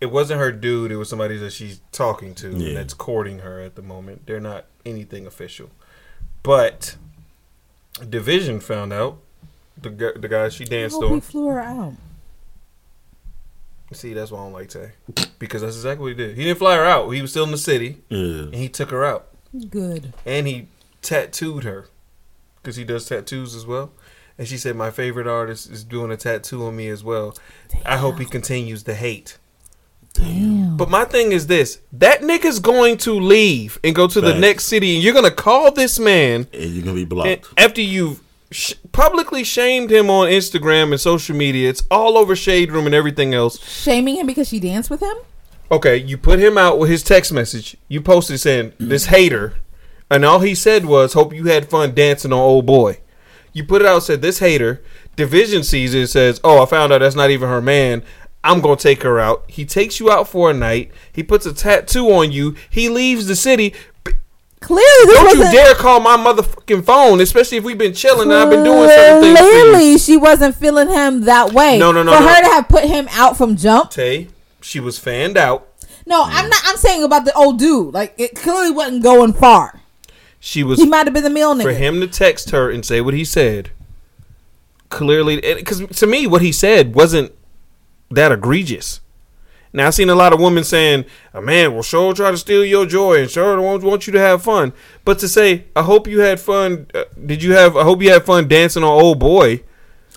it wasn't her dude. It was somebody that she's talking to Yeah. and that's courting her at the moment. They're not anything official, but Division found out the the guy she danced hope he on. flew her out. See, that's why I don't like Tay because that's exactly what he did. He didn't fly her out. He was still in the city, Yeah. and he took her out, Good. and he tattooed her because he does tattoos as well. And she said, "My favorite artist is doing a tattoo on me as well. I hope he continues to hate." Damn. But my thing is this: that nigga's going to leave and go to the Facts. next city, and you're gonna call this man And you're gonna be blocked. and after you've sh- publicly shamed him on Instagram and social media. It's all over Shade Room and everything else. Shaming him because she danced with him? Okay, you put him out with his text message. You posted saying this hater, and all he said was, "Hope you had fun dancing on old boy." You put it out said this hater. Division sees it says, "Oh, I found out that's not even her man. I'm gonna take her out." He takes you out for a night. He puts a tattoo on you. He leaves the city. Clearly, this Don't you dare call my motherfucking phone, especially if we've been chilling and I've been doing certain things. Clearly, she wasn't feeling him that way. No, no, no, For no. her to have put him out from jump. Tay, she was fanned out. No, I'm not. I'm saying about the old dude. Like it clearly wasn't going far. She was He might have been the male nigga. for him to text her and say what he said. Clearly, because to me, what he said wasn't that egregious. Now I've seen a lot of women saying, "A man will sure try to steal your joy and sure won't want you to have fun." But to say, "I hope you had fun," uh, did you have? I hope you had fun dancing on old boy.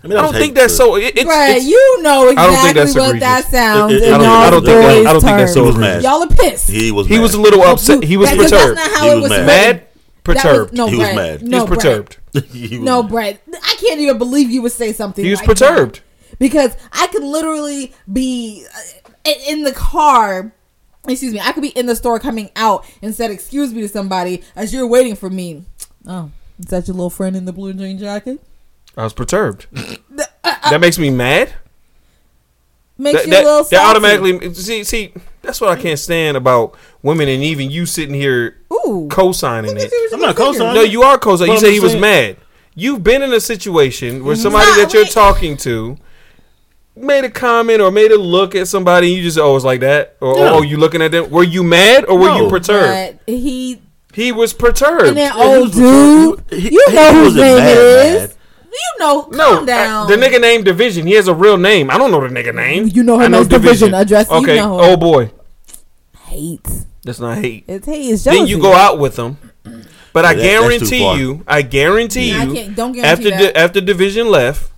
I, mean, I don't think that's so. It, it's, Bruh, it's- you know I don't think exactly that's what that sounds It- it- in I don't- y'all I don't think that- I don't think that's so terms. egregious. Y'all are pissed. He was. he mad. was a little upset. He was That- perturbed. That's not how He it was was mad. Mad, written. That was- perturbed. no, He was Brett. mad. he No, was Brett. perturbed. He was No, mad. Brett. I can't even believe you would say something. He was like perturbed. that. Because I could literally be uh, in- in the car. Excuse me. I could be in the store coming out and said "excuse me" to somebody as you're waiting for me. Oh, is that your little friend in the blue jean jacket? I was perturbed. that makes me mad. Makes that, you a little that, that automatically see see that's what I can't stand about women and even you sitting here Ooh. co-signing it. I'm not co-signing. No, you are co-signing. You But said I'm he was mad. You've been in a situation where Mhm. somebody Nah, that you're wait. talking to made a comment or made a look at somebody and you just oh like that or Yeah. oh you looking at them were you mad or were you perturbed? But he He was perturbed. and that old was dude. He- you he know whose name mad, it is. mad. You know, no, calm down. uh, the nigga named Division. He has a real name. I don't know the nigga name. You know I him as Division. Address. You Okay. know oh boy, hate. that's not hate. It's hate. It's jealousy. then you go out with them. But I that- guarantee you, I guarantee Yeah, I you, don't guarantee after that. di- after division left,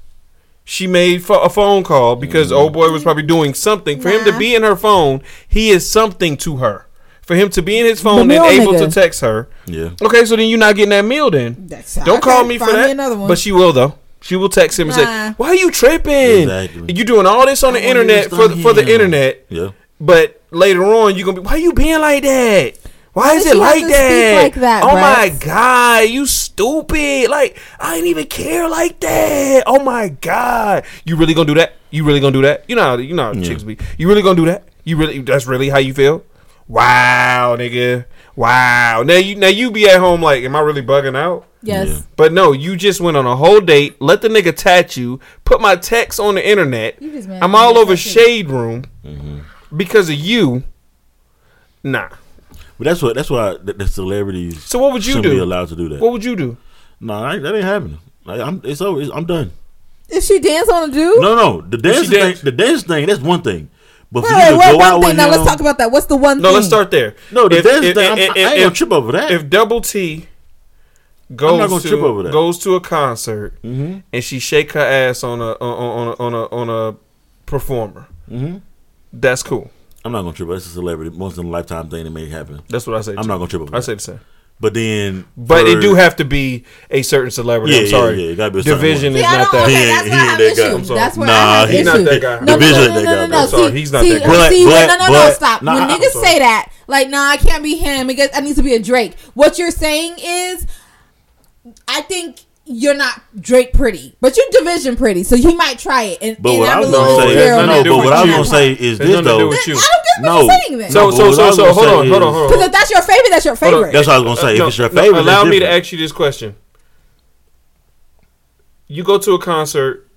she made pho- a phone call because old boy was probably doing something. For him to be in her phone, he is something to her. For him to be in his phone and able nigga. to text her, Yeah. okay, so then you're not getting that meal. Then That's- don't call me for me that. another one. But she will though. She will text him and say, "Why are you tripping? Exactly. You doing all this on the internet for the, for the internet, Yeah. but later on you're gonna be, why are you being like that? Why, Why is it she like to speak that? like that, oh my god, you stupid! Like I didn't even care like that. Oh my god, you really gonna do that? You really gonna do that? You know, how, you know, how Yeah. chicks be. You really gonna do that? You really? That's really how you feel? Wow, nigga. Wow. Now you now you be at home like, am I really bugging out? Yes. Yeah. But no, you just went on a whole date, let the nigga tat you, put my text on the internet. You just I'm all over that's it. Shade Room mm-hmm. because of you. Nah. But that's what that's why the, the celebrities. So what would you shouldn't do? Be allowed to do that. What would you do? no, I, that ain't happening. Like, I'm, it's over. It's, I'm done. If she dance on a dude? No, no. The dance thing. dance- The dance thing. That's one thing. But for Wait, wait, you to wait, go one with thing. Now him, let's talk about that. What's the one thing? No, thing? let's start there. No, the If- dance if- thing. I'm, if- I ain't gonna if- trip over that. If Double T goes gonna trip over that. goes to a concert Mhm. and she shake her ass on a on on a on a, on a performer. Mhm. That's cool. I'm not gonna trip. It's a celebrity, once in a lifetime thing that may happen. That's what I say. I'm too. not gonna trip over. I say the same. But then, But for- it do have to be a certain celebrity. Yeah, I'm yeah, sorry. yeah, it gotta be a Division one. is See, I not don't, that. okay, He ain't- that's he where I ain't have that guy. issue. I'm sorry. That's where Nah, I have he's issue. not that guy. No, no, Division no, ain't no, that no, no, no. I'm sorry, See, he's not see, that guy. But- see, but- no, no, no, but- stop. nah, when I'm niggas sorry. say that, like, nah, I can't be him because I need to be a Drake. What you're saying is, I think you're not Drake pretty, but you're Division pretty, so he might try it. And, But and what I I'm was gonna say, there's insecure no, to that. do but what I was gonna say is this nothing to do though. with you. I don't get what No. you're saying then. So No, so but what so so hold on hold on hold on. Because if that's your favorite, that's your favorite. That's what I was gonna say. No, if it's your no, favorite, allow me to ask you this question. You go to a concert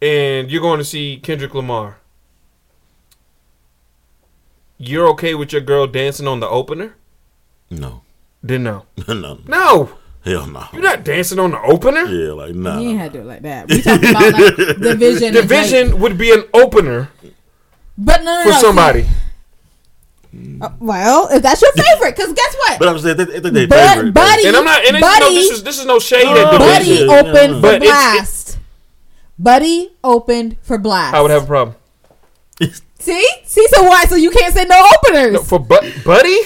and you're going to see Kendrick Lamar. You're okay with your girl dancing on the opener? No, Then no. no, No. Hell no. You're not dancing on the opener? Yeah, like nah. You ain't had to do it like that. We talking about like Division. and Drake. Division would be an opener but no, no, for no, somebody. Uh, well, if that's your favorite, because guess what? But I'm saying, I think they Bud- favorite. Buddy, And I'm not and it's no, Buddy, this is this is no shade No, at Buddy Division. Yeah, opened yeah. for But it's- Blxst. Buddy opened for Blxst. I would have a problem. See, see, so why? So you can't say no openers. No, for Bu- Buddy?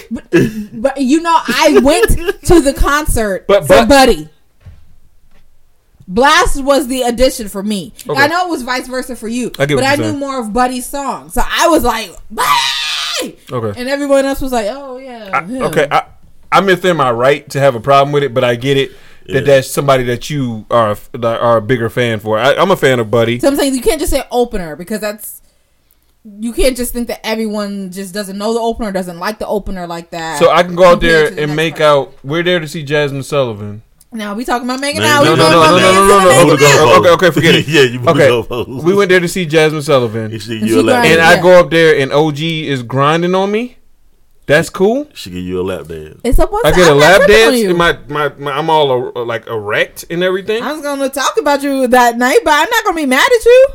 But you know, I went to the concert But- for Buddy. Blxst was the addition for me. Okay. I know it was vice versa for you, I get but what I you're knew saying. more of Buddy's songs, so I was like, Buddy! Okay. and everyone else was like, oh yeah, I, him. okay, I, I'm within my right to have a problem with it, but I get it that Yeah. that's somebody that you are a, are a bigger fan for. I, I'm a fan of Buddy. So I'm saying you can't just say opener because that's you can't just think that everyone just doesn't know the opener, doesn't like the opener like that. So I can go out there the and make person. out. We're there to see Jazmine Sullivan. Now we talking about making No, out. no, we no, talking no, about no, no, no, no, making no. out. Okay, okay, forget it. Yeah, you moved Okay, we went there to see Jazmine Sullivan, You should And give you a she lap and dance. I go up there and OG is grinding on me. That's cool. She give you a lap dance. It's a I get a I'm not lap dance, you. and my, my, my I'm all uh, like erect and everything. I was gonna talk about you that night, but I'm not gonna be mad at you.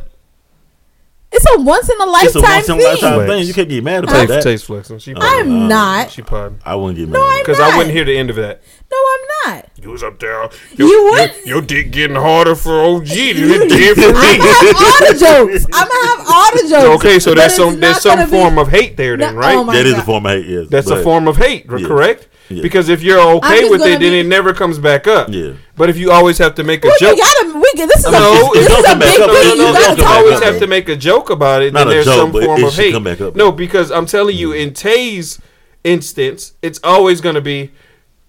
It's a once in a It's a lifetime once in a thing. lifetime thing. You can't get mad about Taste, that. taste flexing. She I'm Um, not. She pod. I wouldn't get mad. No, I'm Because. I wouldn't hear the end of that. No, I'm not. You was up there. You Your, would- Your, your dick getting harder for OG than it did for I'm gonna have all the jokes. I'm gonna have all the jokes. Okay, so But there's some there's some gonna be- form of hate there then, No- right? oh my That is a form of hate, yes. That's a form of hate, Yeah. correct? Yeah. Because if you're okay with gonna it, then it never comes back up. Yeah. But if you always have to make a Well, joke, you gotta. We get, this is a, No, it's- this is a big up. thing. No, You no, no, gotta it's you gonna talk always about have to make a joke about it, Not then a there's joke, some but form it of hate. come back up. No, because I'm telling you, in mm. Tay's instance, it's always going to be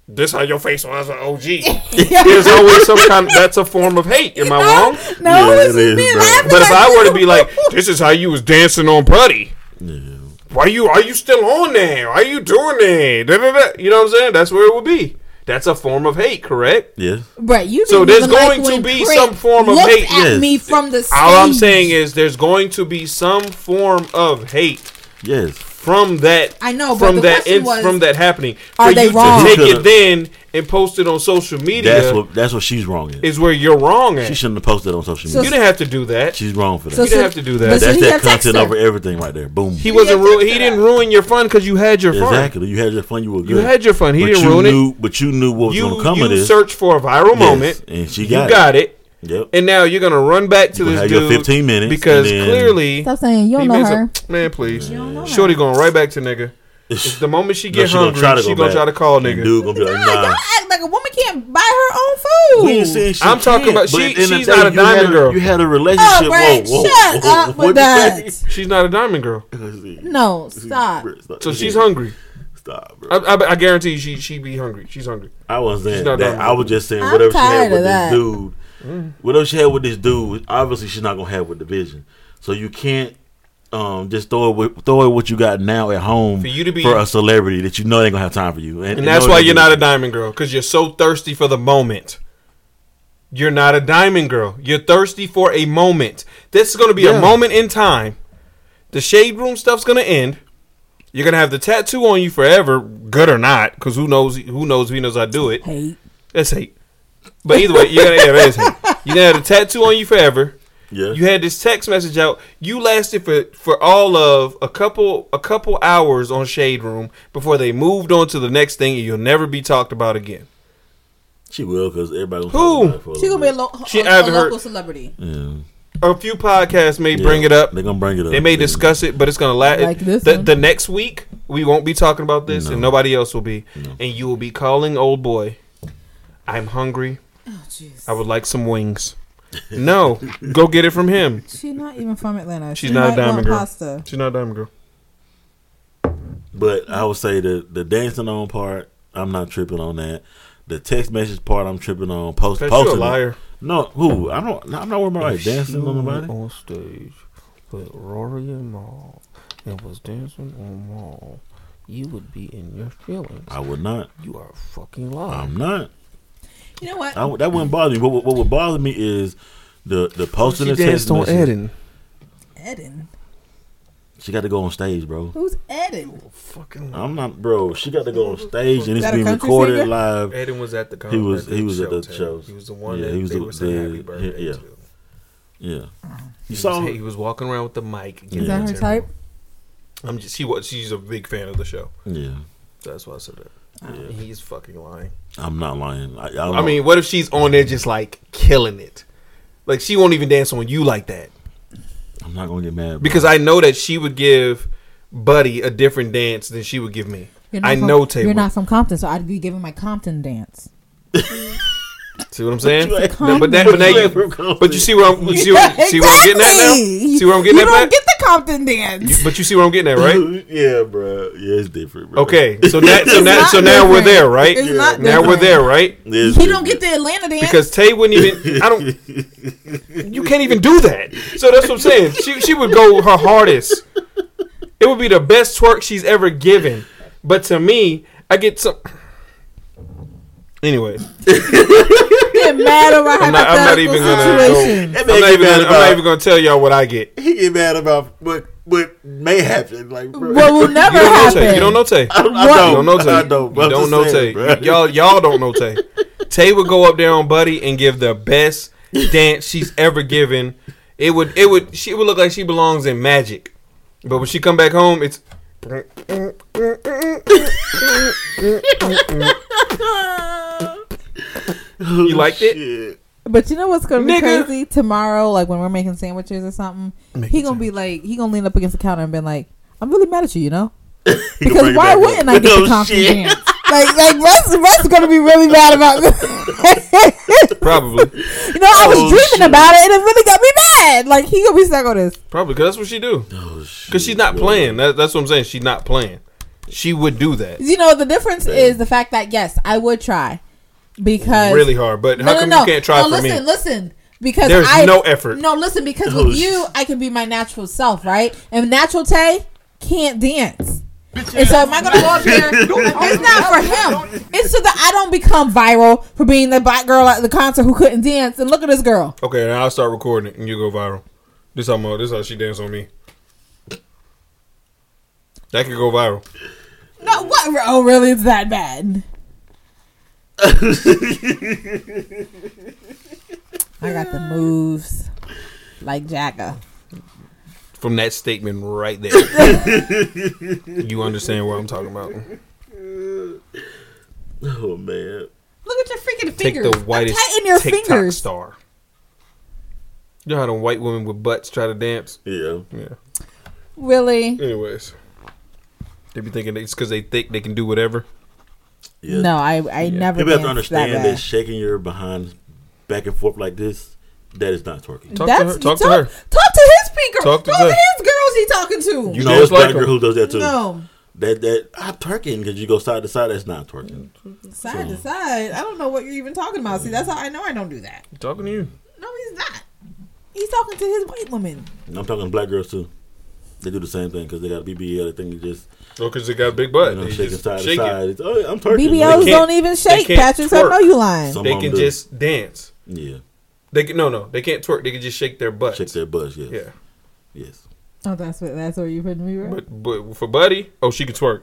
this how your face was an OG. There's always some kind. Of, That's a form of hate. Am I No, wrong? No, Yeah, it's it is, me laughing. But if I were to be like, this is how you was dancing on putty. Yeah. Why you are you still on there? Why are you doing that? Da, da, da. You know what I'm saying? That's where it would be. That's a form of hate, correct? Yes. Right, you So there's even like going to be Crit some form of hate. At Yes. me from the stage. All I'm saying is there's going to be some form of hate Yes. from that. I know, but from the that question was, from that happening. are For they you to wrong? take it then and post it on social media That's what that's what she's wrong in. is where you're wrong at. She shouldn't have posted on social So- you didn't have to do that. She's wrong for that. So you didn't have to do that. but so That's he that content over everything right there. Boom. he wasn't ru- He didn't ruin your fun because you had your fun. exactly. You had your fun. You were good. You had your fun. He but didn't you ruin knew, it. But you knew what was going to come you of this. searched for a viral Yes, moment. and she you got got it. Yep. And now you're gonna run back to You this have dude your 15 minutes, because and then- clearly Stop saying you don't know made some- her. man, please, don't know Shorty going right back to nigga. It's the moment she No, get she gonna hungry, try to she go gonna back. try to call And nigga. Dude gonna be like, God, y'all nah. act like a woman can't buy her own food. We ain't saying she I'm talking can't, about- she- at the end of she's not day, a you had diamond girl. You had a relationship. Oh, Brad, whoa, whoa, shut whoa, up whoa, with what'd you that. She's not a diamond girl, No, stop. so she's hungry. Stop, bro. I, I, I guarantee she she be hungry. She's hungry. I was saying that. done. I was just saying I'm whatever she had with of this dude, Mm. whatever she had with this dude, obviously she's not gonna have with division. So you can't um, just throw it with, throw it what you got now at home For you to be- for a celebrity that you know they ain't gonna have time for you, And that's why you're not a diamond girl because you're so thirsty for the moment. You're not a diamond girl. You're thirsty for a moment. This is going to be Yeah. a moment in time. The shade room stuff's going to end. You're going to have the tattoo on you forever, good or not, because who knows? Who knows? Who knows? I do it. Hate. That's hate. But either way, you're gonna yeah, that is hate. You're gonna have the tattoo on you forever. Yeah. You had this text message out. You lasted for for all of a couple a couple hours on Shade Room before they moved on to the next thing, and you'll never be talked about again. She will because everybody. Who? talk about it for a She little gonna be a, lo- She a, a haven't heard- local celebrity. Yeah. A few podcasts may Yeah, bring it up. They're gonna bring it up. They may Yeah. discuss it, but it's gonna last. Like this the, the next week, we won't be talking about this, No. and nobody else will be. No. And you will be calling old boy. I'm hungry. Oh. I would like some wings. No, go get it from him. She's not even from Atlanta. She's she not a diamond girl. Pasta. She's not a diamond girl. But I would say the the dancing on part, I'm not tripping on that. The text message part, I'm tripping on. Post Cause you a posting. it. liar. No, who? I don't. I'm not worried about like, dancing on went nobody. on stage with Rory and Mal and was dancing on Mal, you would be in your feelings. I would not. You are a fucking lying. I'm not. You know what? I, that wouldn't bother me. What, what, what would bother me is the the posting she the text danced on message. Eden. Eden. She got to go on stage, bro. Who's Eden? Fucking. I'm not, bro. She got to go on stage and it's being recorded singer? live. Eden was at the con- He was- at the he was at show, the Ted. shows. He was the one Yeah, that he was they the- were saying the- happy birthday yeah. to. Yeah, He you saw. was, he was walking around with the mic. Is giving that her type? I'm just. She was. She's a big fan of the show. Yeah, That's why I said that. Yeah. He's fucking lying. I'm not lying. I, I, don't I mean, what if she's on there just like killing it? Like she won't even dance on you like that. I'm not gonna get mad bro. Because I know that she would give Buddy a different dance than she would give me. I from, know Tay You're not from Compton, so I'd be giving my Compton dance. See what I'm saying? you No, but that, but now you you, ain't from Compton. but you see where I'm, you see, where, see where I'm getting at now. See where I'm getting you at, don't get the Compton dance. But you see where I'm getting at, right? yeah, bro. Yeah, it's different, bro. Okay, so that, so now, not so now we're there, right? It's not now we're there, right? It is He don't get the Atlanta dance. Because Tay wouldn't even. I don't. You can't even do that. So that's what I'm saying. She she would go her hardest. It would be the best twerk she's ever given. But to me, I get some. Anyway, get mad over I'm not, I'm not even gonna. Go, I'm not even. Gonna, I'm not even gonna tell y'all what I get. He get mad about what what may happen. Like, bro. What will never You don't know happen. Tay. You don't know Tay. I, don't- I don't. You don't know Tay. I don't. You don't know Tay. Y'all y'all don't know Tay. Tay would go up there on Buddy and give the best dance she's ever given. It would it would she would look like she belongs in Magic, but when she come back home, it's. You liked it? But you know what's gonna be Nigga. crazy tomorrow? Like when we're making sandwiches or something, he gonna be like, he gonna lean up against the counter and be like, "I'm really mad at you," you know? Because why wouldn't up. I get Oh, the Compton shit. dance? Like, like Russ, Russ is gonna be really mad about this. Probably, you know, I was Oh, dreaming shit. about it, and it really got me mad. Like he gonna be stuck on this. probably because that's what she do. Oh, Because she's not playing. That, that's what I'm saying. She's not playing. She would do that You know, the difference is the fact that yes, I would try because really hard. But how come you can't try no, for listen, me? Listen, because There's I, no effort. No, listen, because Oh, with you, I can be my natural self, right? And natural Tay can't dance. And so am I gonna go up there? It's not for him. It's so that I don't become viral for being the black girl at the concert who couldn't dance. And look at this girl. Okay, now I'll start recording it and you go viral. This how mo- this how she dance on me. That could go viral. No, what? Oh, really? It's that bad. I got the moves like Jagger. From that statement right there, you understand what I'm talking about. Oh man. Look at your freaking Take fingers. the whitest Tighten your TikTok fingers. star. You know how them white women with butts try to dance? Yeah. Yeah. Really? Anyways, they be thinking it's because they think they can do whatever. Yeah. No, I I never. People have to danced understand that that, bad. shaking your behind back and forth like this, that is not twerking. Talk That's to her. Talk to her. talk to his speaker. Talk to Those her. are his girls he talking to. You You know, dance it's black like girl who does that too. no, That that I'm twerking because you go side to side. That's not twerking. side to side. I don't know what you're even talking about. See, that's how I know I don't do that. Talking to you. No, he's not. He's talking to his white woman. And I'm talking to black girls too. They do the same thing because they got a BBL. They think you just Oh, because they got a big butt. you know They shaking just side shake to side. It's, oh, I'm twerking. BBLs don't even shake, can't Patrick. So I know you lying. Some They can do. just dance. yeah They can no no. They can't twerk. They can just shake their butt. shake their butt. Yes. Yeah. Yes. Oh, that's what that's what you're putting me right. But but for Buddy, oh she can twerk.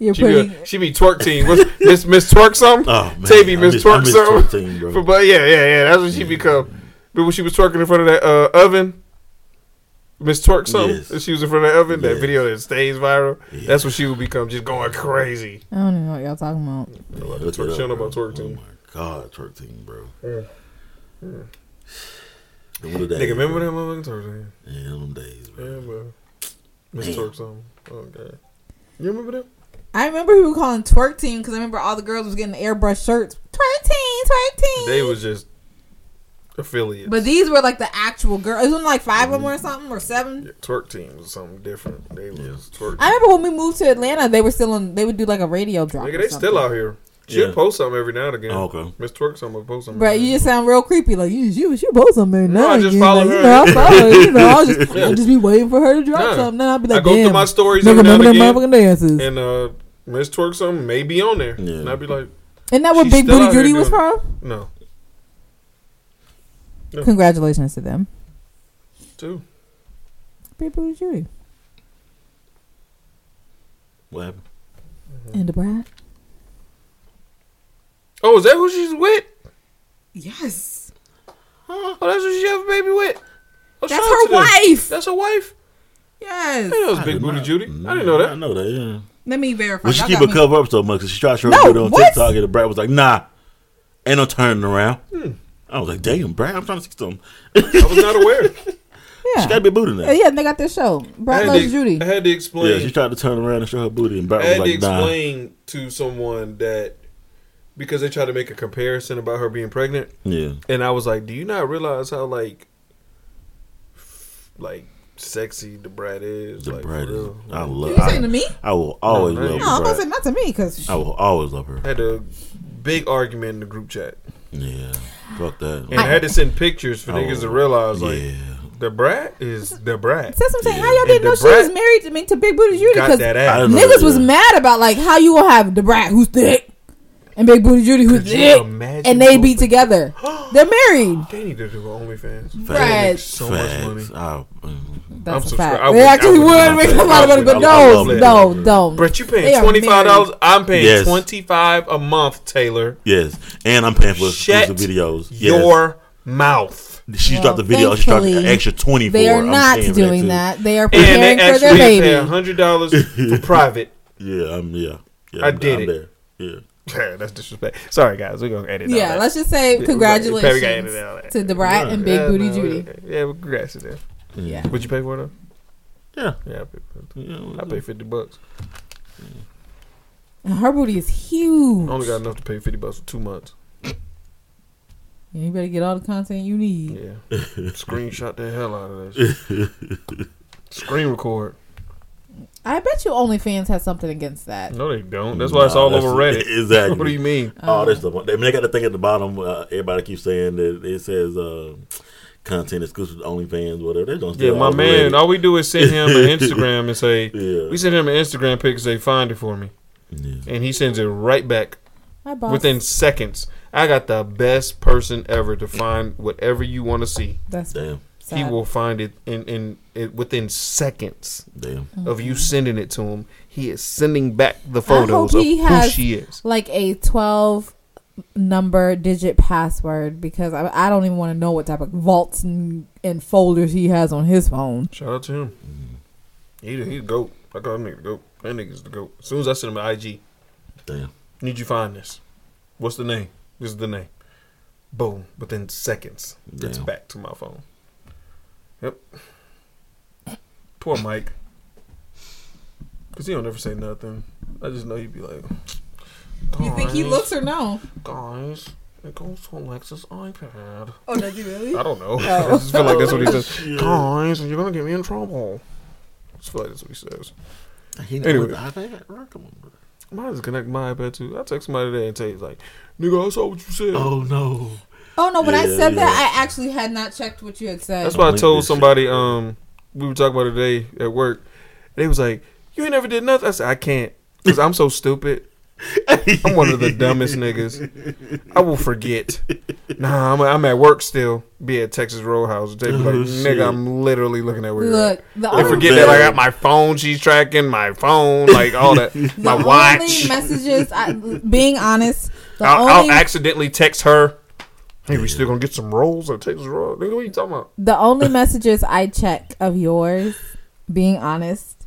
You're She be, putting. a, she be twerk team. What's Miss Miss Twerk something? Oh man. Tay be I Miss miss- Twerk miss something. twerk team, bro. For Buddy, yeah yeah yeah. That's what she become. But when she was twerking in front of that uh, oven, Miss Twerk something Yes. that she was in front of that oven. That video that stays viral. That's what she would become just going crazy. I don't even know what y'all talking about. Look Twerk, it she don't know about twerk team. Oh my god, twerk team, bro. Yeah. Them were the Nigga, remember bro. that motherfucking twerk team? Yeah, them days, bro. Yeah, bro. Miss Damn. Twerk something. Okay. Oh, you remember that? I remember people calling twerk team because I remember all the girls was getting airbrush shirts. Twerk team, twerk team. They was just affiliates. But these were like the actual girls. It was like five of them or something or seven. Yeah, twerk team was something different. They was twerk. I remember when we moved to Atlanta, they were still in. They would do like a radio drop. Nigga, or they something. still out here. She'll Yeah. post something every now and again. Oh, okay. Miss Twerk something will post something. Bro, you just sound real creepy. Like you, you, you post something every No, now I and just again. follow like, her. You know, I follow her. You know, I'll just, I'll just be waiting for her to drop Nah. something. Then I'll be I like, go damn, through my stories nigga, every now and remember them again, motherfucking dances. and uh, Miss Twerk something may be on there, Yeah. and I'd be like, Isn't that what Big Booty out Judy was doing from? No, Yeah. Congratulations to them. too. Big Booty Judy What happened? and the brat. Oh, is that who she's with? Yes, Huh? Oh, that's who she have a baby with. Oh, that's her to them. wife. That's her wife. Yes. I didn't know it was I Big Booty not- Judy. no, I didn't know that. I that. know that. Yeah. Let me verify. But she keep got her me- cover up so much because she tried to show No, her video on what? TikTok and the brat was like, nah, ain't no turning around. Hmm. I was like, damn, brat, I'm trying to see something. I was not aware. Yeah. She got to be a booty now. Yeah, yeah, they got this show. Brad loves to, Judy. I had to explain. Yeah, she tried to turn around and show her booty, and I brat had was to like, nah. explain to someone that because they tried to make a comparison about her being pregnant, Yeah. and I was like, "Do you not realize how like, like sexy the brat is? The like, brat is. I love. You saying to me? I, I will always No, love no, No, I'm her. gonna say not to me because I will always love her. I had a big argument in the group chat, Yeah. Fuck that. and I, had to send pictures for niggas to Oh, realize like yeah. the brat is the brat. That's what I'm saying. How y'all didn't know she was married to me to Big Booty Judy? Because that ass. niggas was mad about like how you gonna have the brat who's thick and Big Booty Judy who's Could you thick, imagine and they both be together. They're married. They need to do OnlyFans. Right. They make so much money. Facts. I- mm. That's a subscribed. fact. I They actually I would- would make a lot of I money, would- but I no, would- no, don't. Brett, you They paying twenty five dollars? I'm paying Yes. twenty five a month, Taylor. Yes, and I'm paying for Shut exclusive videos. Yes. your mouth. She Well, dropped the video. She dropped an extra twenty. They are not doing too. that. They are And preparing they for their actually pay baby. hundred dollars for private. Yeah, I'm. Yeah, yeah I I'm, did I'm it. There. Yeah. Yeah, that's disrespect. Sorry, guys. We're gonna edit. all Yeah, that. let's just say Yeah, got- congratulations gotta edit all that. to the brat and Big Yeah, Booty no, Judy. Yeah, well, congrats to them. Yeah. Would you pay for it? Though? Yeah. Yeah, I pay, for it. Yeah, I pay fifty bucks. And her booty is huge. I only got enough to pay fifty bucks for two months. Yeah, you better get all the content you need. Yeah, screenshot the hell out of that. Screen record. I bet you OnlyFans has something against that. No, they don't. That's why it's all over Reddit. Exactly. What do you mean? Oh, this stuff. I mean, they got the thing at the bottom. Uh, everybody keeps saying that it says uh, content exclusive to OnlyFans, whatever. They don't. Yeah, my man. All we do is send him an Instagram and say, Yeah. we send him an Instagram pic and say, find it for me, Yeah. and he sends it right back My boss. within seconds. I got the best person ever to find whatever you want to see. That's Damn. Sad. He will find it in in it within seconds Damn. of you sending it to him. He is sending back the Mm-hmm. I hope photos of he who she is. like a twelve number digit password because I, I don't even want to know what type of vaults and, and folders he has on his phone. Shout out to him. He the, he the goat. I call him nigga the goat. That nigga's the goat. As soon as I send him an IG, Damn. need you find this. What's the name? This is the name. Boom. Within seconds, it's back to my phone. Yep. Poor Mike. Cause he don't ever say nothing. I just know he'd be like, You think he looks or no? Guys, it goes to Alexa's iPad. Oh, does he really? I don't know. Oh. I just feel like that's what he says. Guys, you're gonna get me in trouble. I just feel like that's what he says. He know Anyway. what the iPad? Bro, Come on, bro. Mine is connect my iPad too. I text somebody today and tell you like, nigga, I saw what you said. Oh no. Oh no! When I said yeah. that, I actually had not checked what you had said. That's why I told somebody. Um, we were talking about it today at work. They was like, "You ain't never did nothing." I said, "I can't because I'm so stupid. I'm one of the dumbest niggas. I will forget. Nah, I'm, I'm at work still. Be at Texas Roadhouse. They be like, Oh, nigga, I'm literally looking at where you're Look, at. the They only, forget that I got my phone. She's tracking my phone, like all that. the my only watch. messages. I, being honest, the I'll, only I'll accidentally text her Hey, we still gonna get some rolls at Texas Roll? Nigga, what you talking about? The only messages I check of yours, being honest,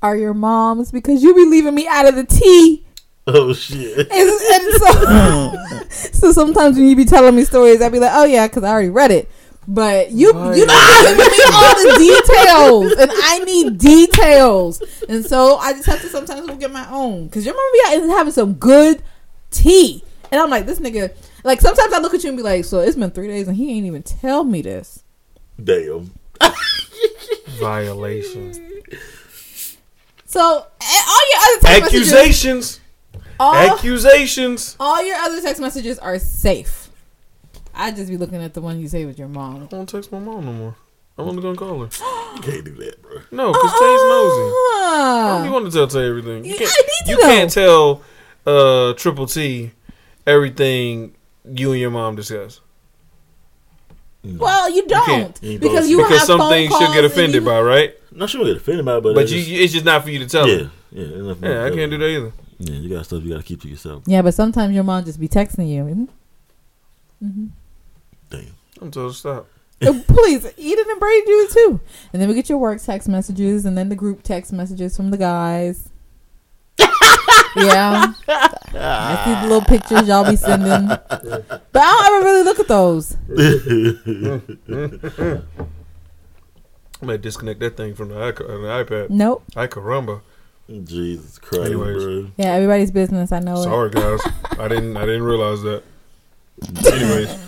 are your mom's because you be leaving me out of the tea. Oh shit. And, and so, so sometimes when you be telling me stories, I be like, oh yeah, because I already read it. But you you don't give me all the details, and I need details, and so I just have to sometimes go get my own. Because your mom be out and having some good tea, and I'm like, this nigga. Like sometimes I look at you and be like, so it's been three days and he ain't even tell me this. Damn. Violations. So all your other text messages, Accusations. all, Accusations. all your other text messages are safe. I just be looking at the one you say with your mom. I don't text my mom no more. I'm only gonna call her. You can't do that, bro. No, because Tay's nosy. I don't want to tell Tay everything. You I can't. need to You know. can't tell uh, Triple T everything you and your mom discuss. Well, you don't. You because you to. because have some phone things she'll calls get offended you- by, right? No, she won't get offended by it, but, But it's you, just- it's just not for you to tell yeah, her. yeah, Yeah, I can't do that either. Yeah, you got stuff you got to keep to yourself. Yeah, but sometimes your mom just be texting you. Mm-hmm. Damn. I'm told to stop. Uh, Please, Eden and Brady do it too. And then we get your work text messages, and then the group text messages from the guys. Yeah, I see the little pictures y'all be sending, but I don't ever really look at those. I might disconnect that thing from the, iC- the iPad. Nope. I caramba. Jesus Christ, Anyways. bro. Yeah, everybody's business. I know Sorry, guys. I didn't. I didn't realize that. Anyways,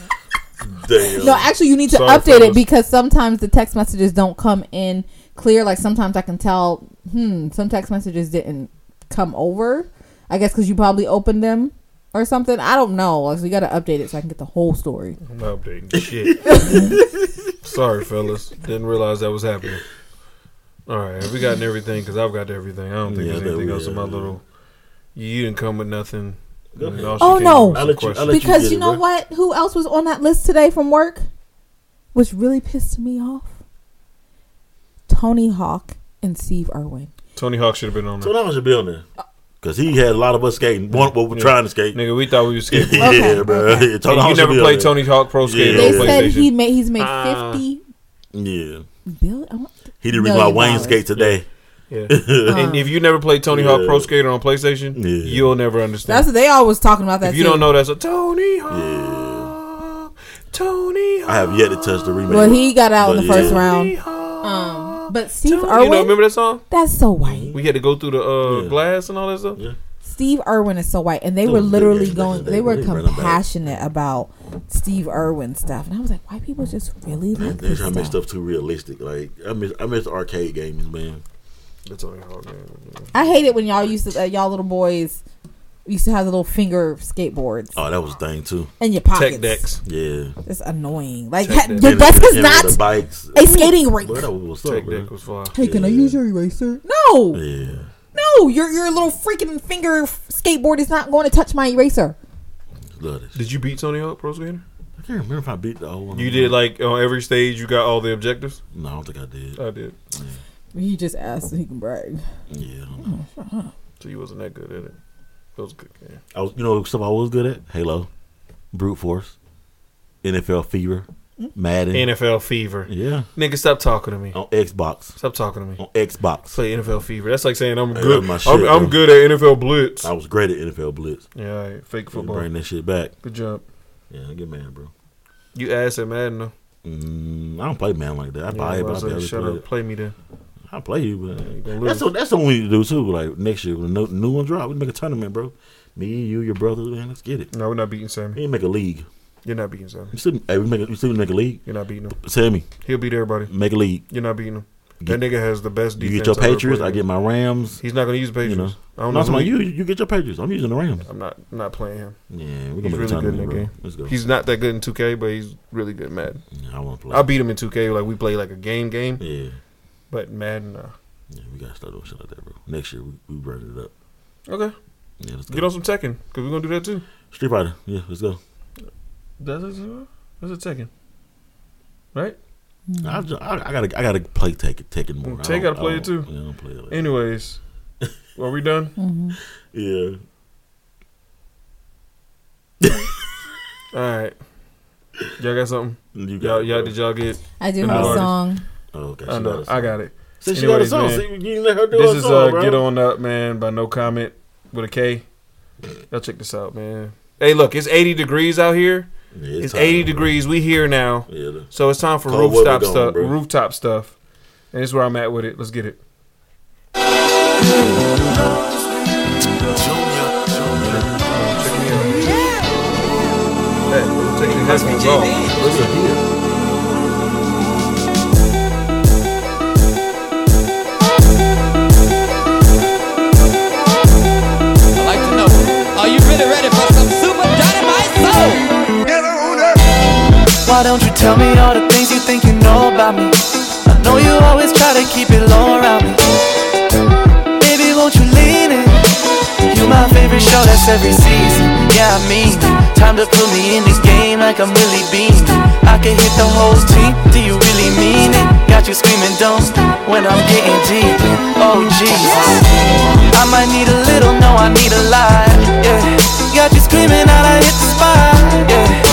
Damn. No, actually, you need to Sorry, update it because sometimes the text messages don't come in clear. Like sometimes I can tell, hmm, some text messages didn't come over. I guess because you probably opened them or something. I don't know. Like, so you got to update it so I can get the whole story. I'm not updating shit. Sorry, fellas. Didn't realize that was happening. All right, have we gotten everything? Because I've got everything. I don't think Yeah, there's anything else in my little. You didn't come with nothing. Go And ahead. all she Oh, no. I'll let you- I'll because get you it, know bro. what? Who else was on that list today from work? Which really pissed me off. Tony Hawk and Steve Irwin. Tony Hawk should have been on So there. now should be on there. Because he had a lot of us skating. One, well, we're Yeah. trying to skate. Nigga, we thought we was skating. yeah, Okay, bro. okay. Yeah, Tony Hawk you never played. Tony Hawk Pro Skater Yeah. on They said he made he's made Ah. fifty Yeah. billion. I want- He the reason why million Wayne dollars. skate today. Yeah. and if you never played Tony Hawk Yeah. Pro Skater on PlayStation, Yeah. you'll never understand. That's what they always talking about. That if you too. don't know, that's a Tony Hawk. Tony Hawk. I have yet to touch the remake. Well, he got out in But the first round. Tony Hawk. But Steve Irwin, You know, remember that song? that's so white. We had to go through the uh, Yeah. glass and all that stuff. Yeah. Steve Irwin is so white, and they were was a good literally going. They were but they ran them back. compassionate about Steve Irwin stuff, and I was like, white people just really like They're this trying to make stuff. stuff too realistic. Like I miss, I miss arcade games, man. That's Tony Hawk, man. I hate it when y'all used to, uh, y'all little boys used to have the little finger skateboards Oh, that was a thing too. in your pockets. Tech decks. Yeah. It's annoying. Like Tech ha- your And desk the- is and not bikes. a skating rink. Bro, that was what's up, Tech deck was fire. Hey, can I use your eraser? No, Yeah. no, your your little freaking finger skateboard is not going to touch my eraser. Love this. Did you beat Tony Hawk Pro Skater? I can't remember if I beat the old one. You did like on every stage. You got all the objectives. No, I don't think I did. I did. He just asked so he can brag. Yeah. I don't. Oh, so you wasn't that good at it. That was a good game. I was, you know, stuff I was good at Halo, Brute Force, NFL Fever, Madden. NFL Fever. yeah. Nigga, stop talking to me. On Xbox. Stop talking to me. On Xbox. Play NFL Fever. That's like saying I'm good. my I'm, I'm bro. good at NFL Blitz. I was great at NFL Blitz. Yeah, right. fake Football. Bring that shit back. Good job. Yeah, get mad, bro. You ass at Madden though. Mm, I don't play man like that. I Yeah, buy it, but I like, barely shut up. it. Play me then. I play you, but you gonna that's lose. what that's what we need to do too. Like next year when the new, new one drop, we make a tournament, bro. Me, you, your brother, man, let's get it. No, we're not beating Sammy. We need to make a league. You're not beating Sammy. You still, hey, we make a, you still make a league. You're not beating him. Sammy, He'll beat everybody. make a league. You're not beating him. Get- that nigga has the best defense. You get your I've Patriots. I get my Rams. He's not gonna use You Patriots. know, I don't no, know. I'm who talking he- you. You get your Patriots. I'm using the Rams. I'm not not playing him. Yeah, we're He's gonna make a really good in tournament, that bro. game. Let's go. He's not that good in 2K, but he's really good in Madden. Yeah, I want to play. I beat him in 2K. Like we play like a game game, Yeah, but Madden. Uh, yeah, we gotta start doing shit like that, bro. Next year we we run it up. okay, Yeah, let's go. get on some Tekken because we're gonna do that too. Street Fighter. Yeah, let's go. That's a, that's a Tekken, right? I, ju- I, I gotta I gotta play Tekken Tekken more. I gotta play I it too. don't- Yeah, I don't play it. Like Anyways, are we done? Mm-hmm. Yeah. All right. Y'all got something? You Y'all, y'all did y'all get? I do the have a artist? song. Oh, okay. I she know. got a song. I got it. See, she got a song. man, See, you didn't let her do this her is song, uh, bro. "Get On Up," man, by No Komment with a K. Y'all check this out, man. Hey, look, it's 80 degrees out here. Yeah, It's time, 80 bro. degrees. We here now, Yeah, so it's time for rooftop going, stuff. bro. Rooftop stuff, and this is where I'm at with it. Let's get it. Check me out. Hey, take these headphones off. Listen Why don't you tell me all the things you think you know about me? I know you always try to keep it low around me. Baby, won't you lean in? You my favorite show that's every season. Yeah, I mean, time to put me in the game like I'm really being. I can hit the whole team. Do you really mean it? Got you screaming, don't when I'm getting deep. Oh Jesus, I might need a little, no, I need a lot. Yeah, got you screaming out, I hit the spot. Yeah.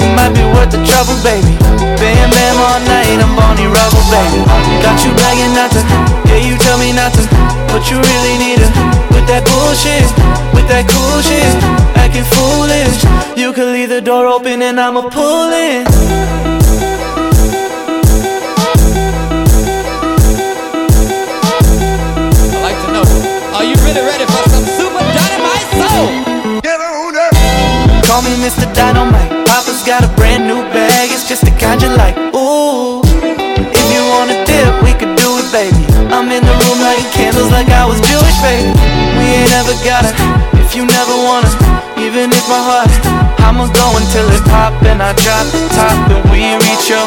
It might be worth the trouble, baby. Bam, bam all night, I'm Bonnie Rubble, baby. Got you begging not to, yeah, you tell me not to. But you really need to, with that bullshit, with that cool shit, acting foolish. You could leave the door open and I'ma pull in. I'd like to know, are you really ready for some super dynamite soul? Call me Mr. Dynamite. Papa's got a brand new bag, it's just the kind you like. Ooh, if you wanna dip, we could do it, baby. I'm in the room lighting candles like I was Jewish, baby. We ain't ever gotta, if you never wanna. Even if my heart, I'ma go until it pop and I drop the top and we reach your.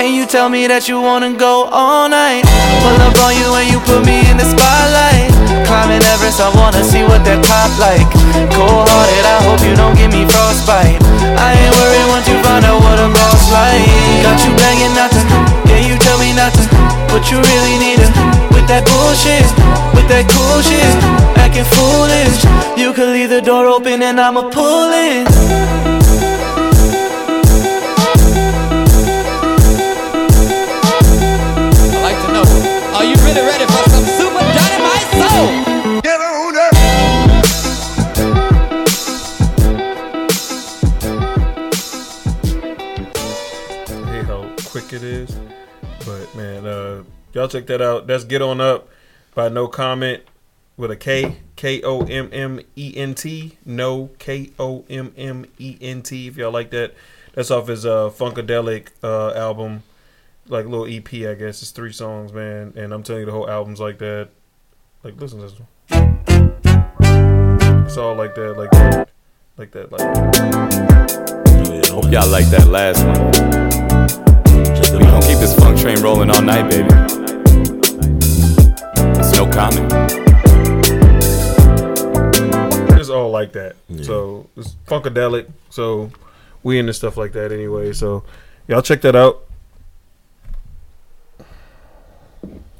And you tell me that you wanna go all night. Pull up on you and you put me in the spotlight. Climbing Everest, I wanna see what that top like. Cold hearted, I hope you don't give me frostbite. I ain't worried once you find out what a boss like. Got you begging not to, yeah, you tell me not to. But you really need to, with that bullshit, with that cool shit, acting foolish. You could leave the door open and I'ma pull in. Y'all check that out. That's Get On Up by No Komment with a K. K O M M E N T. No K O M M E N T. If y'all like that. That's off his uh Funkadelic uh album. Like little EP, I guess. It's three songs, man. And I'm telling you the whole album's like that. Like listen to this one. It's all like that, like that. Like that, like that. Hope y'all like that last one. We gon' keep this funk train rolling all night, baby. It's no comment. It's all like that. So it's funkadelic. So we into stuff like that anyway. So y'all check that out.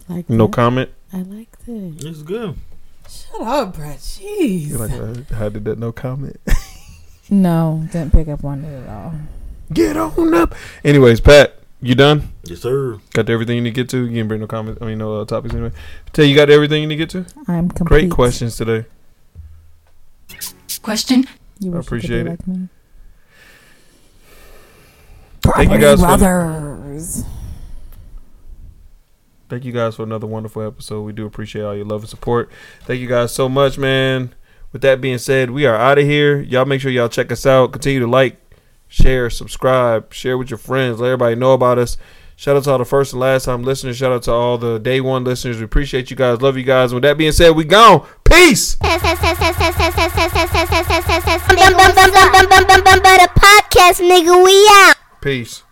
Like No that? comment. I like this. It's good. Shut up, Brett. Jeez. You're like, uh, how did that no comment? No, didn't pick up on it at all. Get on up. Anyways, Pat, you done? Yes, sir. Got everything you need to get to. You didn't bring no comments. I mean, no uh, topics anyway. Tell you got everything you need to get to. I'm complete. Great questions today. Question. You I wish you could appreciate it. like. Thank you guys for Brothers. Thank you guys for another wonderful episode. We do appreciate all your love and support. Thank you guys so much, man. With that being said, we are out of here. Y'all make sure y'all check us out. Continue to like, share, subscribe, share with your friends. Let everybody know about us. Shout out to all the first and last time listeners. Shout out to all the day one listeners. We appreciate you guys. Love you guys. With that being said, we gone. Peace. Podcast, nigga, we out. Peace.